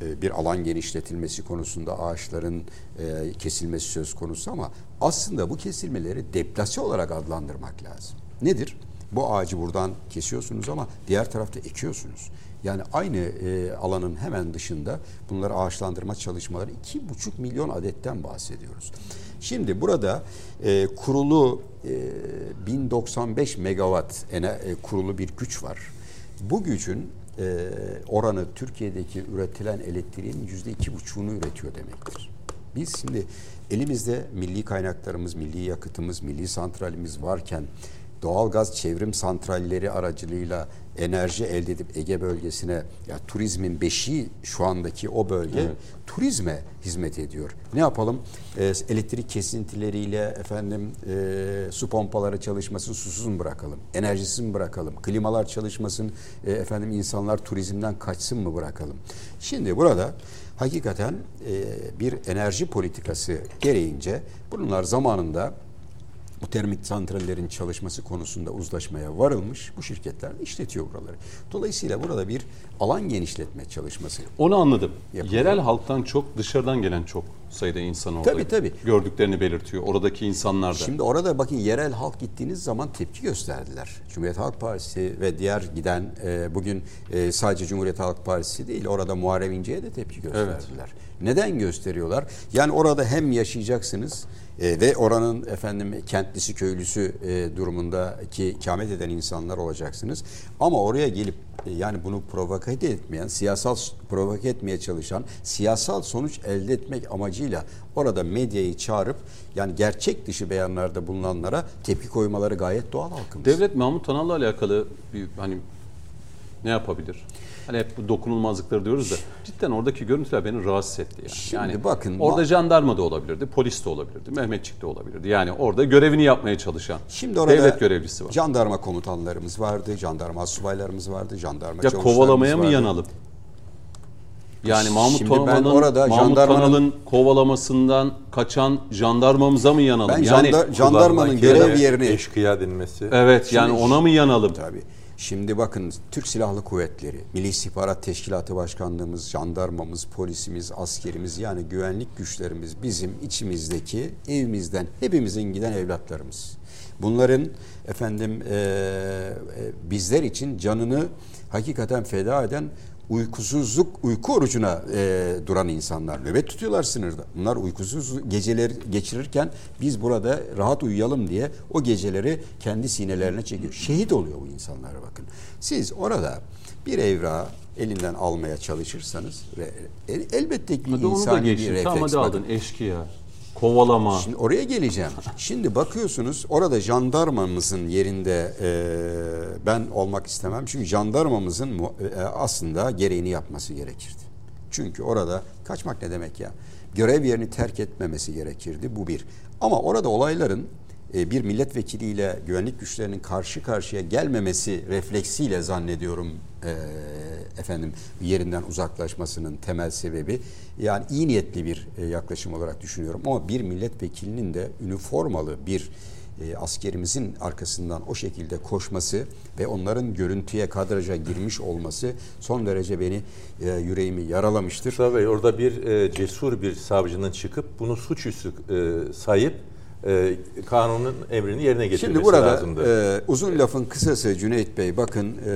e, bir alan genişletilmesi konusunda ağaçların e, kesilmesi söz konusu ama aslında bu kesilmeleri deplase olarak adlandırmak lazım. Nedir? Bu ağacı buradan kesiyorsunuz ama diğer tarafta ekiyorsunuz. Yani aynı e, alanın hemen dışında bunları ağaçlandırma çalışmaları 2,5 milyon adetten bahsediyoruz. Şimdi burada e, kurulu e, 1095 megawatt ene, e, kurulu bir güç var. Bu gücün e, oranı Türkiye'deki üretilen elektriğin yüzde iki buçuğunu üretiyor demektir. Biz şimdi elimizde milli kaynaklarımız, milli yakıtımız, milli santralimiz varken doğalgaz çevrim santralleri aracılığıyla enerji elde edip Ege bölgesine ya turizmin beşiği şu andaki o bölge Evet. turizme hizmet ediyor. Ne yapalım? Ee, elektrik kesintileriyle efendim e, su pompaları çalışmasın susuz mu bırakalım? Enerjisiz mi bırakalım? Klimalar çalışmasın e, efendim insanlar turizmden kaçsın mı bırakalım? Şimdi burada hakikaten e, bir enerji politikası gereğince bunlar zamanında bu termik santrallerin çalışması konusunda uzlaşmaya varılmış. Bu şirketler işletiyor buraları. Dolayısıyla burada bir alan genişletme çalışması. Onu anladım. Yapılıyor. Yerel halktan çok dışarıdan gelen çok sayıda insan orada Tabii, tabii. gördüklerini belirtiyor. Oradaki insanlar da. Şimdi orada bakın yerel halk gittiğiniz zaman tepki gösterdiler. Cumhuriyet Halk Partisi ve diğer giden e, bugün e, sadece Cumhuriyet Halk Partisi değil orada Muharrem İnce'ye de tepki gösterdiler. Neden gösteriyorlar? Yani orada hem yaşayacaksınız e, ve oranın efendim kentlisi köylüsü e, durumundaki ikamet eden insanlar olacaksınız. Ama oraya gelip e, yani bunu provoke etmeyen, siyasal provoke etmeye çalışan, siyasal sonuç elde etmek amacıyla orada medyayı çağırıp yani gerçek dışı beyanlarda bulunanlara tepki koymaları gayet doğal halkımız. Devlet Mahmut Tanal'la alakalı bir hani ne yapabilir? Hani hep bu dokunulmazlıkları diyoruz da cidden oradaki görüntüler beni rahatsız etti yani. Şimdi yani bakın, orada ma- jandarma da olabilirdi, polis de olabilirdi, Mehmetçik de olabilirdi. Yani orada görevini yapmaya çalışan Şimdi orada devlet görevlisi var. jandarma komutanlarımız vardı, jandarma subaylarımız vardı, jandarma Ya kovalamaya mı vardı. yanalım? Yani Mahmut Şimdi ben Tanal'ın orada Mahmut jandarmanın- Tanal'ın kovalamasından kaçan jandarmamıza mı yanalım? Ben yani janda- jandarmanın görev yerini eşkıya denilmesi. evet yani Şimdi- ona mı yanalım? Tabii. Şimdi bakın Türk Silahlı Kuvvetleri, Milli İstihbarat Teşkilatı Başkanlığımız, jandarmamız, polisimiz, askerimiz yani güvenlik güçlerimiz bizim içimizdeki evimizden hepimizin giden evlatlarımız. Bunların efendim e, bizler için canını hakikaten feda eden uykusuzluk, uyku orucuna e, duran insanlar. Nöbet tutuyorlar sınırda. Bunlar uykusuz geceleri geçirirken biz burada rahat uyuyalım diye o geceleri kendi sinelerine çekiyor. Şehit oluyor bu insanlara bakın. Siz orada bir evrağı elinden almaya çalışırsanız ve el- elbette ki Hadi insani bir. Tamam refleks. hadi Bakın, aldın eşkıya, kovalama. Şimdi oraya geleceğim. Şimdi bakıyorsunuz orada jandarmamızın yerinde e, ben olmak istemem. Çünkü jandarmamızın mu- e, aslında gereğini yapması gerekirdi. Çünkü orada kaçmak ne demek ya? Görev yerini terk etmemesi gerekirdi. Bu bir. Ama orada olayların e, bir milletvekiliyle güvenlik güçlerinin karşı karşıya gelmemesi refleksiyle zannediyorum e, efendim yerinden uzaklaşmasının temel sebebi yani iyi niyetli bir e, yaklaşım olarak düşünüyorum ama bir milletvekilinin de üniformalı bir e, askerimizin arkasından o şekilde koşması ve onların görüntüye kadraja girmiş olması son derece beni e, yüreğimi yaralamıştır. Mustafa Bey orada bir e, cesur bir savcının çıkıp bunu suçüstü e, sayıp e, kanunun emrini yerine getirmesi Şimdi burada lazımdı. e, uzun lafın kısası Cüneyt Bey bakın e,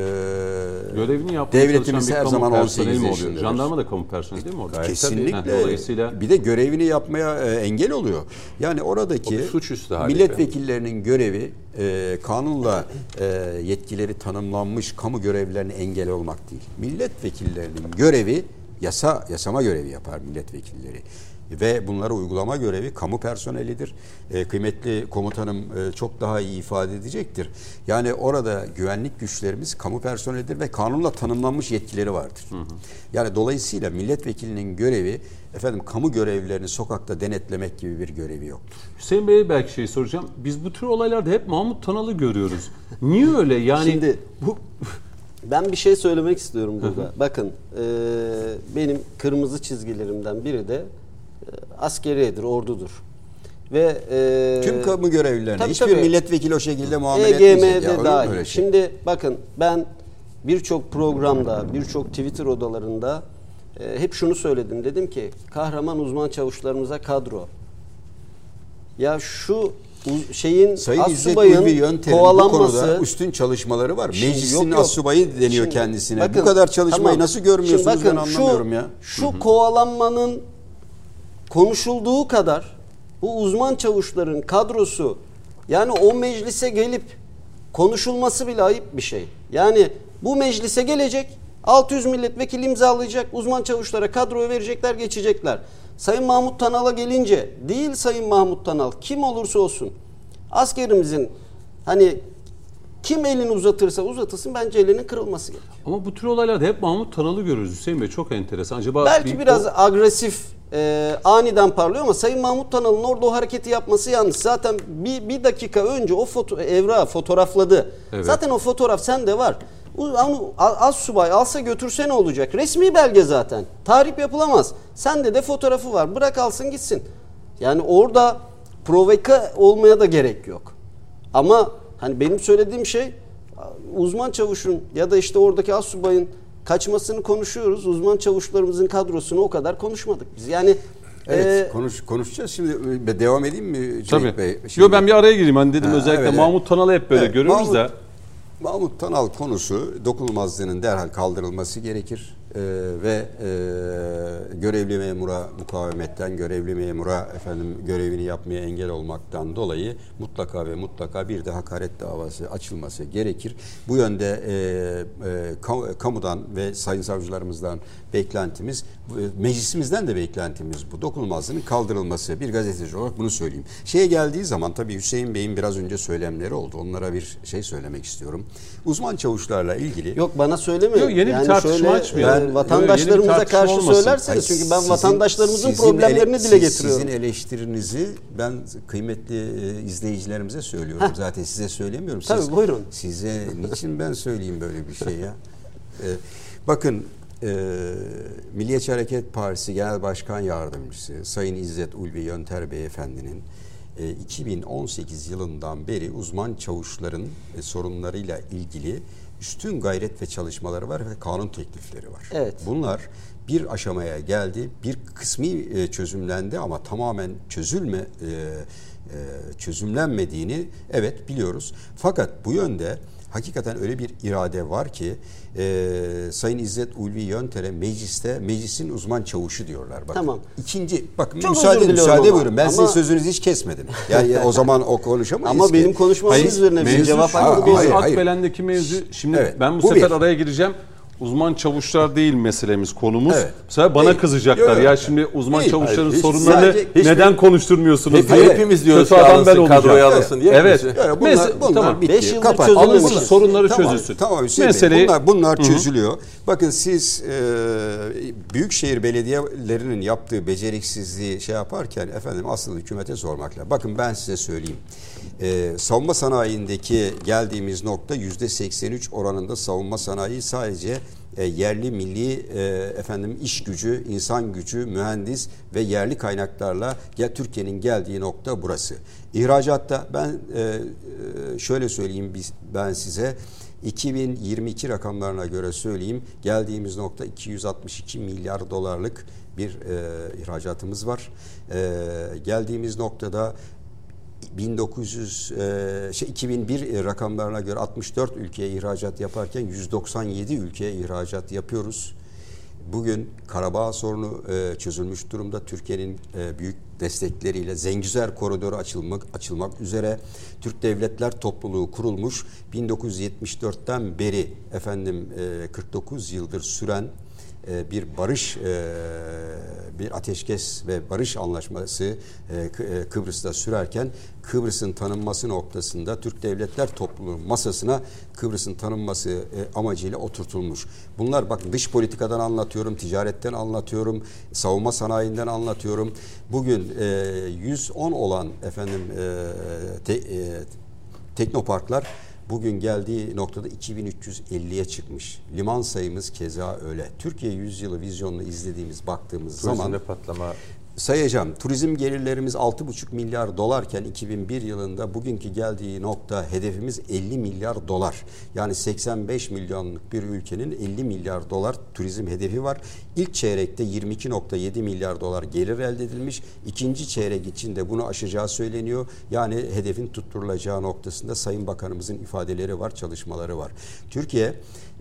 Görevini yapmaya devletimiz her kamu zaman personeli 18 mi oluyor? yaşındadır. Jandarma da kamu personeli değil mi orada? Kesinlikle. Heh, dolayısıyla- bir de görevini yapmaya e, engel oluyor. Yani oradaki suçüstü milletvekillerinin görevi e, kanunla e, yetkileri tanımlanmış kamu görevlerine engel olmak değil. Milletvekillerinin görevi yasa yasama görevi yapar milletvekilleri ve bunları uygulama görevi kamu personelidir. E, kıymetli komutanım e, çok daha iyi ifade edecektir. Yani orada güvenlik güçlerimiz kamu personelidir ve kanunla tanımlanmış yetkileri vardır. Yani dolayısıyla milletvekilinin görevi efendim kamu görevlilerini sokakta denetlemek gibi bir görevi yoktur. Hüseyin Bey'e belki şey soracağım. Biz bu tür olaylarda hep Mahmut Tanal'ı görüyoruz. Niye öyle? Yani Şimdi- bu Ben bir şey söylemek istiyorum burada. Bakın e, benim kırmızı çizgilerimden biri de askeriyedir, ordudur. Ve e, Tüm kamu görevlilerine tabii, hiçbir tabii. milletvekili o şekilde muamele etmeyecek. Ya, olur EGM'de dahil. şey? Şimdi bakın ben birçok programda, birçok Twitter odalarında e, hep şunu söyledim. Dedim ki kahraman uzman çavuşlarımıza kadro. Ya şu şeyin Sayın Yönter'in bu kovalanması konuda üstün çalışmaları var. Şimdi Meclisin yok, yok. astsubayı deniyor Şimdi kendisine. bakın, bu kadar çalışmayı tamam. nasıl görmüyorsunuz Şimdi bakın, ben anlamıyorum şu, ya. Şu kovalanmanın konuşulduğu kadar bu uzman çavuşların kadrosu yani o meclise gelip konuşulması bile ayıp bir şey. Yani bu meclise gelecek 600 milletvekili imzalayacak uzman çavuşlara kadroyu verecekler geçecekler. Sayın Mahmut Tanal'a gelince değil Sayın Mahmut Tanal kim olursa olsun askerimizin hani kim elini uzatırsa uzatılsın bence elinin kırılması gerekiyor. ama bu tür olaylarda hep Mahmut Tanal'ı görürüz Hüseyin Bey. Çok enteresan. Acaba Belki bir- biraz o- agresif, e, aniden parlıyor ama Sayın Mahmut Tanal'ın orada o hareketi yapması yanlış. Zaten bir, bir dakika önce o foto, evrağı fotoğrafladı. Evet. Zaten o fotoğraf sende var. Onu az subay alsa götürse ne olacak? Resmi belge zaten. Tahrip yapılamaz. Sende de fotoğrafı var. Bırak alsın gitsin. Yani orada provoka olmaya da gerek yok. Ama hani benim söylediğim şey uzman çavuşun ya da işte oradaki az subayın kaçmasını konuşuyoruz. Uzman çavuşlarımızın kadrosunu o kadar konuşmadık biz. Yani Evet e, konuş, konuşacağız. Şimdi e, devam edeyim mi Cüneyt Tabii. Bey? Yo ben bir araya gireyim. Hani dedim Ha, özellikle evet, Mahmut Tanal'ı hep böyle Evet, görüyoruz Mahmut- da. Mahmut Tanal konusu dokunulmazlığının derhal kaldırılması gerekir Ee, ve e, görevli memura mukavemetten, görevli memura efendim görevini yapmaya engel olmaktan dolayı mutlaka ve mutlaka bir de hakaret davası açılması gerekir. Bu yönde e, e, kam- kamudan ve sayın savcılarımızdan beklentimiz, e, meclisimizden de beklentimiz bu. Dokunulmazlığının kaldırılması. Bir gazeteci olarak bunu söyleyeyim. Şeye geldiği zaman tabii Hüseyin Bey'in biraz önce söylemleri oldu. Onlara bir şey söylemek istiyorum. Uzman çavuşlarla ilgili yok bana söylemiyor. Yok, yeni bir yani tartışma şöyle, açmayalım. e, Bir vatandaşlarımıza karşı olmasın. söylerseniz Hayır, çünkü ben sizin- vatandaşlarımızın sizin problemlerini ele- dile getiriyorum. Sizin eleştirinizi ben kıymetli e, izleyicilerimize söylüyorum. Zaten size söylemiyorum. Siz, Tabii, buyurun. Size niçin ben söyleyeyim böyle bir şey ya? E, bakın e, Milliyetçi Hareket Partisi Genel Başkan Yardımcısı Sayın İzzet Ulvi Yönter Beyefendinin e, 2018 yılından beri uzman çavuşların e, sorunlarıyla ilgili üstün gayret ve çalışmaları var ve kanun teklifleri var. Evet. Bunlar bir aşamaya geldi. Bir kısmi e, çözümlendi ama tamamen çözülme e, e, çözümlenmediğini evet biliyoruz. Fakat bu yönde hakikaten öyle bir irade var ki e, Sayın İzzet Ulvi Yönter'e mecliste meclisin uzman çavuşu diyorlar. Bakın. Tamam. İkinci bakın Çok müsaade müsaade ama- buyurun. Ben ama- sizin sözünüzü hiç kesmedim. Yani o zaman o konuşamayız Ama ki. benim konuşmamın üzerine bir cevap hakkı. Akbelen'deki mevzu şimdi Evet, ben bu, bu sefer bir. araya gireceğim. Uzman çavuşlar değil meselemiz konumuz. Evet. Sefer bana Değil. kızacaklar. Yok. Ya şimdi uzman Değil. çavuşların Hayır, hiç- sorunlarını hiçbir- neden konuşturmuyorsunuz Hep- diye. hepimiz diyoruz kötü adam ben olacağım. kadroya alınsın diye. Evet, Evet. bunlar, Neyse, bunlar tamam. bitti. Beş yıldır Kapat. çözülmemiş. Alınsın, sorunları tamam, çözülsün. Tamam Hüseyin Meseleyi- Bey, bunlar, bunlar çözülüyor. Bakın siz e, büyükşehir belediyelerinin yaptığı beceriksizliği şey yaparken efendim asıl hükümete sormakla. Bakın ben size söyleyeyim. Ee, savunma sanayindeki geldiğimiz nokta yüzde 83 oranında savunma sanayi sadece e, yerli milli e, efendim iş gücü, insan gücü, mühendis ve yerli kaynaklarla ya Türkiye'nin geldiği nokta burası. İhracatta ben e, e, şöyle söyleyeyim biz, ben size 2022 rakamlarına göre söyleyeyim geldiğimiz nokta 262 milyar dolarlık bir e, ihracatımız var. E, geldiğimiz noktada 1900 e, şey 2001 rakamlarına göre 64 ülkeye ihracat yaparken 197 ülkeye ihracat yapıyoruz. Bugün Karabağ sorunu e, çözülmüş durumda. Türkiye'nin e, büyük destekleriyle Zengüzer koridoru açılmak açılmak üzere Türk Devletler Topluluğu kurulmuş. 1974'ten beri efendim e, 49 yıldır süren e, bir barış e, bir ateşkes ve barış anlaşması e, Kıbrıs'ta sürerken Kıbrıs'ın tanınması noktasında Türk Devletler Topluluğu masasına Kıbrıs'ın tanınması amacıyla oturtulmuş. Bunlar bak dış politikadan anlatıyorum, ticaretten anlatıyorum, savunma sanayinden anlatıyorum. Bugün 110 olan efendim te, teknoparklar bugün geldiği noktada 2350'ye çıkmış. Liman sayımız keza öyle. Türkiye yüzyılı vizyonunu izlediğimiz, baktığımız Turizmde zaman patlama sayacağım. Turizm gelirlerimiz 6,5 milyar dolarken 2001 yılında bugünkü geldiği nokta hedefimiz 50 milyar dolar. Yani 85 milyonluk bir ülkenin 50 milyar dolar turizm hedefi var. İlk çeyrekte 22.7 milyar dolar gelir elde edilmiş. İkinci çeyrek için de bunu aşacağı söyleniyor. Yani hedefin tutturulacağı noktasında Sayın Bakanımızın ifadeleri var, çalışmaları var. Türkiye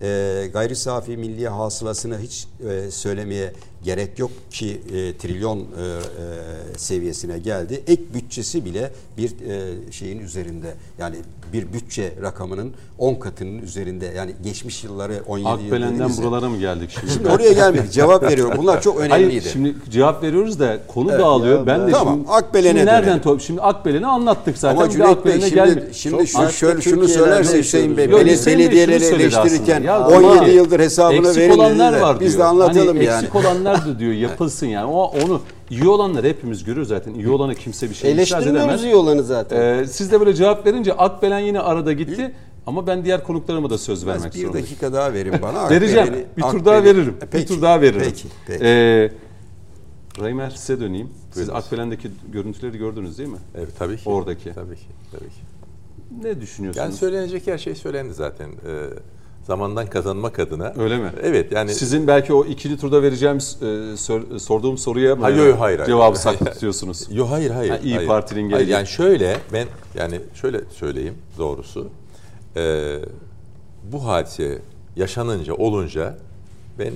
e, gayri safi milli hasılasını hiç e, söylemeye gerek yok ki e, trilyon e, e, seviyesine geldi. Ek bütçesi bile bir e, şeyin üzerinde yani bir bütçe rakamının 10 katının üzerinde yani geçmiş yılları 17 yıl Akbelen'den buralara mı geldik şimdi? Şimdi oraya gelmedik. Cevap veriyorum. Bunlar çok önemliydi. Hayır şimdi cevap veriyoruz da konu dağılıyor. ya, ben de Tamam, şimdi, Akbelen'e şimdi nereden top? Şimdi Akbelen'i anlattık zaten. Ama Cüneyt Bey Akbelen'e şimdi, gelmedik. şimdi şu, şöyle şunu söylerse Hüseyin Bey, belediyeleri eleştirirken. Ya 17 ama yıldır hesabını eksik verin olanlar dediler. var Biz de diyor. anlatalım hani yani. Eksik olanlar da diyor yapılsın yani. O onu iyi olanları hepimiz görüyoruz zaten. İyi olanı kimse bir şey itiraz Eleştirmiyoruz iyi olanı zaten. Ee, siz de böyle cevap verince Akbelen yine arada gitti. Ama ben diğer konuklarıma da söz vermek Bir zorundayım. dakika daha verin bana. [LAUGHS] Vereceğim. Akbelen'i- bir tur daha veririm. Peki, bir tur daha veririm. Peki. peki. Ee, Raymer size döneyim. Siz Buyurun. Akbelen'deki görüntüleri gördünüz değil mi? evet tabii ki. Oradaki. Tabii ki. Tabii ki. Ne düşünüyorsunuz? Yani söylenecek her şey söylendi zaten. Ee, zamandan kazanmak adına. Öyle mi? Evet yani Sizin belki o ikinci turda vereceğim e, sor- sorduğum soruya mı Hayır, hayır, hayır. cevabı [LAUGHS] Hayır. saklı tutuyorsunuz? Yo hayır hayır. Ha, İyi hayır. Parti'nin Hayır, geleceği. Yani şöyle ben yani şöyle söyleyeyim doğrusu. Ee, bu hadise yaşanınca olunca ben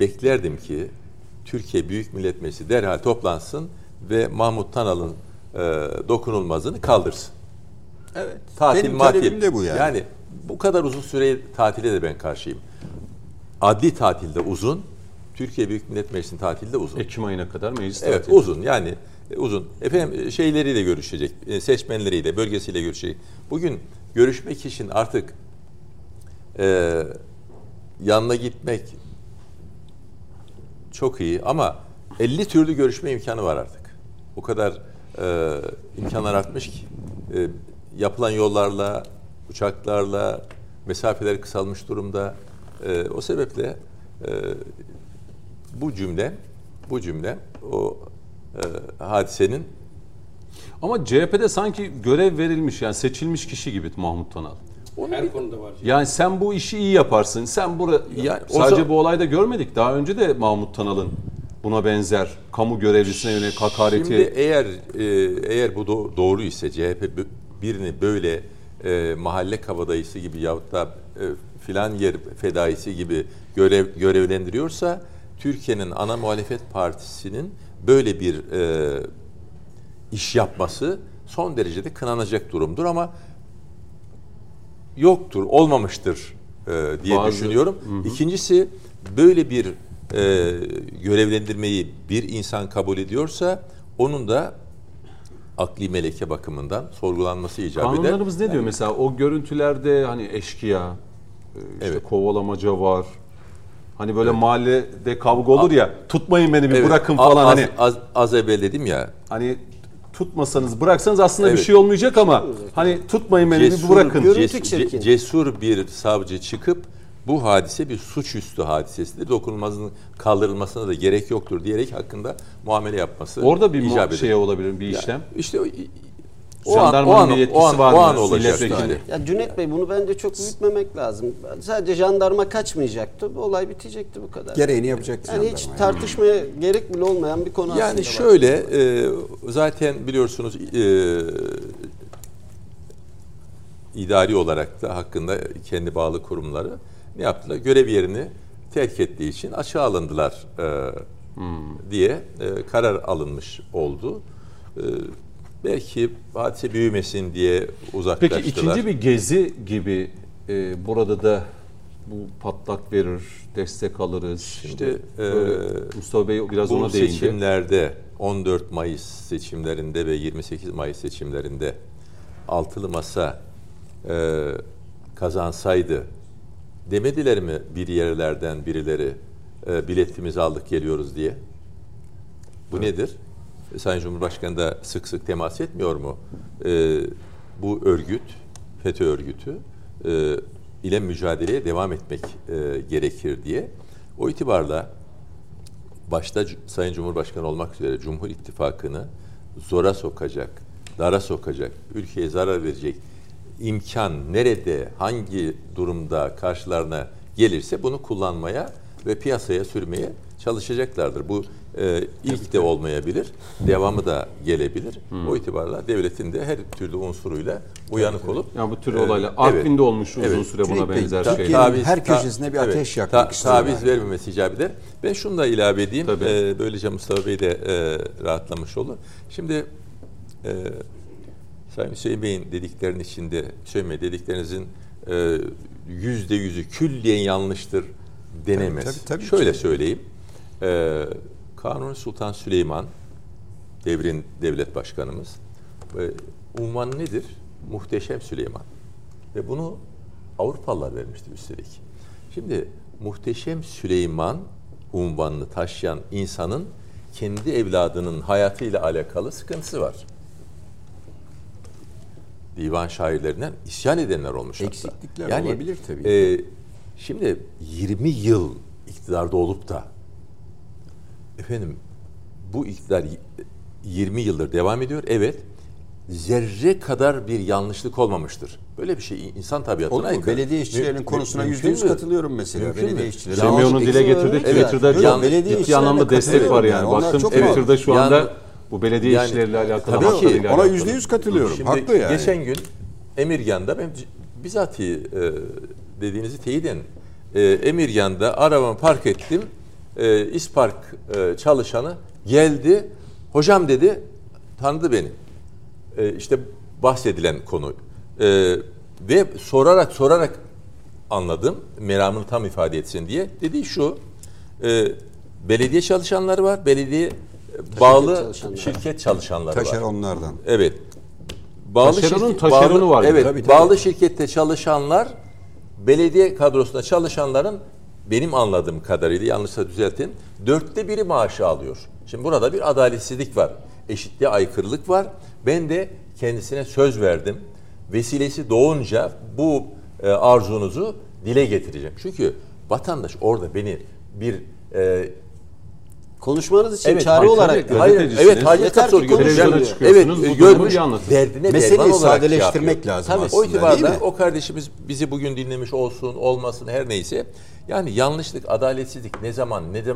beklerdim ki Türkiye Büyük Millet Meclisi derhal toplansın ve Mahmut Tanal'ın e, dokunulmazlığını kaldırsın. Evet. Tatil Benim matil. talebim de bu yani. Yani bu kadar uzun süre tatile de ben karşıyım. Adli tatilde uzun, Türkiye Büyük Millet Meclisi'nin tatilde uzun. Ekim ayına kadar meclis Evet tatili. uzun yani e, uzun. Efendim e, şeyleriyle görüşecek, e, seçmenleriyle, bölgesiyle görüşecek. Bugün görüşmek için artık e, yanına gitmek çok iyi ama 50 türlü görüşme imkanı var artık. O kadar e, imkanlar artmış ki e, yapılan yollarla, uçaklarla mesafeler kısalmış durumda. E, o sebeple e, bu cümle, bu cümle o e, hadisenin Ama CHP'de sanki görev verilmiş yani seçilmiş kişi gibi Mahmut Tanal. Her konuda var. Yani sen bu işi iyi yaparsın. Sen bura Yani sadece zaman- bu olayda görmedik. Daha önce de Mahmut Tanal'ın buna benzer kamu görevlisine yönelik hakareti Şimdi eğer e, eğer bu do- doğru ise CHP birini böyle e, mahalle kabadayısı gibi yahut da e, filan yer fedaisi gibi görev görevlendiriyorsa Türkiye'nin ana muhalefet partisinin böyle bir e, iş yapması son derecede kınanacak durumdur ama yoktur, olmamıştır e, diye Bazı- düşünüyorum. İkincisi böyle bir e, görevlendirmeyi bir insan kabul ediyorsa onun da akli meleke bakımından sorgulanması icap eder. Kanunlarımız ne diyor mesela o görüntülerde hani eşkıya, e, işte Evet. kovalamaca var. Hani böyle mahallede kavga olur ya tutmayın beni bir Evet, bırakın falan az, hani az, az evvel dedim ya hani tutmasanız bıraksanız aslında bir Evet. şey olmayacak ama hani tutmayın beni bir Cesur, bırakın. Görüntü ces- çirkin. ce- cesur bir savcı çıkıp bu hadise bir suçüstü hadisesidir. Dokunulmazlığın kaldırılmasına da gerek yoktur diyerek hakkında muamele yapması Orada bir icap şey olabilir bir işlem. İşte o, o an, Jandarmanın o an, bir o yetkisi an, var o an olacak. İşte. Ya Cüneyt Bey bunu bence çok büyütmemek lazım. Sadece jandarma kaçmayacaktı. Bu olay bitecekti bu kadar. Gereğini yapacak yani hiç jandarma. tartışmaya gerek bile olmayan bir konu aslında. Yani şöyle e, zaten biliyorsunuz e, idari olarak da hakkında kendi bağlı kurumları ne yaptılar? Görev yerini terk ettiği için açığa alındılar e, diye e, karar alınmış oldu. E, belki hadise büyümesin diye uzaklaştılar. Peki ikinci bir gezi gibi e, burada da bu patlak verir, destek alırız. Şimdi, İşte e, Mustafa Bey biraz Bu ona değindi. seçimlerde 14 Mayıs seçimlerinde ve 28 Mayıs seçimlerinde altılı masa e, kazansaydı demediler mi bir yerlerden birileri e, biletimizi aldık geliyoruz diye? Bu nedir? E, Sayın Cumhurbaşkanı da sık sık temas etmiyor mu? E, bu örgüt, FETÖ örgütü e, ile mücadeleye devam etmek e, gerekir diye. O itibarla başta Sayın Cumhurbaşkanı olmak üzere Cumhur İttifakı'nı zora sokacak, dara sokacak, ülkeye zarar verecek imkan nerede, hangi durumda karşılarına gelirse bunu kullanmaya ve piyasaya sürmeye çalışacaklardır. Bu e, ilk de olmayabilir, devamı da gelebilir. O itibarla devletin de her türlü unsuruyla uyanık olup Ya bu tür e, olaylar. evet, Artvin'de olmuş uzun evet. süre buna benzer ta- şeyler. Türkiye'nin her köşesine bir ateş yakmak istiyor Taviz yani. vermemesi icap eder. Ben şunu da ilave edeyim. Tabii. Ee, böylece Mustafa Bey de e, rahatlamış olur. Şimdi e, Sayın Hüseyin Bey'in dediklerinin içinde, Hüseyin Bey dediklerinizin e, yüzde yüzü külliyen yanlıştır denemez. Tabii, tabii, tabii Şöyle ki. söyleyeyim. E, Kanuni Sultan Süleyman devrin devlet başkanımız e, unvan nedir? Muhteşem Süleyman. Ve bunu Avrupalılar vermişti üstelik. Şimdi Muhteşem Süleyman unvanını taşıyan insanın kendi evladının hayatıyla alakalı sıkıntısı var. Divan şairlerinden isyan edenler olmuş hatta. Eksiklikler olabilir tabii. e, şimdi 20 yıl iktidarda olup da efendim bu iktidar y- 20 yıldır devam ediyor. Evet. Zerre kadar bir yanlışlık olmamıştır. Böyle bir şey insan tabiatına Olur mu? aykırı. Belediye işçilerinin Mü- konusuna yüzde yüz katılıyorum mesela. Mümkün Belediye işçileri. Semih onu dile getirdi. Twitter'da belediye ciddi anlamda destek var yani. yani. Baktım Twitter'da şu anda Yani- bu belediye Yani- işleriyle alakalı, Tabii ki, Ona alakalı. yüzde yüz katılıyorum. Şimdi Haklı yani. geçen gün Emirgan'da ben bizatihi e, dediğinizi teyiden e, Emirgan'da arabamı park ettim. E, İspark e, çalışanı geldi. Hocam dedi tanıdı beni. E, işte bahsedilen konu. E, ve sorarak sorarak anladım. Meramını tam ifade etsin diye. Dediği şu. e, belediye çalışanları var. Belediye bağlı çalışanları. şirket çalışanları var. Taşeronlardan. Evet. Bağlı Taşeronun şirket- taşeronu bağlı- var. Evet. Tabii, tabii. Bağlı şirkette çalışanlar belediye kadrosunda çalışanların benim anladığım kadarıyla yanlışsa düzeltin. Dörtte biri maaşı alıyor. Şimdi burada bir adaletsizlik var. Eşitliğe aykırılık var. Ben de kendisine söz verdim. Vesilesi doğunca bu e, arzunuzu dile getireceğim. Çünkü vatandaş orada beni bir e, Konuşmanız için Evet, çare hayır, olarak tabii, Hayır, evet hacikat Yeter diyor. çıkıyorsunuz, Evet, görmüş, derdine Meseleyi sadeleştirmek yapıyor. lazım Tabii, aslında, o itibarla o kardeşimiz bizi bugün dinlemiş olsun, olmasın her neyse. Yani yanlışlık, adaletsizlik ne zaman, ne, de,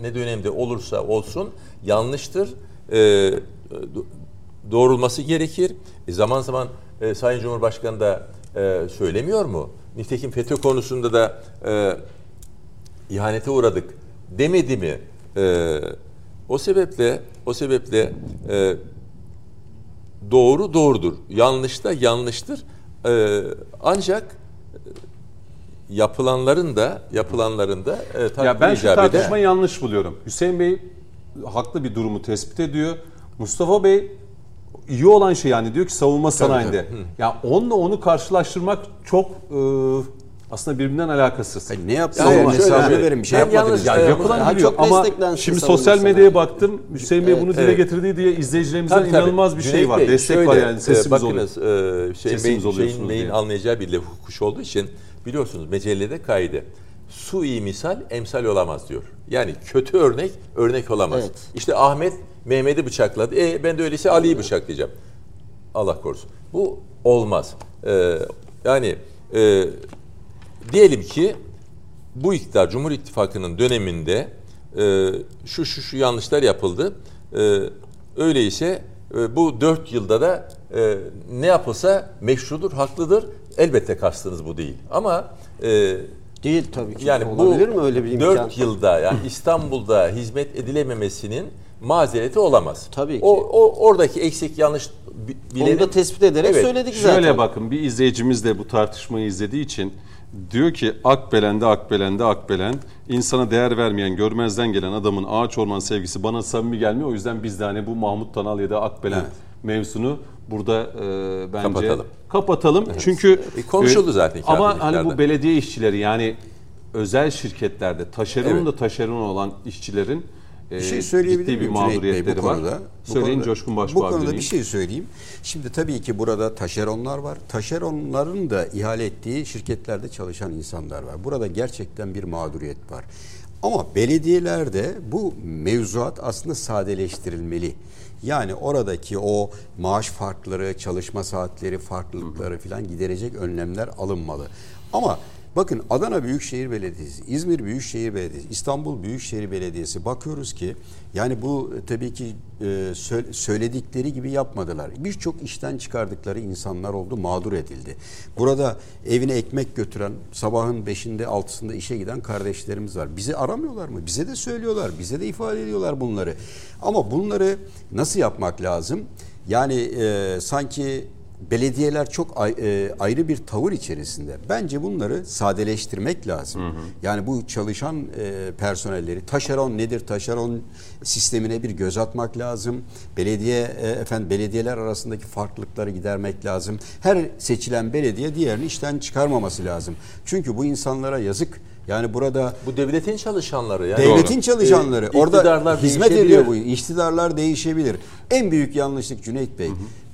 ne dönemde olursa olsun yanlıştır. Ee, do- doğrulması gerekir. E, zaman zaman e, Sayın Cumhurbaşkanı da e, söylemiyor mu? Nitekim FETÖ konusunda da e, ihanete uğradık demedi mi? Ee, o sebeple o sebeple e, doğru doğrudur. Yanlış da yanlıştır. Ee, ancak e, yapılanların da yapılanların da e, takdir Ya ben şu tartışmayı yanlış buluyorum. Hüseyin Bey haklı bir durumu tespit ediyor. Mustafa Bey iyi olan şey yani diyor ki savunma sanayinde. Ya onunla onu karşılaştırmak çok e, aslında birbirinden alakasız. Hayır, ne yaptı? Yani şöyle- hesabını Evet. verin. Bir şey Ben yapmadınız. yalnız- Ya Ee, yapılan biliyor çok ama şimdi savunma sosyal medyaya baktım. Hüseyin Bey bunu dile evet. getirdi diye izleyicilerimizden Tabii, tabii. inanılmaz bir şey Cüneyt var. Bey, Destek şöyle, var yani e, sesimiz oluyor. bakınız, e, şey, Sesimiz Bey'in, oluyorsunuz şeyin, Bey'in diye. anlayacağı bir hukuş olduğu için biliyorsunuz mecellede kaydı. Su iyi misal emsal olamaz diyor. Yani kötü örnek örnek olamaz. Evet. İşte Ahmet Mehmet'i bıçakladı. E ben de öyleyse Ali'yi bıçaklayacağım. Allah korusun. Bu olmaz. E, yani e, diyelim ki bu iktidar Cumhur İttifakı'nın döneminde e, şu şu şu yanlışlar yapıldı. E, öyleyse e, bu dört yılda da e, ne yapılsa meşrudur, haklıdır. Elbette kastınız bu değil. Ama e, Değil tabii ki. yani bu Olabilir mi öyle bir imkan? 4 yılda yani İstanbul'da hizmet edilememesinin mazereti olamaz. Tabii ki. O, o oradaki eksik yanlış bi- bilenin Onu da tespit ederek Evet. söyledik zaten. Şöyle bakın bir izleyicimiz de bu tartışmayı izlediği için diyor ki Akbelen'de Akbelen'de Akbelen insana değer vermeyen görmezden gelen adamın ağaç orman sevgisi bana samimi gelmiyor. O yüzden biz de hani bu Mahmut Tanal ya da Akbelen Evet. mevzusunu burada e, bence Kapatalım. kapatalım. Çünkü E, konuşuldu zaten Ama hani bu belediye işçileri yani özel şirketlerde taşeron Evet. da taşeron olan işçilerin e, Bir şey söyleyebilir miyim Cüneyt Bey mağduriyetleri bu var. konuda? Bu Söyleyin konuda- Coşkun Bu Başbuğ'a konuda döneyim. bir şey söyleyeyim. Şimdi tabii ki burada taşeronlar var. Taşeronların da ihale ettiği şirketlerde çalışan insanlar var. Burada gerçekten bir mağduriyet var. Ama belediyelerde bu mevzuat aslında sadeleştirilmeli. Yani oradaki o maaş farkları, çalışma saatleri farklılıkları falan giderecek önlemler alınmalı. Ama Bakın Adana Büyükşehir Belediyesi, İzmir Büyükşehir Belediyesi, İstanbul Büyükşehir Belediyesi bakıyoruz ki yani bu e, tabii ki e, sö- söyledikleri gibi yapmadılar. Birçok işten çıkardıkları insanlar oldu, mağdur edildi. Burada evine ekmek götüren, sabahın beşinde altısında işe giden kardeşlerimiz var. Bizi aramıyorlar mı? Bize de söylüyorlar, bize de ifade ediyorlar bunları. Ama bunları nasıl yapmak lazım? Yani e, sanki belediyeler çok e, ayrı bir tavır içerisinde. Bence bunları sadeleştirmek lazım. Yani bu çalışan e, personelleri taşeron nedir? Taşeron sistemine bir göz atmak lazım. Belediye e, efendim belediyeler arasındaki farklılıkları gidermek lazım. Her seçilen belediye diğerini işten çıkarmaması lazım. Çünkü bu insanlara yazık. Yani burada bu devletin çalışanları yani. Devletin çalışanları. Ee, Orada hizmet ediyor bu. İktidarlar değişebilir. En büyük yanlışlık Cüneyt Bey.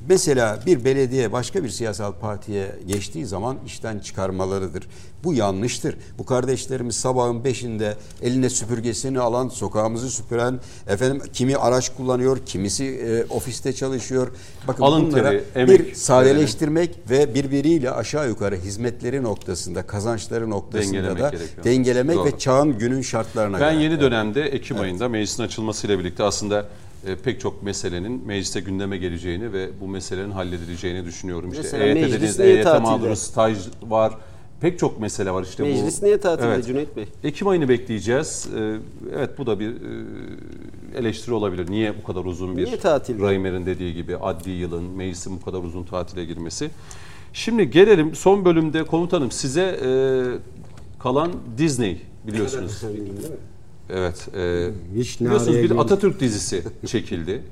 Mesela bir belediye başka bir siyasal partiye geçtiği zaman işten çıkarmalarıdır. Bu yanlıştır. Bu kardeşlerimiz sabahın beşinde eline süpürgesini alan, sokağımızı süpüren, efendim kimi araç kullanıyor, kimisi e, ofiste çalışıyor. Bakın Alın bunlara teri, emek bir sadeleştirmek ve birbiriyle aşağı yukarı hizmetleri noktasında, kazançları noktasında Dengelemek da gerekiyor. dengelemek Doğru. ve çağın günün şartlarına Ben göre. yeni dönemde Ekim ayında meclisin açılmasıyla birlikte aslında pek çok meselenin mecliste gündeme geleceğini ve bu meselelerin halledileceğini düşünüyorum. İşte Mesela EYT meclis dediniz, EYT tatilde? mağduru staj var. Pek çok mesele var işte bu. Meclis niye tatilde Cüneyt Bey? Ekim ayını bekleyeceğiz. Ee, Evet bu da bir e, eleştiri olabilir. Niye bu kadar uzun bir Niye tatil? Raimer'in dediği gibi adli yılın meclisin bu kadar uzun tatile girmesi. Şimdi gelelim son bölümde komutanım size e, kalan Disney biliyorsunuz. Evet. E, Hiç biliyorsunuz bir. Atatürk dizisi [LAUGHS] çekildi.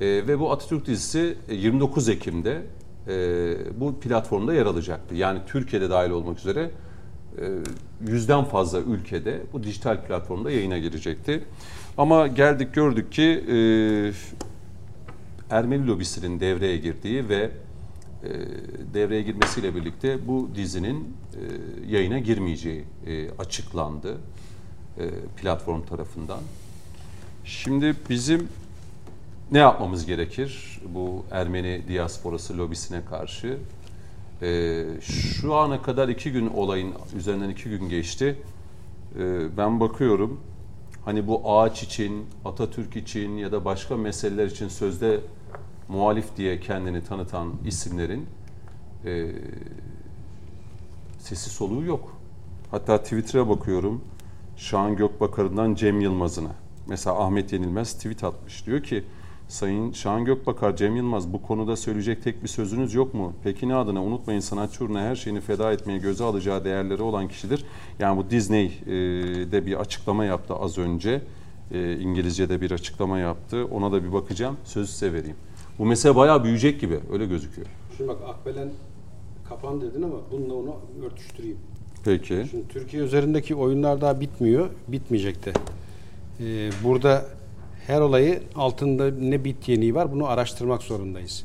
E, ve bu Atatürk dizisi e, 29 Ekim'de e, bu platformda yer alacaktı. Yani Türkiye'de dahil olmak üzere e, yüzden fazla ülkede bu dijital platformda yayına girecekti. Ama geldik gördük ki e, Ermeni lobisinin devreye girdiği ve e, devreye girmesiyle birlikte bu dizinin e, yayına girmeyeceği e, açıklandı e, platform tarafından. Şimdi bizim ne yapmamız gerekir bu Ermeni diasporası lobisine karşı? Ee, şu ana kadar iki gün olayın üzerinden iki gün geçti. Ee, ben bakıyorum hani bu ağaç için, Atatürk için ya da başka meseleler için sözde muhalif diye kendini tanıtan isimlerin e, sesi soluğu yok. Hatta Twitter'a bakıyorum. Şahan Gökbakar'ından Cem Yılmaz'ına. Mesela Ahmet Yenilmez tweet atmış. Diyor ki Sayın Şahan Gökbakar, Cem Yılmaz bu konuda söyleyecek tek bir sözünüz yok mu? Peki ne adına? Unutmayın sanatçı uğruna her şeyini feda etmeye göze alacağı değerleri olan kişidir. Yani bu Disney e, de bir açıklama yaptı az önce. İngilizce'de bir açıklama yaptı. Ona da bir bakacağım. Sözü size vereyim. Bu mesele bayağı büyüyecek gibi. Öyle gözüküyor. Şimdi bak Akbelen kapan dedin ama bununla onu örtüştüreyim. Peki. Şimdi Türkiye üzerindeki oyunlar daha bitmiyor, bitmeyecek de. Ee, burada her olayı altında ne bit yeniği var bunu araştırmak zorundayız.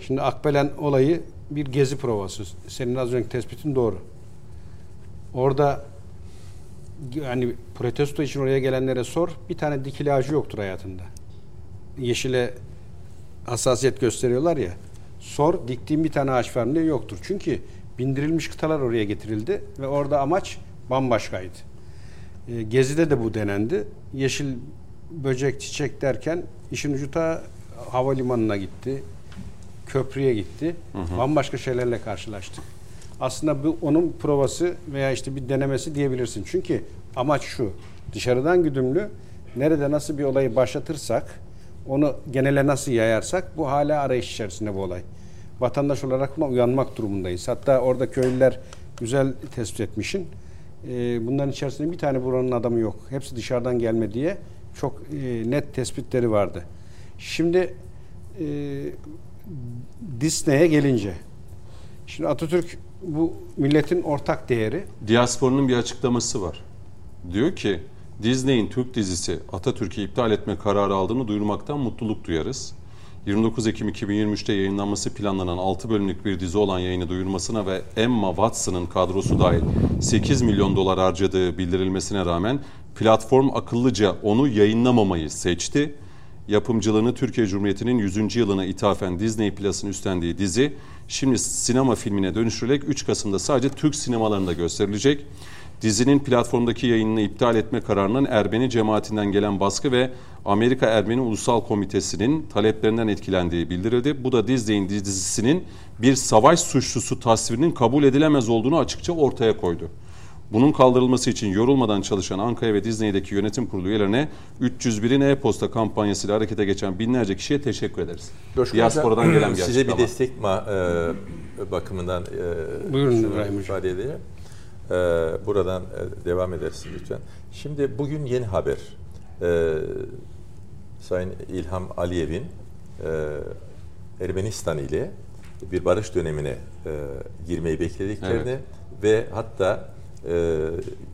Şimdi Akbelen olayı bir gezi provası. Senin az önce tespitin doğru. Orada yani protesto için oraya gelenlere sor. Bir tane dikili yoktur hayatında. Yeşile hassasiyet gösteriyorlar ya. Sor diktiğim bir tane ağaç var mı yoktur. Çünkü bindirilmiş kıtalar oraya getirildi ve orada amaç bambaşkaydı. E, Gezi'de de bu denendi. Yeşil böcek çiçek derken işin ucu ta havalimanına gitti. Köprüye gitti. Bambaşka şeylerle karşılaştık. Aslında bu onun provası veya işte bir denemesi diyebilirsin. Çünkü amaç şu. Dışarıdan güdümlü nerede nasıl bir olayı başlatırsak onu genele nasıl yayarsak bu hala arayış içerisinde bu olay. Vatandaş olarak buna uyanmak durumundayız. Hatta orada köylüler güzel tespit etmişin. Ee, bunların içerisinde bir tane buranın adamı yok. Hepsi dışarıdan gelme diye çok e, net tespitleri vardı. Şimdi e, Disney'e gelince şimdi Atatürk bu milletin ortak değeri Diaspora'nın bir açıklaması var. Diyor ki Disney'in Türk dizisi Atatürk'ü iptal etme kararı aldığını duyurmaktan mutluluk duyarız. 29 Ekim 2023'te yayınlanması planlanan 6 bölümlük bir dizi olan yayını duyurmasına ve Emma Watson'ın kadrosu dahil 8 milyon dolar harcadığı bildirilmesine rağmen platform akıllıca onu yayınlamamayı seçti. Yapımcılığını Türkiye Cumhuriyeti'nin 100. yılına ithafen Disney Plus'ın üstlendiği dizi şimdi sinema filmine dönüştürülerek 3 Kasım'da sadece Türk sinemalarında gösterilecek. Dizinin platformdaki yayınını iptal etme kararının Ermeni cemaatinden gelen baskı ve Amerika Ermeni Ulusal Komitesi'nin taleplerinden etkilendiği bildirildi. Bu da Disney'in dizisinin bir savaş suçlusu tasvirinin kabul edilemez olduğunu açıkça ortaya koydu. Bunun kaldırılması için yorulmadan çalışan Ankara ve Disney'deki yönetim kurulu üyelerine 301'in e-posta kampanyasıyla harekete geçen binlerce kişiye teşekkür ederiz. Coşkun Diasporadan gelen bir Size bir destek ma- e, bakımından e, Buyurun şunu İbrahim Hocam. ifade edeyim. E, buradan e, devam edersin lütfen. Şimdi bugün yeni haber. E, Sayın İlham Aliyev'in e, Ermenistan ile bir barış dönemine e, girmeyi beklediklerini Evet. ve hatta e,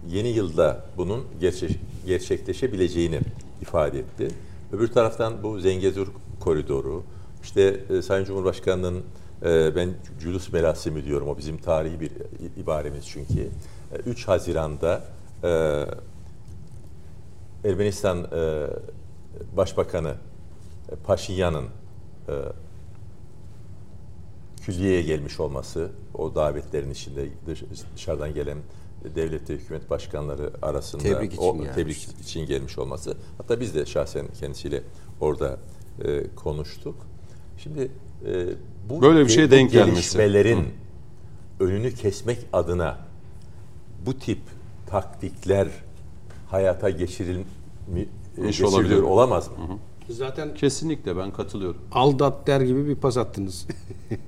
yeni yılda bunun gerçek, gerçekleşebileceğini ifade etti. Öbür taraftan bu Zengezur koridoru, işte e, Sayın Cumhurbaşkanı'nın e, ben Culus merasimi diyorum, o bizim tarihi bir ibaremiz çünkü. E, 3 Haziran'da e, Ermenistan e, Başbakanı e, Paşinyan'ın e, külliyeye gelmiş olması, o davetlerin içinde dış- dışarıdan gelen devlet ve hükümet başkanları arasında Tebrik için o gelmiş. tebrik için gelmiş olması. Hatta biz de şahsen kendisiyle orada e, konuştuk. Şimdi e, bu Böyle bir şeye denk gelmesi. gelişmelerin önünü kesmek adına bu tip taktikler hayata geçirilmi, İş geçiriliyor olabilir. olamaz mı? zaten Kesinlikle ben katılıyorum. aldat der gibi bir pas attınız.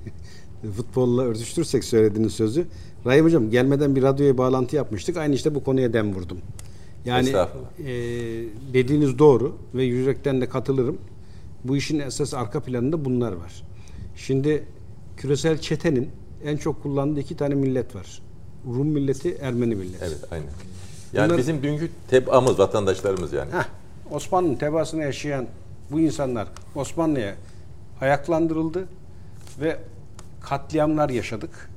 [LAUGHS] Futbolla örtüştürsek söylediğiniz sözü. Rahim Hocam gelmeden bir radyoya bağlantı yapmıştık. Aynı işte bu konuya dem vurdum. Yani e, dediğiniz doğru ve yürekten de katılırım. Bu işin esas arka planında bunlar var. Şimdi küresel çetenin en çok kullandığı iki tane millet var. Rum milleti, Ermeni milleti. Evet, aynen. Yani Bunlar- bizim dünkü tebaamız, vatandaşlarımız yani. Heh, Osmanlı'nın tebaasını yaşayan bu insanlar Osmanlı'ya ayaklandırıldı ve katliamlar yaşadık.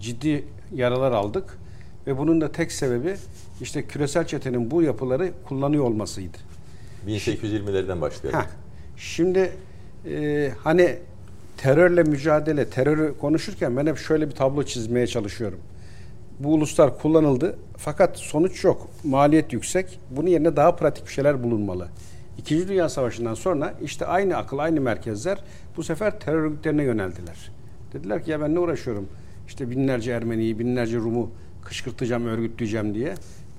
Ciddi yaralar aldık ve bunun da tek sebebi işte küresel çetenin bu yapıları kullanıyor olmasıydı. 1820'lerden başlayarak. Heh, şimdi e, hani terörle mücadele, terörü konuşurken ben hep şöyle bir tablo çizmeye çalışıyorum. Bu uluslar kullanıldı fakat sonuç yok. Maliyet yüksek. Bunun yerine daha pratik bir şeyler bulunmalı. İkinci Dünya Savaşı'ndan sonra işte aynı akıl, aynı merkezler bu sefer terör örgütlerine yöneldiler. Dediler ki ya ben ne uğraşıyorum? İşte binlerce Ermeniyi, binlerce Rum'u kışkırtacağım, örgütleyeceğim diye.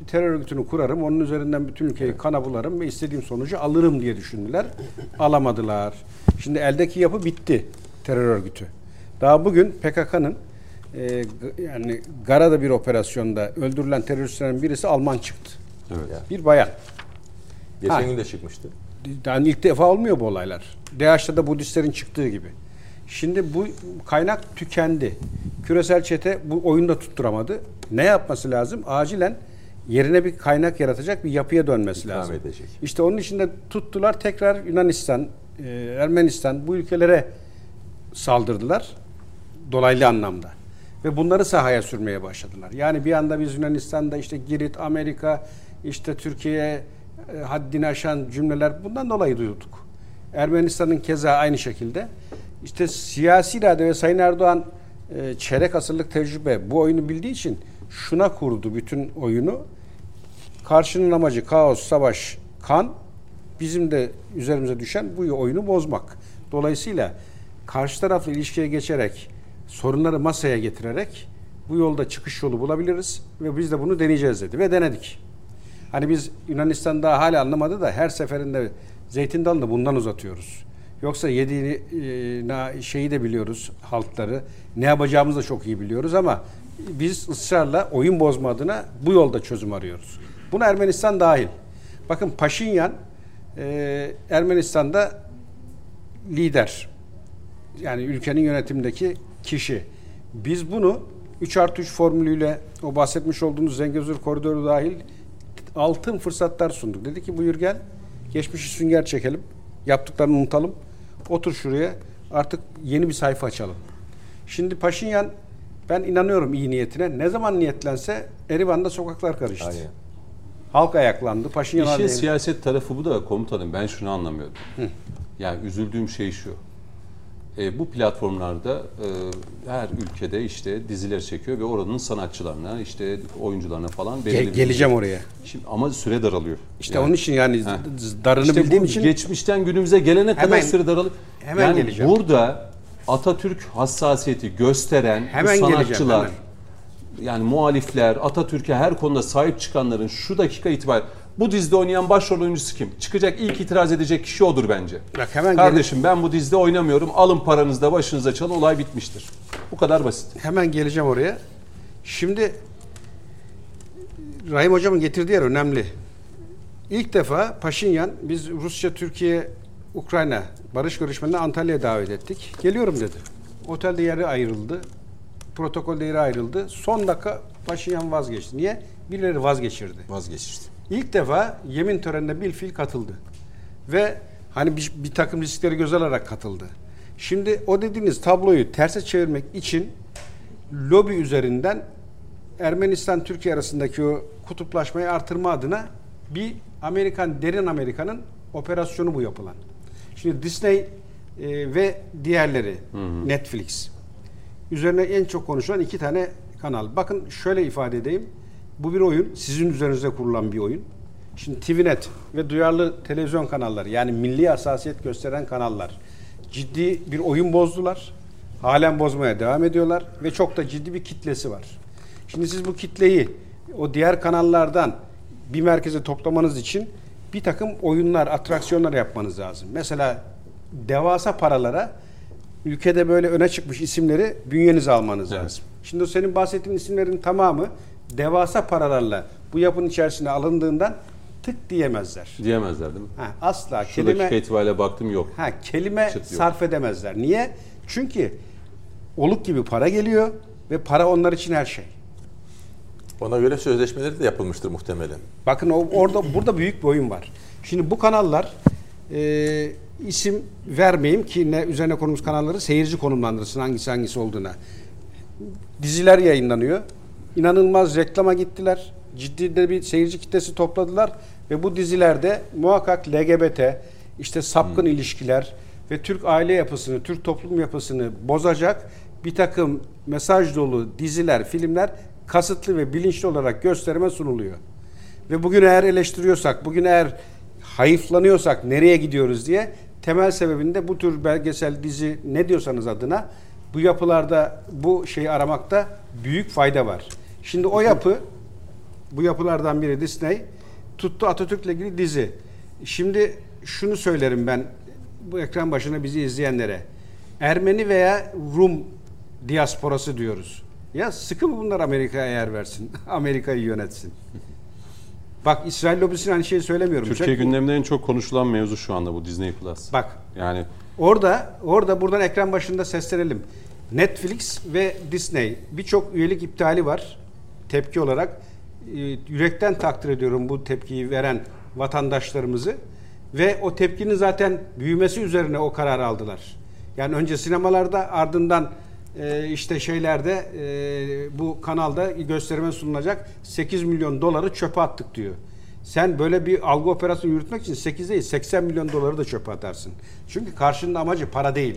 Terör örgütünü kurarım, onun üzerinden bütün ülkeyi kana bularım ve istediğim sonucu alırım diye düşündüler. Alamadılar. Şimdi eldeki yapı bitti terör örgütü. Daha bugün PKK'nın e, yani Gara'da bir operasyonda öldürülen teröristlerin birisi Alman çıktı. Evet. Bir bayan. Geçen Ha. gün de çıkmıştı. Yani ilk defa olmuyor bu olaylar. DH'da da Budistlerin çıktığı gibi. Şimdi bu kaynak tükendi. Küresel çete bu oyunda tutturamadı. Ne yapması lazım? Acilen yerine bir kaynak yaratacak bir yapıya dönmesi İkram lazım. edecek. İşte onun için de tuttular tekrar Yunanistan, e, Ermenistan bu ülkelere saldırdılar dolaylı anlamda. Ve bunları sahaya sürmeye başladılar. Yani bir anda biz Yunanistan'da işte Girit, Amerika, işte Türkiye e, haddini aşan cümleler bundan dolayı duyduk. Ermenistan'ın keza aynı şekilde. İşte siyasi irade ve Sayın Erdoğan e, çeyrek asırlık tecrübe bu oyunu bildiği için şuna kurdu bütün oyunu. Karşının amacı kaos, savaş, kan. Bizim de üzerimize düşen bu oyunu bozmak. Dolayısıyla karşı tarafla ilişkiye geçerek, sorunları masaya getirerek bu yolda çıkış yolu bulabiliriz ve biz de bunu deneyeceğiz dedi ve denedik. Hani biz Yunanistan daha hala anlamadı da her seferinde zeytin dalını bundan uzatıyoruz. Yoksa yediğini e, şeyi de biliyoruz halkları. Ne yapacağımızı da çok iyi biliyoruz ama biz ısrarla oyun bozma adına bu yolda çözüm arıyoruz. Buna Ermenistan dahil. Bakın Paşinyan e, Ermenistan'da lider. Yani ülkenin yönetimindeki kişi. Biz bunu 3 artı 3 formülüyle o bahsetmiş olduğunuz Zengezur koridoru dahil altın fırsatlar sunduk. Dedi ki buyur gel geçmişi sünger çekelim. Yaptıklarını unutalım. Otur şuraya artık yeni bir sayfa açalım. Şimdi Paşinyan ben inanıyorum iyi niyetine. Ne zaman niyetlense Erivan'da sokaklar karıştı. Aynen. Halk ayaklandı. Paşinyan İşin siyaset tarafı bu da komutanım. Ben şunu anlamıyorum. Yani üzüldüğüm şey şu. E, bu platformlarda e, her ülkede işte diziler çekiyor ve oranın sanatçılarına, işte oyuncularına falan belirli Ge- bir- geleceğim oraya. Şimdi, ama süre daralıyor. İşte Yani- onun için yani Heh. darını İşte bildiğim için geçmişten günümüze gelene kadar Hemen- süre daralıyor. hemen yani geleceğim. burada Atatürk hassasiyeti gösteren Hemen sanatçılar, hemen. Yani muhalifler, Atatürk'e her konuda sahip çıkanların şu dakika itibariyle bu dizide oynayan başrol oyuncusu kim? Çıkacak ilk itiraz edecek kişi odur bence. Bak hemen Kardeşim ben bu dizide oynamıyorum. Alın paranızda başınıza çalın olay bitmiştir. Bu kadar basit. Hemen geleceğim oraya. Şimdi Rahim Hocam'ın getirdiği yer önemli. İlk defa Paşinyan biz Rusya, Türkiye, Ukrayna barış görüşmelerine Antalya'ya davet ettik. Geliyorum dedi. Otelde yeri ayrıldı. Protokolde yeri ayrıldı. Son dakika Paşinyan vazgeçti. Niye? Birileri vazgeçirdi. Vazgeçti. İlk defa yemin törenine bilfil katıldı. Ve hani bir, bir takım riskleri göz alarak katıldı. Şimdi o dediğiniz tabloyu terse çevirmek için lobi üzerinden Ermenistan Türkiye arasındaki o kutuplaşmayı artırma adına bir Amerikan derin Amerika'nın operasyonu bu yapılan. Şimdi Disney e, ve diğerleri Netflix üzerine en çok konuşulan iki tane kanal. Bakın şöyle ifade edeyim. Bu bir oyun. Sizin üzerinize kurulan bir oyun. Şimdi TVNet ve duyarlı televizyon kanalları yani milli hassasiyet gösteren kanallar ciddi bir oyun bozdular. Halen bozmaya devam ediyorlar ve çok da ciddi bir kitlesi var. Şimdi siz bu kitleyi o diğer kanallardan bir merkeze toplamanız için bir takım oyunlar, atraksiyonlar yapmanız lazım. Mesela devasa paralara ülkede böyle öne çıkmış isimleri bünyenize almanız Evet. lazım. Şimdi o senin bahsettiğin isimlerin tamamı devasa paralarla bu yapının içerisine alındığından tık diyemezler. Diyemezler değil mi? Ha, asla Şu kelime dakika itibariyle baktım yok. ha, kelime Çıt yok. sarf edemezler. Niye? Çünkü oluk gibi para geliyor ve para onlar için her şey. Ona göre sözleşmeleri de yapılmıştır muhtemelen. Bakın o, orada burada büyük bir oyun var. Şimdi bu kanallar e, isim vermeyeyim ki ne üzerine konumuz kanalları seyirci konumlandırsın hangisi hangisi olduğuna. Diziler yayınlanıyor. İnanılmaz reklama gittiler. Ciddi de bir seyirci kitlesi topladılar ve bu dizilerde muhakkak LGBT, işte sapkın ilişkiler ve Türk aile yapısını, Türk toplum yapısını bozacak bir takım mesaj dolu diziler, filmler kasıtlı ve bilinçli olarak gösterime sunuluyor. Ve bugün eğer eleştiriyorsak, bugün eğer hayıflanıyorsak nereye gidiyoruz diye temel sebebinde bu tür belgesel dizi ne diyorsanız adına bu yapılarda bu şeyi aramakta büyük fayda var. Şimdi o yapı bu yapılardan biri Disney tuttu Atatürk'le ilgili dizi. Şimdi şunu söylerim ben bu ekran başına bizi izleyenlere. Ermeni veya Rum diasporası diyoruz. Ya sıkı mı bunlar Amerika'ya yer versin? [LAUGHS] Amerika'yı yönetsin. Bak İsrail lobisine aynı şeyi söylemiyorum. Türkiye Çok- gündeminde en çok konuşulan mevzu şu anda bu Disney Plus. Bak Yani Orada orada buradan ekran başında seslenelim. Netflix ve Disney birçok üyelik iptali var tepki olarak. Ee, yürekten takdir ediyorum bu tepkiyi veren vatandaşlarımızı ve o tepkinin zaten büyümesi üzerine o kararı aldılar. Yani önce sinemalarda ardından e, işte şeylerde bu kanalda gösterime sunulacak 8 milyon doları çöpe attık diyor. Sen böyle bir algı operasyonu yürütmek için 8 değil 80 milyon doları da çöpe atarsın. Çünkü karşının amacı para değil.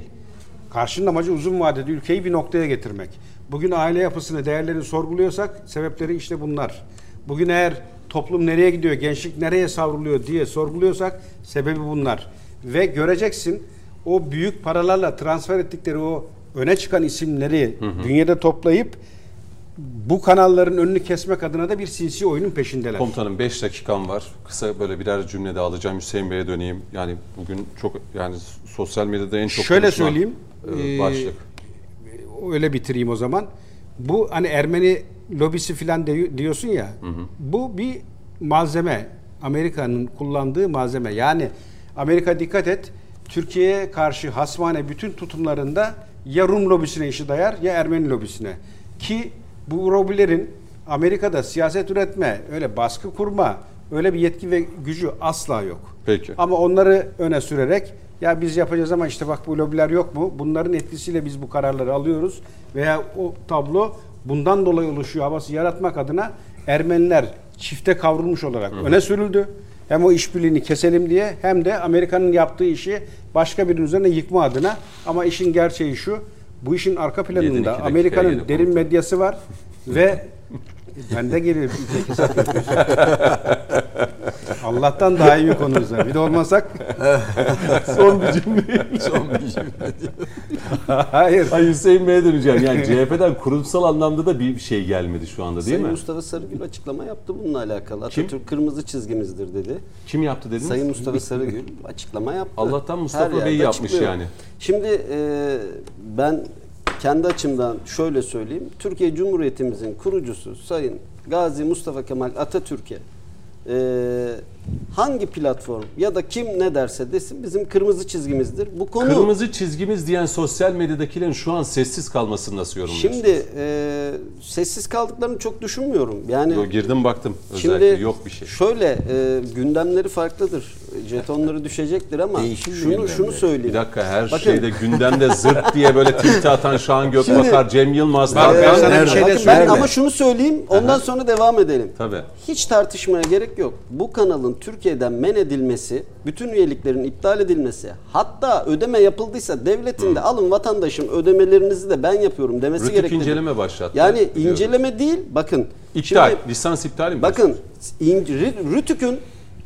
Karşının amacı uzun vadede ülkeyi bir noktaya getirmek. Bugün aile yapısını, değerlerini sorguluyorsak sebepleri işte bunlar. Bugün eğer toplum nereye gidiyor, gençlik nereye savruluyor diye sorguluyorsak sebebi bunlar. Ve göreceksin o büyük paralarla transfer ettikleri o öne çıkan isimleri dünyada toplayıp bu kanalların önünü kesmek adına da bir sinsi oyunun peşindeler. Komutanım 5 dakikam var. Kısa böyle birer cümle de alacağım. Hüseyin Bey'e döneyim. Yani bugün çok yani sosyal medyada en çok Şöyle söyleyeyim. e, başlık. öyle bitireyim o zaman. Bu hani Ermeni lobisi filan diyorsun ya. Bu bir malzeme. Amerika'nın kullandığı malzeme. Yani Amerika dikkat et. Türkiye'ye karşı hasmane bütün tutumlarında ya Rum lobisine işi dayar ya Ermeni lobisine. Ki bu lobilerin Amerika'da siyaset üretme, öyle baskı kurma, öyle bir yetki ve gücü asla yok. Peki. Ama onları öne sürerek ya biz yapacağız ama işte bak bu lobiler yok mu? Bunların etkisiyle biz bu kararları alıyoruz veya o tablo bundan dolayı oluşuyor havası yaratmak adına Ermeniler çifte kavrulmuş olarak öne sürüldü. Hem o işbirliğini keselim diye hem de Amerika'nın yaptığı işi başka birinin üzerine yıkma adına. Ama işin gerçeği şu bu işin arka planında Amerika'nın derin medyası var [LAUGHS] ve ben de gelirim. [LAUGHS] Allah'tan daha iyi bir konumuz var. Bir de olmasak [LAUGHS] Son bir cümle. Son bir cümle. [LAUGHS] hayır. Ay Hüseyin Bey'e döneceğim. Yani CHP'den kurumsal anlamda da bir şey gelmedi şu anda değil Sayın mi? Mustafa Sarıgül açıklama yaptı bununla alakalı. Kim? Atatürk kırmızı çizgimizdir dedi. Kim yaptı dediniz? Sayın Mustafa Sarıgül açıklama yaptı. Allah'tan Mustafa Her Bey yapmış açıklıyor. yani. Şimdi e, ben kendi açımdan şöyle söyleyeyim. Türkiye Cumhuriyetimizin kurucusu Sayın Gazi Mustafa Kemal Atatürk'e e, hangi platform ya da kim ne derse desin bizim kırmızı çizgimizdir. Bu konu Kırmızı çizgimiz diyen sosyal medyadakilerin şu an sessiz kalmasını nasıl yorumluyorsunuz? şimdi e, sessiz kaldıklarını çok düşünmüyorum. Yani Yo, girdim baktım özellikle Şimdi yok bir şey. Şöyle e, gündemleri farklıdır. Jetonları düşecektir ama Değişim şunu gündemleri. şunu söyleyeyim. Bir dakika her Bakın. şeyde gündemde zırt [LAUGHS] diye böyle tweet atan Şahan Gökbakar, Cem Yılmaz. Bak, ben sana bir şey de ben ama şunu söyleyeyim ondan sonra devam edelim. Tabii. Hiç tartışmaya gerek yok. Bu kanalın Türkiye'den men edilmesi, bütün üyeliklerin iptal edilmesi, hatta ödeme yapıldıysa devletin de alın vatandaşım ödemelerinizi de ben yapıyorum demesi Rütük gerekli. inceleme başlattı. Yani biliyorum. inceleme değil bakın. İptal, şimdi- lisans iptali mi? Bakın in- Rü- Rütük'ün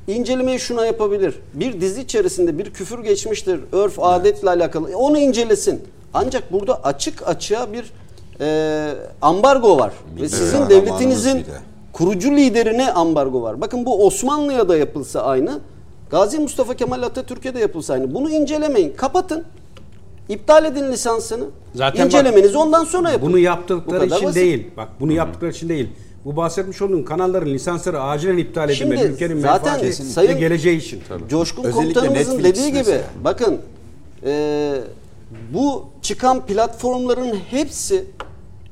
incelemeyi şuna yapabilir. Bir dizi içerisinde bir küfür geçmiştir. Örf adetle alakalı. Onu incelesin. Ancak burada açık açığa bir e, ambargo var. Ve sizin kahramanımız devletinizin bir de. Kurucu liderine ambargo var. Bakın bu Osmanlı'ya da yapılsa aynı. Gazi Mustafa Kemal Atatürk'e de yapılsa aynı. Bunu incelemeyin. Kapatın. İptal edin lisansını. Zaten bak, İncelemenizi ondan sonra yapın. Bunu Bu yaptıkları için basit. değil. Bak bunu yaptıkları için değil. Bu bahsetmiş olduğun kanalların lisansları acilen iptal edilmeli. Şimdi Ülkenin zaten menfaati sayın- ve geleceği için. Coşkun Özellikle komutanımızın Netflix dediği gibi mesela. bakın e, bu çıkan platformların hepsi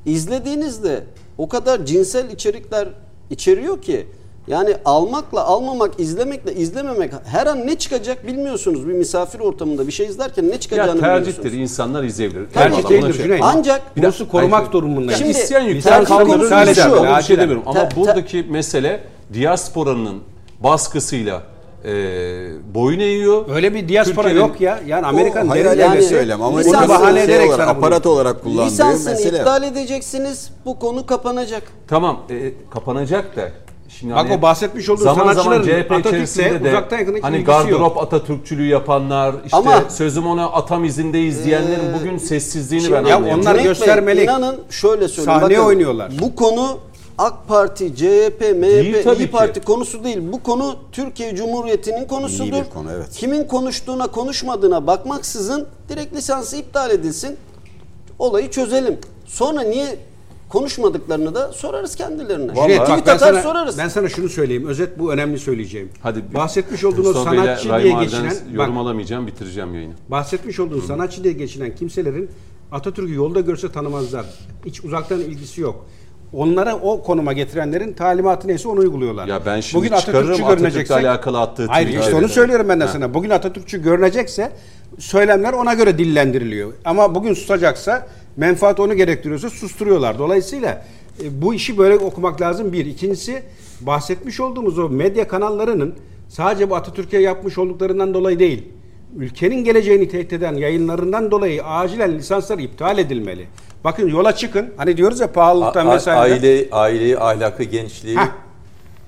izlediğinizde o kadar cinsel içerikler içeriyor ki yani almakla almamak, izlemekle izlememek her an ne çıkacak bilmiyorsunuz. Bir misafir ortamında bir şey izlerken ne Ya çıkacağını tercihtir. bilmiyorsunuz. insanlar izleyebilir. Tercih değildir şey- Cüneyt. Ancak- dakika, korumak hayır. durumundayız. Şimdi- İsteyen konusu kaldırır. bir şey Acilen. demiyorum. Ama Ter- ter- buradaki mesele diasporanın baskısıyla e, boyun eğiyor. Öyle bir diaspora Türkiye'nin- yok ya. Yani Amerika'nın hayır, derin yani devleti söylem ama bunu bahane şey ederek olarak, aparat olarak kullandığı lisansını mesele. iptal edeceksiniz. Bu konu kapanacak. Tamam e, kapanacak da. Şimdi Bak o bahsetmiş olduğu zaman zaman CHP içerisinde de uzaktan yakındaki hani ilgisi yok. gardırop Atatürkçülüğü yapanlar, işte Ama- sözüm ona atam izindeyiz diyenlerin bugün sessizliğini ben Şimdi- Ya onlar göstermelik. İnanın şöyle söyleyeyim. Sahne bakın, oynuyorlar. Bu konu AK Parti, CHP, MHP, Değil İyi ki. Parti konusu değil. Bu konu Türkiye Cumhuriyeti'nin konusudur. İyi bir konu, evet. Kimin konuştuğuna konuşmadığına bakmaksızın direkt lisansı iptal edilsin. Olayı çözelim. Sonra niye Konuşmadıklarını da sorarız kendilerine. Cüneyt, bak ben sana, sorarız. ben sana şunu söyleyeyim. Özet bu önemli söyleyeceğim. Hadi bahsetmiş olduğun o sanatçı diye geçinen yorum alamayacağım, bitireceğim yayını. bahsetmiş olduğun sanatçı diye geçinen kimselerin Atatürk'ü yolda görse tanımazlar. Hiç uzaktan ilgisi yok. Onlara o konuma getirenlerin talimatı neyse onu uyguluyorlar. Ya ben şimdi çıkarırım Atatürk'le alakalı attığı Hayır işte onu söylüyorum ben de sana. Bugün Atatürkçü görünecekse söylemler ona göre dillendiriliyor. Ama bugün susacaksa menfaat onu gerektiriyorsa susturuyorlar. Dolayısıyla e, bu işi böyle okumak lazım bir. İkincisi bahsetmiş olduğumuz o medya kanallarının sadece bu Atatürk'e yapmış olduklarından dolayı değil. Ülkenin geleceğini tehdit eden yayınlarından dolayı acilen lisanslar iptal edilmeli. Bakın yola çıkın. Hani diyoruz ya A- pahalılıktan a- vesaire. aile, aileyi, ahlakı, gençliği Heh.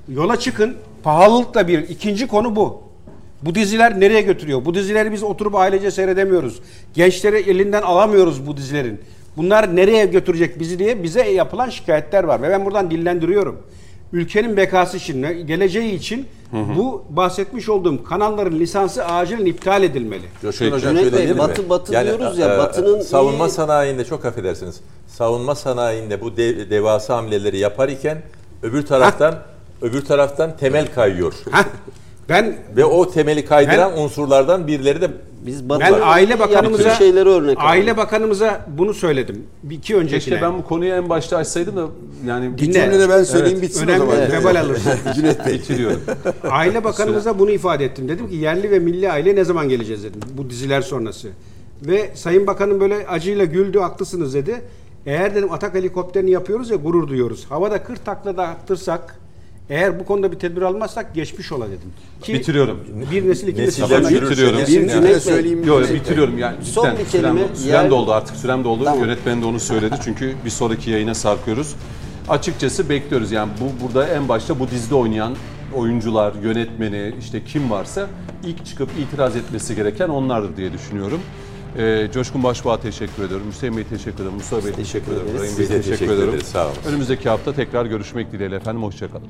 Yola çıkın. Pahalılık da bir. İkinci konu bu. Bu diziler nereye götürüyor? Bu dizileri biz oturup ailece seyredemiyoruz. Gençleri elinden alamıyoruz bu dizilerin. Bunlar nereye götürecek bizi diye bize yapılan şikayetler var. Ve ben buradan dillendiriyorum. Ülkenin bekası için, geleceği için bu bahsetmiş olduğum kanalların lisansı acilen iptal edilmeli. Coşkun. Hocam şöyle Bey, değil mi? batı batı diyoruz ya, e, batının savunma iyi- sanayinde çok affedersiniz. Savunma sanayinde bu dev- devasa hamleleri yapar iken öbür taraftan öbür taraftan temel kayıyor. Heh. Ben Ve o temeli kaydıran Ben- unsurlardan birileri de Biz ben Batı'nın Aile Bakanımıza şeyleri örnek Aile. Bakanımıza bunu söyledim. Bir iki öncekine. Keşke ben bu konuyu en başta açsaydım da yani Bir ben söyleyeyim Evet. bitsin Önemli o zaman. vebal alırsın. [LAUGHS] Cüneyt Bey. bitiriyorum. [LAUGHS] Aile Bakanımıza bunu ifade ettim. Dedim ki yerli ve milli aile ne zaman geleceğiz dedim. Bu diziler sonrası. Ve Sayın Bakanım böyle acıyla güldü haklısınız dedi. Eğer dedim atak helikopterini yapıyoruz ya gurur duyuyoruz. Havada 40 takla da attırsak eğer bu konuda bir tedbir almazsak geçmiş ola dedim. Ki Bitiriyorum. Bir nesil iki nesil çürürse bitiriyorum. Bir yani. cümle Bey, söyleyeyim. Yok bitiriyorum yani. Son cidden bir kelime, Sürem, sürem yer- doldu artık sürem doldu. Tamam. Yönetmen de onu söyledi çünkü bir sonraki yayına sarkıyoruz. Açıkçası bekliyoruz yani bu burada en başta bu dizide oynayan oyuncular, yönetmeni işte kim varsa ilk çıkıp itiraz etmesi gereken onlardır diye düşünüyorum. Ee, Coşkun Başbuğ'a teşekkür ediyorum. Hüseyin Bey teşekkür ederim. Mustafa Bey teşekkür. Rahim Bey Biz de teşekkür, teşekkür ederim. sağ olun. Önümüzdeki hafta tekrar görüşmek dileğiyle efendim. Hoşçakalın.